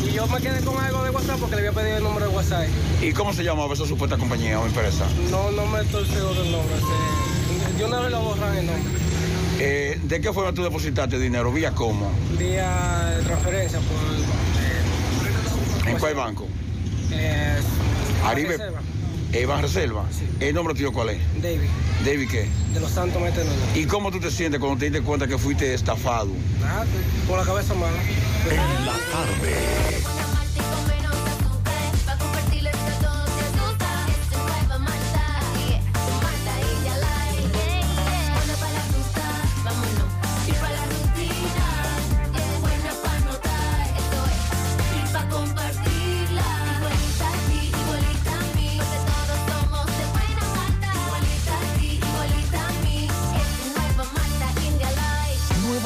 Speaker 62: Y yo me quedé con algo de WhatsApp porque le había pedido el número de WhatsApp.
Speaker 61: ¿Y cómo se llamaba esa supuesta compañía o empresa?
Speaker 62: No, no me estoy seguro del nombre. se- De una vez lo borran el nombre.
Speaker 61: Eh, ¿De qué forma tú depositaste dinero? ¿Vía cómo?
Speaker 62: Vía de transferencia por.
Speaker 61: ¿En cuál banco?
Speaker 62: Eh,
Speaker 61: Aribe.
Speaker 62: Reserva.
Speaker 61: Eh, ¿Ban Reserva? ¿El nombre tuyo cuál es?
Speaker 62: David,
Speaker 61: ¿David qué?
Speaker 62: de los Santos Mete
Speaker 61: ¿Y cómo tú te sientes cuando te diste cuenta que fuiste estafado?
Speaker 62: Nada, por la cabeza mala.
Speaker 4: En la tarde.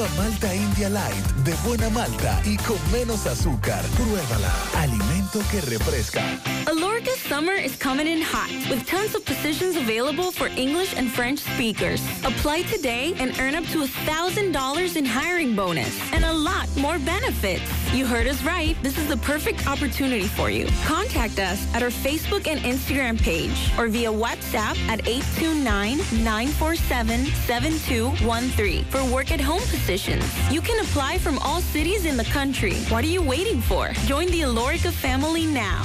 Speaker 4: Nueva
Speaker 6: Malta India Light de buena malta y con menos azúcar. Pruébala. Alimento que refresca.
Speaker 4: Alorca's summer is coming in hot with tons of positions available for English and French speakers. Apply today and earn up to $1,000 in hiring bonus and a lot more benefits. You heard us right. This is the perfect opportunity for you. Contact us at our Facebook and Instagram page or via WhatsApp at 829-947-7213 for work at home positions. You can apply from all cities in the country. What are you waiting for? Join the Alorica family now.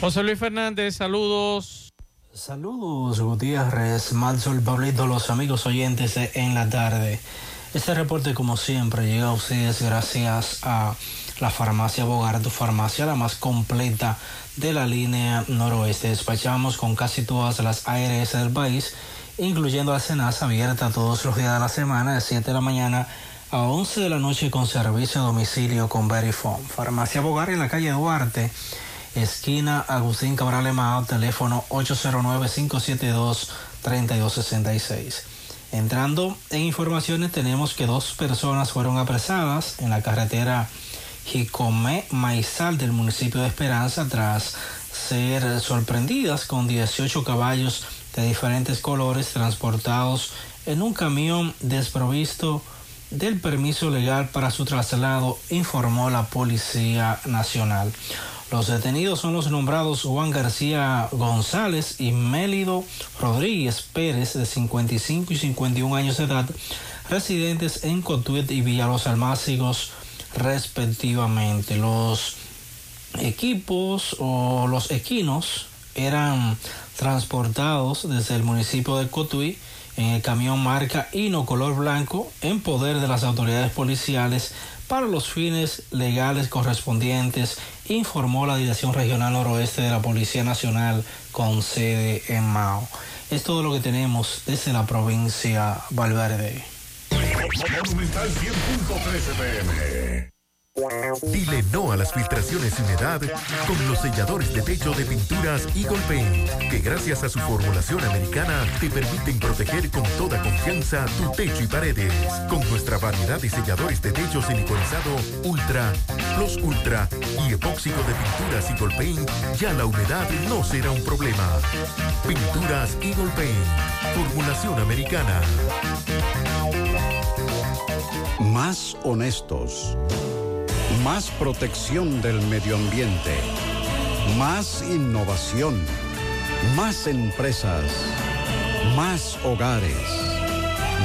Speaker 11: José Luis Fernández, saludos.
Speaker 63: Saludos, Gutiérrez, Mansol, Pablito, los amigos oyentes En la Tarde. Este reporte, como siempre, llega a ustedes gracias a la farmacia Bogar, tu farmacia la más completa de la línea noroeste. Despachamos con casi todas las ARS del país, incluyendo la cenaza abierta todos los días de la semana, de 7 de la mañana a 11 de la noche con servicio a domicilio con Verifone. Farmacia Bogar en la calle Duarte, esquina Agustín Cabral Emao, teléfono 809-572-3266. Entrando en informaciones, tenemos que dos personas fueron apresadas en la carretera Jicomé Maizal del municipio de Esperanza tras ser sorprendidas con 18 caballos de diferentes colores transportados en un camión desprovisto del permiso legal para su traslado, informó la Policía Nacional. Los detenidos son los nombrados Juan García González y Mélido Rodríguez Pérez, de 55 y 51 años de edad, residentes en Cotuit y Villa Los Almácigos, respectivamente. Los equipos o los equinos eran transportados desde el municipio de Cotuí en el camión marca Hino color blanco en poder de las autoridades policiales para los fines legales correspondientes, informó la Dirección Regional Noroeste de la Policía Nacional con sede en Mao. Es todo lo que tenemos desde la provincia Valverde.
Speaker 6: Monumental 100.13 pm. Dile no a las filtraciones y humedad con los selladores de techo de pinturas Eagle Paint, que gracias a su formulación americana te permiten proteger con toda confianza tu techo y paredes. Con nuestra variedad de selladores de techo siliconizado Ultra, Plus Ultra y epóxico de pinturas Eagle Paint, ya la humedad no será un problema. Pinturas Eagle Paint, formulación americana.
Speaker 64: Más honestos. Más protección del medio ambiente. Más innovación. Más empresas. Más hogares.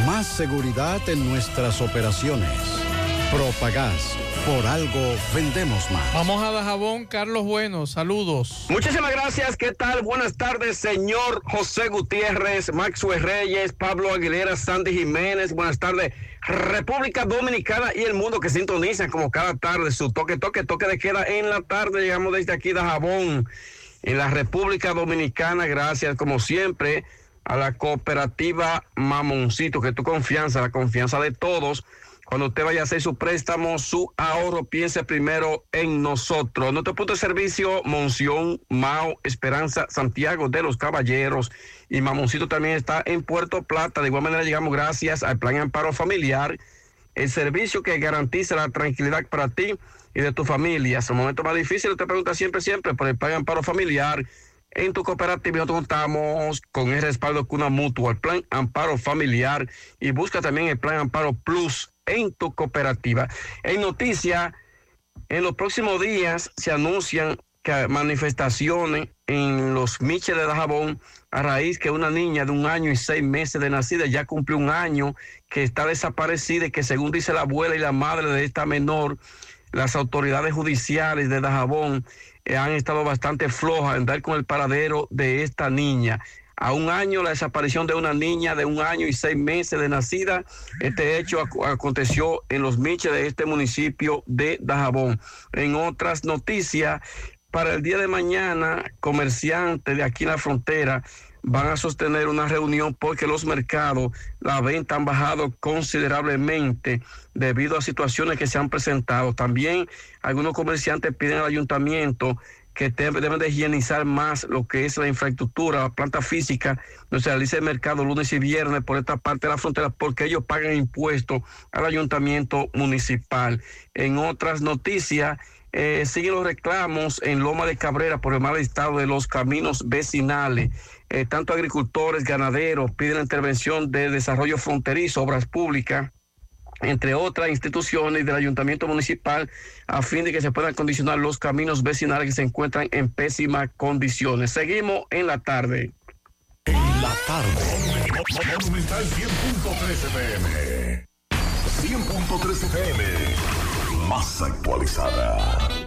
Speaker 64: Más seguridad en nuestras operaciones. Propagás. Por algo vendemos más.
Speaker 11: Vamos a Dajabón, Carlos Bueno, saludos.
Speaker 65: Muchísimas gracias, ¿qué tal? Buenas tardes, señor José Gutiérrez, Maxwell Reyes, Pablo Aguilera, Sandy Jiménez, buenas tardes, República Dominicana y el mundo que sintonizan como cada tarde su toque, toque, toque de queda en la tarde. Llegamos desde aquí de Jabón, en la República Dominicana. Gracias, como siempre, a la cooperativa Mamoncito, que tu confianza, la confianza de todos. Cuando usted vaya a hacer su préstamo, su ahorro, piense primero en nosotros. Nuestro punto de servicio, Monción, Mao, Esperanza, Santiago de los Caballeros y Mamoncito también está en Puerto Plata. De igual manera llegamos gracias al Plan Amparo Familiar, el servicio que garantiza la tranquilidad para ti y de tu familia. Es el momento más difícil, te pregunta siempre, siempre por el Plan Amparo Familiar. En tu cooperativa nosotros contamos con el respaldo de una mutua, el Plan Amparo Familiar y busca también el Plan Amparo Plus en tu cooperativa. En noticia, en los próximos días se anuncian que manifestaciones en los Miches de Dajabón a raíz que una niña de un año y seis meses de nacida ya cumplió un año que está desaparecida y que según dice la abuela y la madre de esta menor, las autoridades judiciales de Dajabón eh, han estado bastante flojas en dar con el paradero de esta niña a un año la desaparición de una niña de un año y seis meses de nacida. Este hecho aconteció en los Miches de este municipio de Dajabón. En otras noticias, para el día de mañana, comerciantes de aquí en la frontera van a sostener una reunión porque los mercados, la venta han bajado considerablemente debido a situaciones que se han presentado. También algunos comerciantes piden al ayuntamiento que deben de higienizar más lo que es la infraestructura, la planta física, donde se realiza el mercado lunes y viernes por esta parte de la frontera, porque ellos pagan impuestos al ayuntamiento municipal. En otras noticias, eh, siguen los reclamos en Loma de Cabrera por el mal estado de los caminos vecinales. Eh, tanto agricultores, ganaderos piden la intervención de desarrollo fronterizo, obras públicas entre otras instituciones del ayuntamiento municipal a fin de que se puedan condicionar los caminos vecinales que se encuentran en pésimas condiciones. Seguimos en la tarde.
Speaker 6: En la tarde. Monumental 100.13 pm. 100.13 pm. Más actualizada.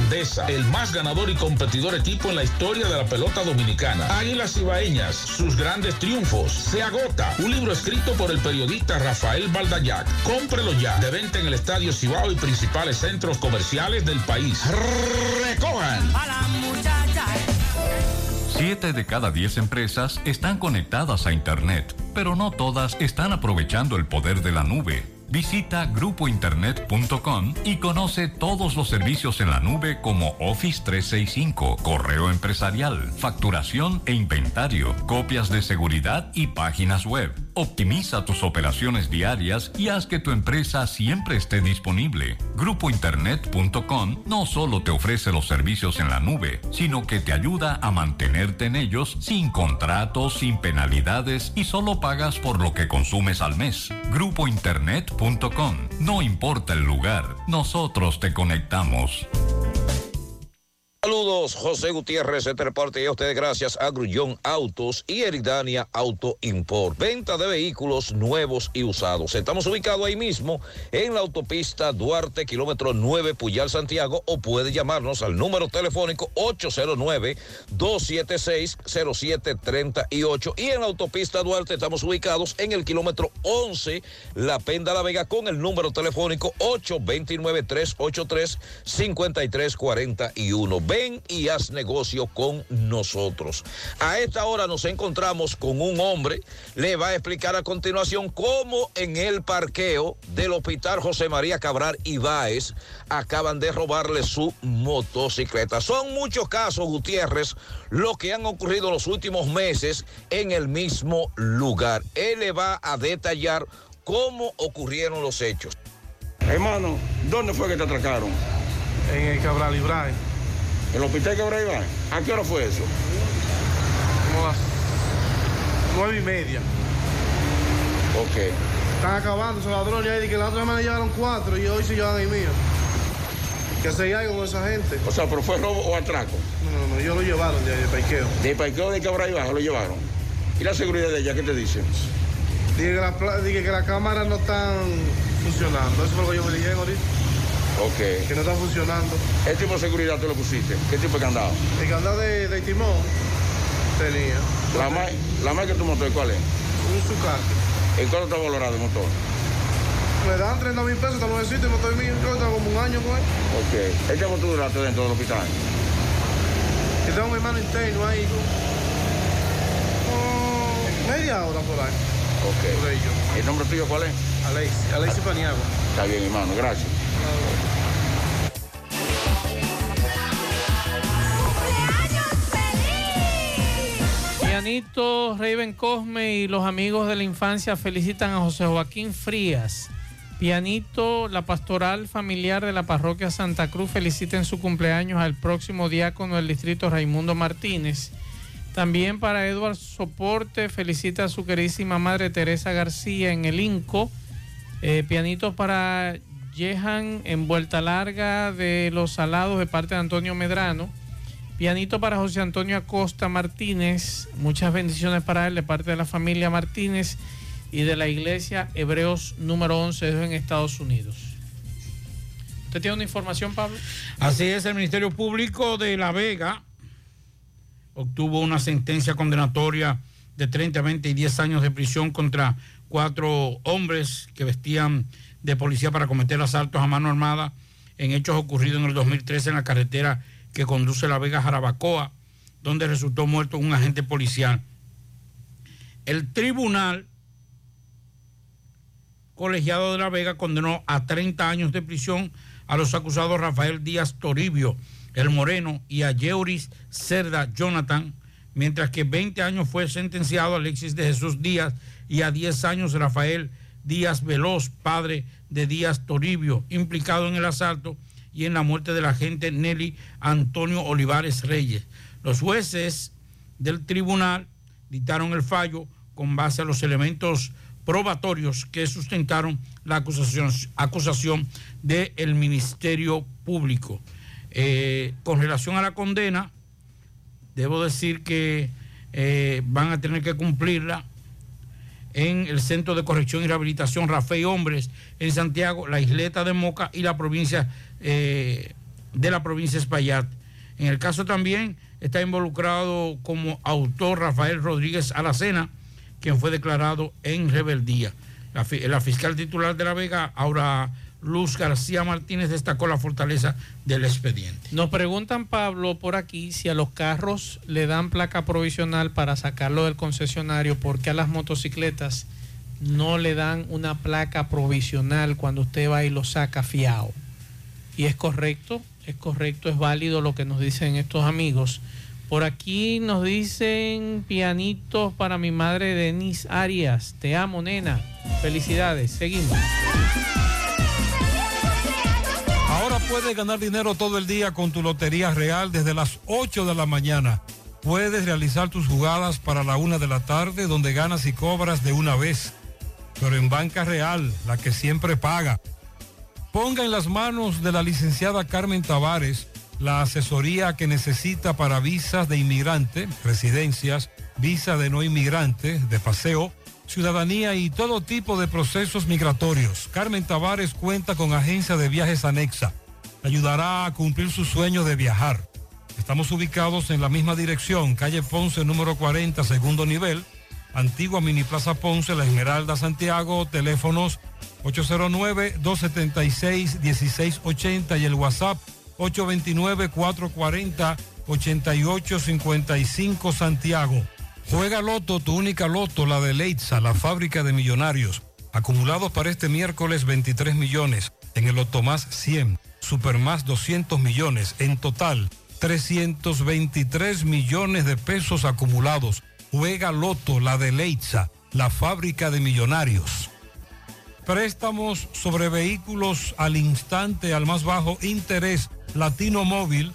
Speaker 66: grandeza el más ganador y competidor equipo en la historia de la pelota dominicana. Águilas Ibaeñas, sus grandes triunfos. Se agota. Un libro escrito por el periodista Rafael Baldayac. Cómprelo ya. De venta en el Estadio Cibao y principales centros comerciales del país. Recojan.
Speaker 62: Siete de cada diez empresas están conectadas a Internet, pero no todas están aprovechando el poder de la nube. Visita grupointernet.com y conoce todos los servicios en la nube como Office 365, correo empresarial, facturación e inventario, copias de seguridad y páginas web. Optimiza tus operaciones diarias y haz que tu empresa siempre esté disponible. Grupointernet.com no solo te ofrece los servicios en la nube, sino que te ayuda a mantenerte en ellos sin contratos, sin penalidades y solo pagas por lo que consumes al mes. Grupointernet.com no importa el lugar, nosotros te conectamos.
Speaker 60: Saludos, José Gutiérrez, este reporte y a ustedes gracias a Grullón Autos y Eridania Auto Import. Venta de vehículos nuevos y usados. Estamos ubicados ahí mismo en la autopista Duarte, kilómetro 9, Puyal, Santiago, o puede llamarnos al número telefónico 809-276-0738. Y en la autopista Duarte estamos ubicados en el kilómetro 11, La Penda La Vega, con el número telefónico 829-383-5341 ven y haz negocio con nosotros. A esta hora nos encontramos con un hombre, le va a explicar a continuación cómo en el parqueo del Hospital José María Cabral Ibáez acaban de robarle su motocicleta. Son muchos casos, Gutiérrez, lo que han ocurrido en los últimos meses en el mismo lugar. Él le va a detallar cómo ocurrieron los hechos.
Speaker 22: Hermano, ¿dónde fue que te atracaron?
Speaker 67: En el Cabral Ibáez.
Speaker 22: ¿El hospital que ahora iba? ¿A qué hora fue eso?
Speaker 67: Como las nueve y media.
Speaker 22: Ok.
Speaker 67: Están acabando esos ladrones ahí, que la otra semana llevaron cuatro y hoy se llevan ahí mío. Que hacer algo con esa gente.
Speaker 22: O sea, pero fue robo o atraco.
Speaker 67: No, no, no, ellos lo llevaron de, de parqueo.
Speaker 22: ¿De parqueo de Cabra? Lo llevaron. ¿Y la seguridad de ella qué te dice?
Speaker 67: Dije que, la, las cámaras no están funcionando. Eso fue lo que yo me dije ahorita.
Speaker 22: Ok.
Speaker 67: Que no está funcionando.
Speaker 22: ¿Qué tipo de seguridad tú lo pusiste? ¿Qué tipo de candado?
Speaker 67: El candado de, de timón tenía.
Speaker 22: ¿La más, la más que tu motor cuál es?
Speaker 67: Un Suzuki.
Speaker 22: ¿En cuánto está valorado el motor?
Speaker 67: Me dan 30 mil pesos, está nuevecito el motor mío. Yo tengo como un año con él.
Speaker 22: Ok. ¿Este motor duraste dentro del hospital?
Speaker 67: Que tengo mi hermano interno ahí. Como media hora por ahí.
Speaker 22: Ok. ¿El nombre tuyo cuál es?
Speaker 67: Alexi, Alexi Paniagua.
Speaker 22: Está bien, hermano. Gracias.
Speaker 11: Pianito, Raven Cosme y los amigos de la infancia felicitan a José Joaquín Frías. Pianito, la pastoral familiar de la parroquia Santa Cruz felicita en su cumpleaños al próximo diácono del distrito Raimundo Martínez. También para Edward Soporte felicita a su queridísima madre Teresa García en el INCO. Eh, pianito para Jehan en Vuelta Larga de Los Salados de parte de Antonio Medrano. Pianito para José Antonio Acosta Martínez. Muchas bendiciones para él de parte de la familia Martínez y de la iglesia Hebreos número 11 en Estados Unidos. ¿Usted tiene una información, Pablo?
Speaker 12: Así es, el Ministerio Público de La Vega obtuvo una sentencia condenatoria de 30, 20 y 10 años de prisión contra cuatro hombres que vestían de policía para cometer asaltos a mano armada en hechos ocurridos en el 2013 en la carretera que conduce La Vega Jarabacoa, donde resultó muerto un agente policial. El tribunal colegiado de La Vega condenó a 30 años de prisión a los acusados Rafael Díaz Toribio, el Moreno, y a Yeuris Cerda Jonathan, mientras que 20 años fue sentenciado Alexis de Jesús Díaz y a 10 años Rafael Díaz Veloz, padre de Díaz Toribio, implicado en el asalto y en la muerte del agente Nelly Antonio Olivares Reyes. Los jueces del tribunal dictaron el fallo con base a los elementos probatorios que sustentaron la acusación, acusación del Ministerio Público. Eh, con relación a la condena, debo decir que eh, van a tener que cumplirla en el Centro de Corrección y Rehabilitación Rafael Hombres en Santiago, la isleta de Moca y la provincia eh, de la provincia de Espaillat. En el caso también está involucrado como autor Rafael Rodríguez Alacena, quien fue declarado en rebeldía. La, la fiscal titular de La Vega, ahora Luz García Martínez destacó la fortaleza del expediente.
Speaker 11: Nos preguntan, Pablo, por aquí si a los carros le dan placa provisional para sacarlo del concesionario, porque a las motocicletas no le dan una placa provisional cuando usted va y lo saca fiado. Y es correcto, es correcto, es válido lo que nos dicen estos amigos. Por aquí nos dicen pianitos para mi madre Denise Arias. Te amo, nena. Felicidades. Seguimos.
Speaker 24: Ahora puedes ganar dinero todo el día con tu Lotería Real desde las 8 de la mañana. Puedes realizar tus jugadas para la una de la tarde donde ganas y cobras de una vez. Pero en Banca Real, la que siempre paga. Ponga en las manos de la licenciada Carmen Tavares la asesoría que necesita para visas de inmigrante, residencias, visa de no inmigrante, de paseo, ciudadanía y todo tipo de procesos migratorios. Carmen Tavares cuenta con agencia de viajes anexa. Ayudará a cumplir su sueño de viajar. Estamos ubicados en la misma dirección, calle Ponce número 40, segundo nivel, antigua Mini Plaza Ponce, La Esmeralda, Santiago, teléfonos 809-276-1680 y el WhatsApp 829-440-8855 Santiago. Juega Loto, tu única Loto, la de Leitza, la fábrica de millonarios. Acumulados para este miércoles 23 millones. En el Loto más 100. Super más 200 millones. En total, 323 millones de pesos acumulados. Juega Loto, la de Leitza, la fábrica de millonarios. Préstamos sobre vehículos al instante, al más bajo interés. Latino Móvil,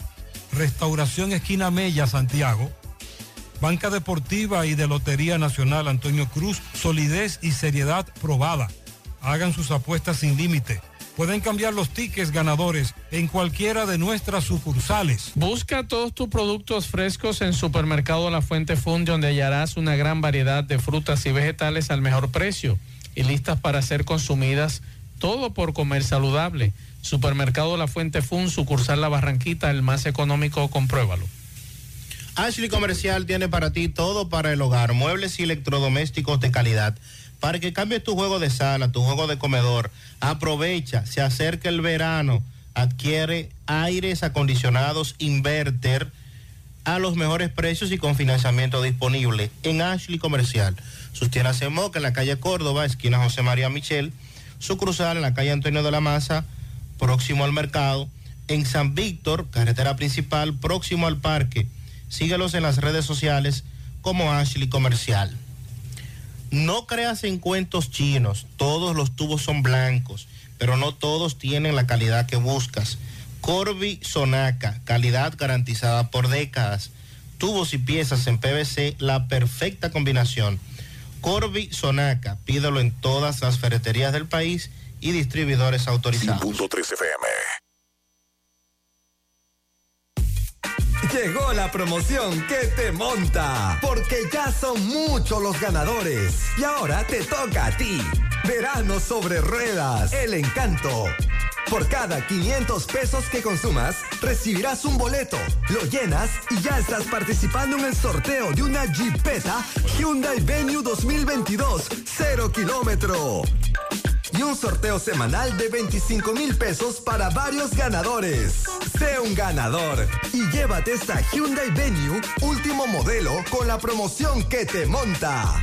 Speaker 24: Restauración Esquina Mella, Santiago. Banca Deportiva y de Lotería Nacional Antonio Cruz, solidez y seriedad probada. Hagan sus apuestas sin límite. Pueden cambiar los tickets ganadores en cualquiera de nuestras sucursales.
Speaker 11: Busca todos tus productos frescos en Supermercado La Fuente Fund, donde hallarás una gran variedad de frutas y vegetales al mejor precio y listas para ser consumidas, todo por comer saludable. Supermercado La Fuente Fun, sucursal La Barranquita, el más económico, compruébalo.
Speaker 26: Ashley Comercial tiene para ti todo para el hogar, muebles y electrodomésticos de calidad. Para que cambies tu juego de sala, tu juego de comedor, aprovecha, se acerca el verano, adquiere aires acondicionados inverter a los mejores precios y con financiamiento disponible en Ashley Comercial. Sus tiendas en Moca, en la calle Córdoba, esquina José María Michel, su cruzal en la calle Antonio de la Maza, próximo al mercado, en San Víctor, carretera principal, próximo al parque. Síguelos en las redes sociales como Ashley Comercial. No creas en cuentos chinos, todos los tubos son blancos, pero no todos tienen la calidad que buscas. Corby Sonaca, calidad garantizada por décadas. Tubos y piezas en PVC, la perfecta combinación. Corby Sonaca, pídelo en todas las ferreterías del país y distribuidores autorizados.
Speaker 6: FM.
Speaker 68: Llegó la promoción que te monta, porque ya son muchos los ganadores. Y ahora te toca a ti. Verano sobre ruedas, el encanto. Por cada 500 pesos que consumas, recibirás un boleto, lo llenas y ya estás participando en el sorteo de una Jeepeta Hyundai Venue 2022, 0 kilómetro. Y un sorteo semanal de 25 mil pesos para varios ganadores. Sé un ganador y llévate esta Hyundai Venue último modelo con la promoción que te monta.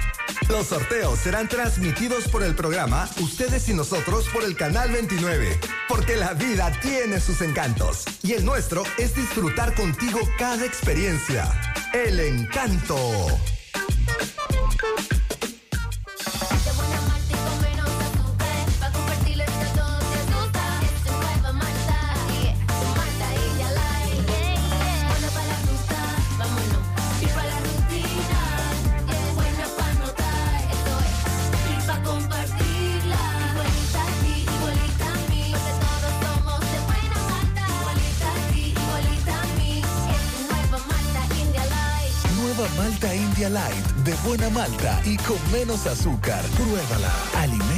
Speaker 68: Los sorteos serán transmitidos por el programa Ustedes y nosotros por el canal 29, porque la vida tiene sus encantos y el nuestro es disfrutar contigo cada experiencia. El encanto.
Speaker 69: Malta India Light, de buena malta
Speaker 5: y con menos azúcar. Pruébala.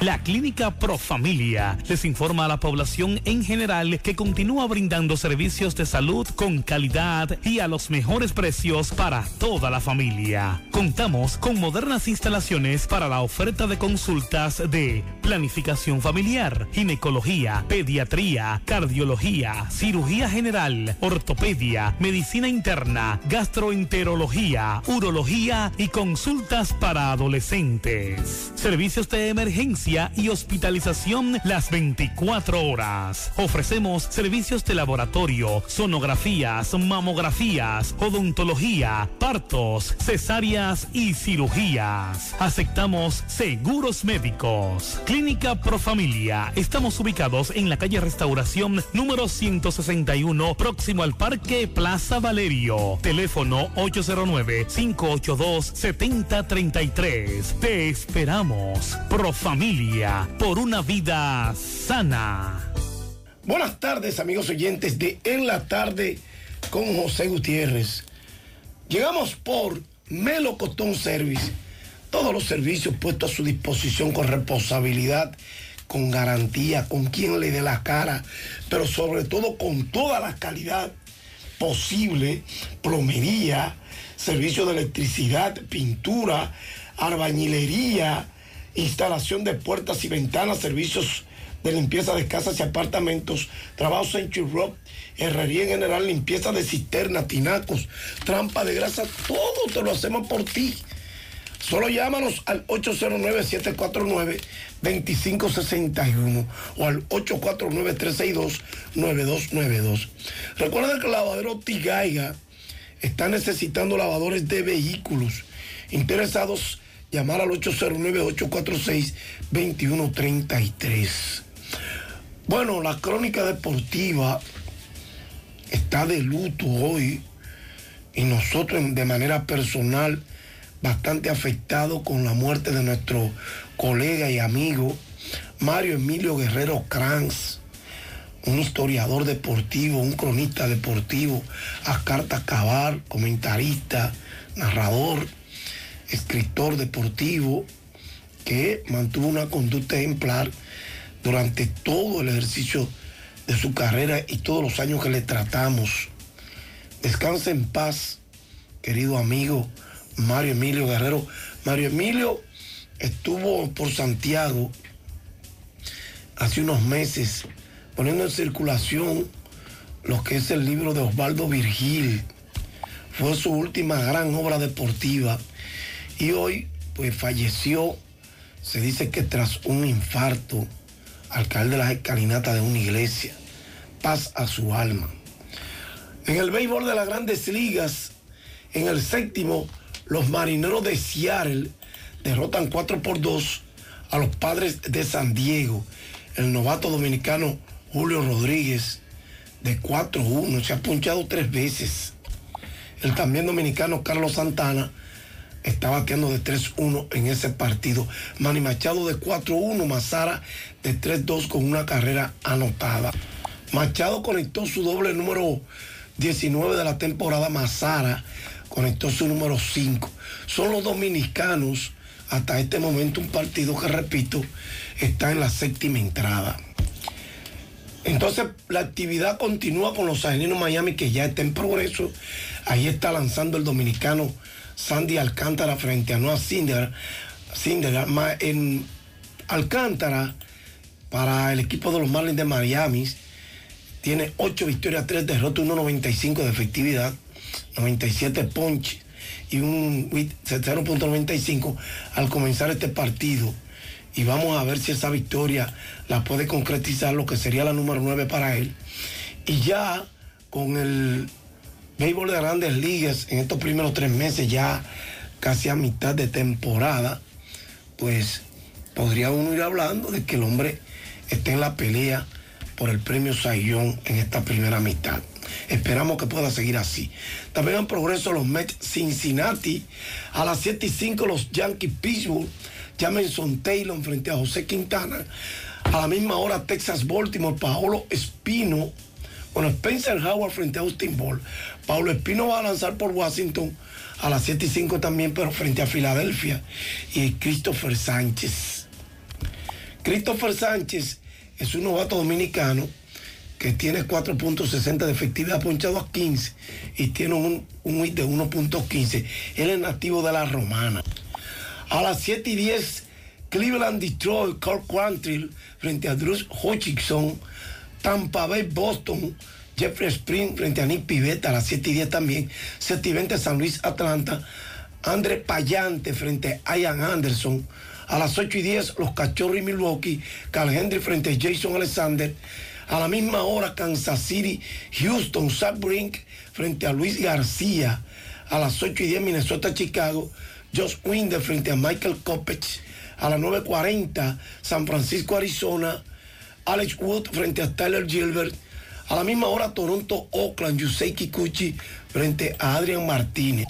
Speaker 2: La Clínica Profamilia les informa a la población en general que continúa brindando servicios de salud con calidad y a los mejores precios para toda la familia. Contamos con modernas instalaciones para la oferta de consultas de planificación familiar, ginecología, pediatría, cardiología, cirugía general, ortopedia, medicina interna, gastroenterología, urología y consultas para adolescentes. Servicios de emergencia y hospitalización las 24 horas. Ofrecemos servicios de laboratorio, sonografías, mamografías, odontología, partos, cesáreas y cirugías. Aceptamos seguros médicos. Clínica Profamilia. Estamos ubicados en la calle Restauración número 161, próximo al Parque Plaza Valerio. Teléfono 809-582-7033. Te esperamos. Profamilia por una vida sana.
Speaker 70: Buenas tardes, amigos oyentes de En la Tarde con José Gutiérrez. Llegamos por Melo Cotón Service. Todos los servicios puestos a su disposición con responsabilidad, con garantía, con quien le dé la cara, pero sobre todo con toda la calidad posible, plomería, servicio de electricidad, pintura, albañilería, instalación de puertas y ventanas, servicios de limpieza de casas y apartamentos, trabajo Century Rock, herrería en general, limpieza de cisternas, tinacos, trampa de grasa, todo te lo hacemos por ti. Solo llámanos al 809-749-2561 o al 849-362-9292. Recuerda que el lavadero Tigaiga está necesitando lavadores de vehículos. Interesados llamar al 809-846-2133. Bueno, la crónica deportiva está de luto hoy y nosotros de manera personal bastante afectados con la muerte de nuestro colega y amigo Mario Emilio Guerrero Kranz, un historiador deportivo, un cronista deportivo, a carta cabal, comentarista, narrador escritor deportivo que mantuvo una conducta ejemplar durante todo el ejercicio de su carrera y todos los años que le tratamos. Descansa en paz, querido amigo Mario Emilio Guerrero. Mario Emilio estuvo por Santiago hace unos meses poniendo en circulación lo que es el libro de Osvaldo Virgil, fue su última gran obra deportiva y hoy pues falleció, se dice que tras un infarto, al caer de las escalinatas de una iglesia. Paz a su alma. En el béisbol de las grandes ligas, en el séptimo, los marineros de Seattle derrotan 4 por 2 a los padres de San Diego. El novato dominicano Julio Rodríguez de 4-1 se ha punchado tres veces. El también dominicano Carlos Santana está bateando de 3-1 en ese partido. Manny Machado de 4-1, Mazara de 3-2 con una carrera anotada. Machado conectó su doble número 19 de la temporada, Mazara conectó su número 5. Son los dominicanos hasta este momento un partido que, repito, está en la séptima entrada. Entonces la actividad continúa con los Angelinos Miami que ya está en progreso. Ahí está lanzando el dominicano Sandy Alcántara frente a Noah Cinder. en Alcántara para el equipo de los Marlins de Miami tiene 8 victorias, 3 derrotas, 1.95 de efectividad, 97 ponches y un 0.95 al comenzar este partido. Y vamos a ver si esa victoria la puede concretizar, lo que sería la número 9 para él. Y ya con el béisbol de grandes ligas en estos primeros tres meses, ya casi a mitad de temporada, pues podría uno ir hablando de que el hombre esté en la pelea por el premio Sayón en esta primera mitad. Esperamos que pueda seguir así. También en progreso los Mets Cincinnati. A las 7 y 5 los Yankees Pittsburgh. Jameson Taylor frente a José Quintana. A la misma hora Texas Baltimore. Paolo Espino. Bueno, Spencer Howard frente a Austin Ball. Paulo Espino va a lanzar por Washington a las 7 y 5 también, pero frente a Filadelfia. Y Christopher Sánchez. Christopher Sánchez es un novato dominicano que tiene 4.60 de efectividad, ponchado a 15 y tiene un, hit de 1.15. Él es nativo de la Romana. A las 7 y 10, Cleveland Detroit, Kirk Quantrill frente a Drew Hutchinson, Tampa Bay Boston, Jeffrey Spring frente a Nick Pivetta a las 7 y 10 también, 7 y 20 San Luis Atlanta, André Payante frente a Ian Anderson, a las 8 y 10 los Cachorros y Milwaukee, Carl Henry frente a Jason Alexander, a la misma hora Kansas City, Houston, Zach Brink frente a Luis García, a las 8 y 10 Minnesota, Chicago, Josh Winder frente a Michael Kopech, a las 9.40 San Francisco, Arizona, Alex Wood frente a Tyler Gilbert, a la misma hora Toronto, Oakland, Yusei Kikuchi frente a Adrian Martínez.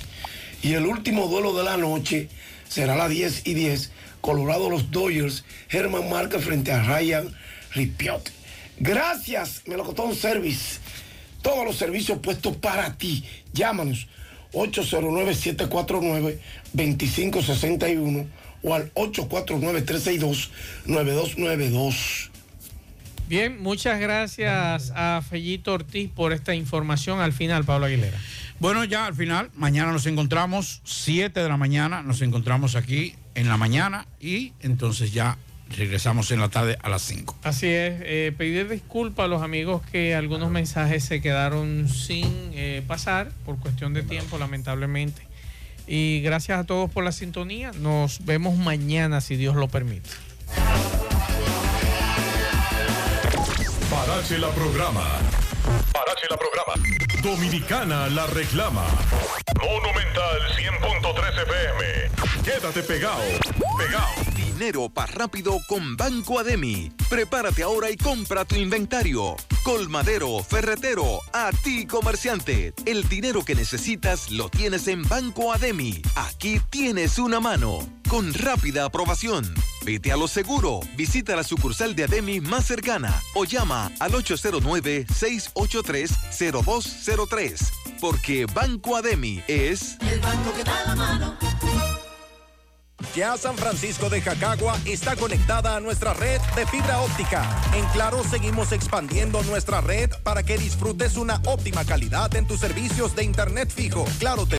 Speaker 70: Y el último duelo de la noche será a las 10 y 10, Colorado los Dodgers, Herman Marca frente a Ryan Ripiot. Gracias, Melocotón Service. Todos los servicios puestos para ti. Llámanos 809-749-2561 o al 849-362-9292.
Speaker 11: Bien, muchas gracias a Fellito Ortiz por esta información. Al final, Pablo Aguilera.
Speaker 12: Bueno, ya al final, mañana nos encontramos, 7 de la mañana, nos encontramos aquí en la mañana y entonces ya regresamos en la tarde a las 5.
Speaker 11: Así es, eh, pedir disculpas a los amigos que algunos mensajes se quedaron sin eh, pasar por cuestión de tiempo, lamentablemente. Y gracias a todos por la sintonía. Nos vemos mañana, si Dios lo permite.
Speaker 6: Parache la programa. Parache la programa. Dominicana la reclama. Monumental 100.13 FM. Quédate pegado. Pegado.
Speaker 71: Dinero para rápido con Banco Ademi. Prepárate ahora y compra tu inventario. Colmadero, ferretero, a ti comerciante. El dinero que necesitas lo tienes en Banco Ademi. Aquí tienes una mano. Con rápida aprobación. Vete a lo seguro. Visita la sucursal de Ademi más cercana o llama al 809-683-0203. Porque Banco Ademi es...
Speaker 72: El banco que da la mano.
Speaker 73: Ya San Francisco de Jacagua está conectada a nuestra red de fibra óptica. En Claro seguimos expandiendo nuestra red para que disfrutes una óptima calidad en tus servicios de internet fijo. Claro te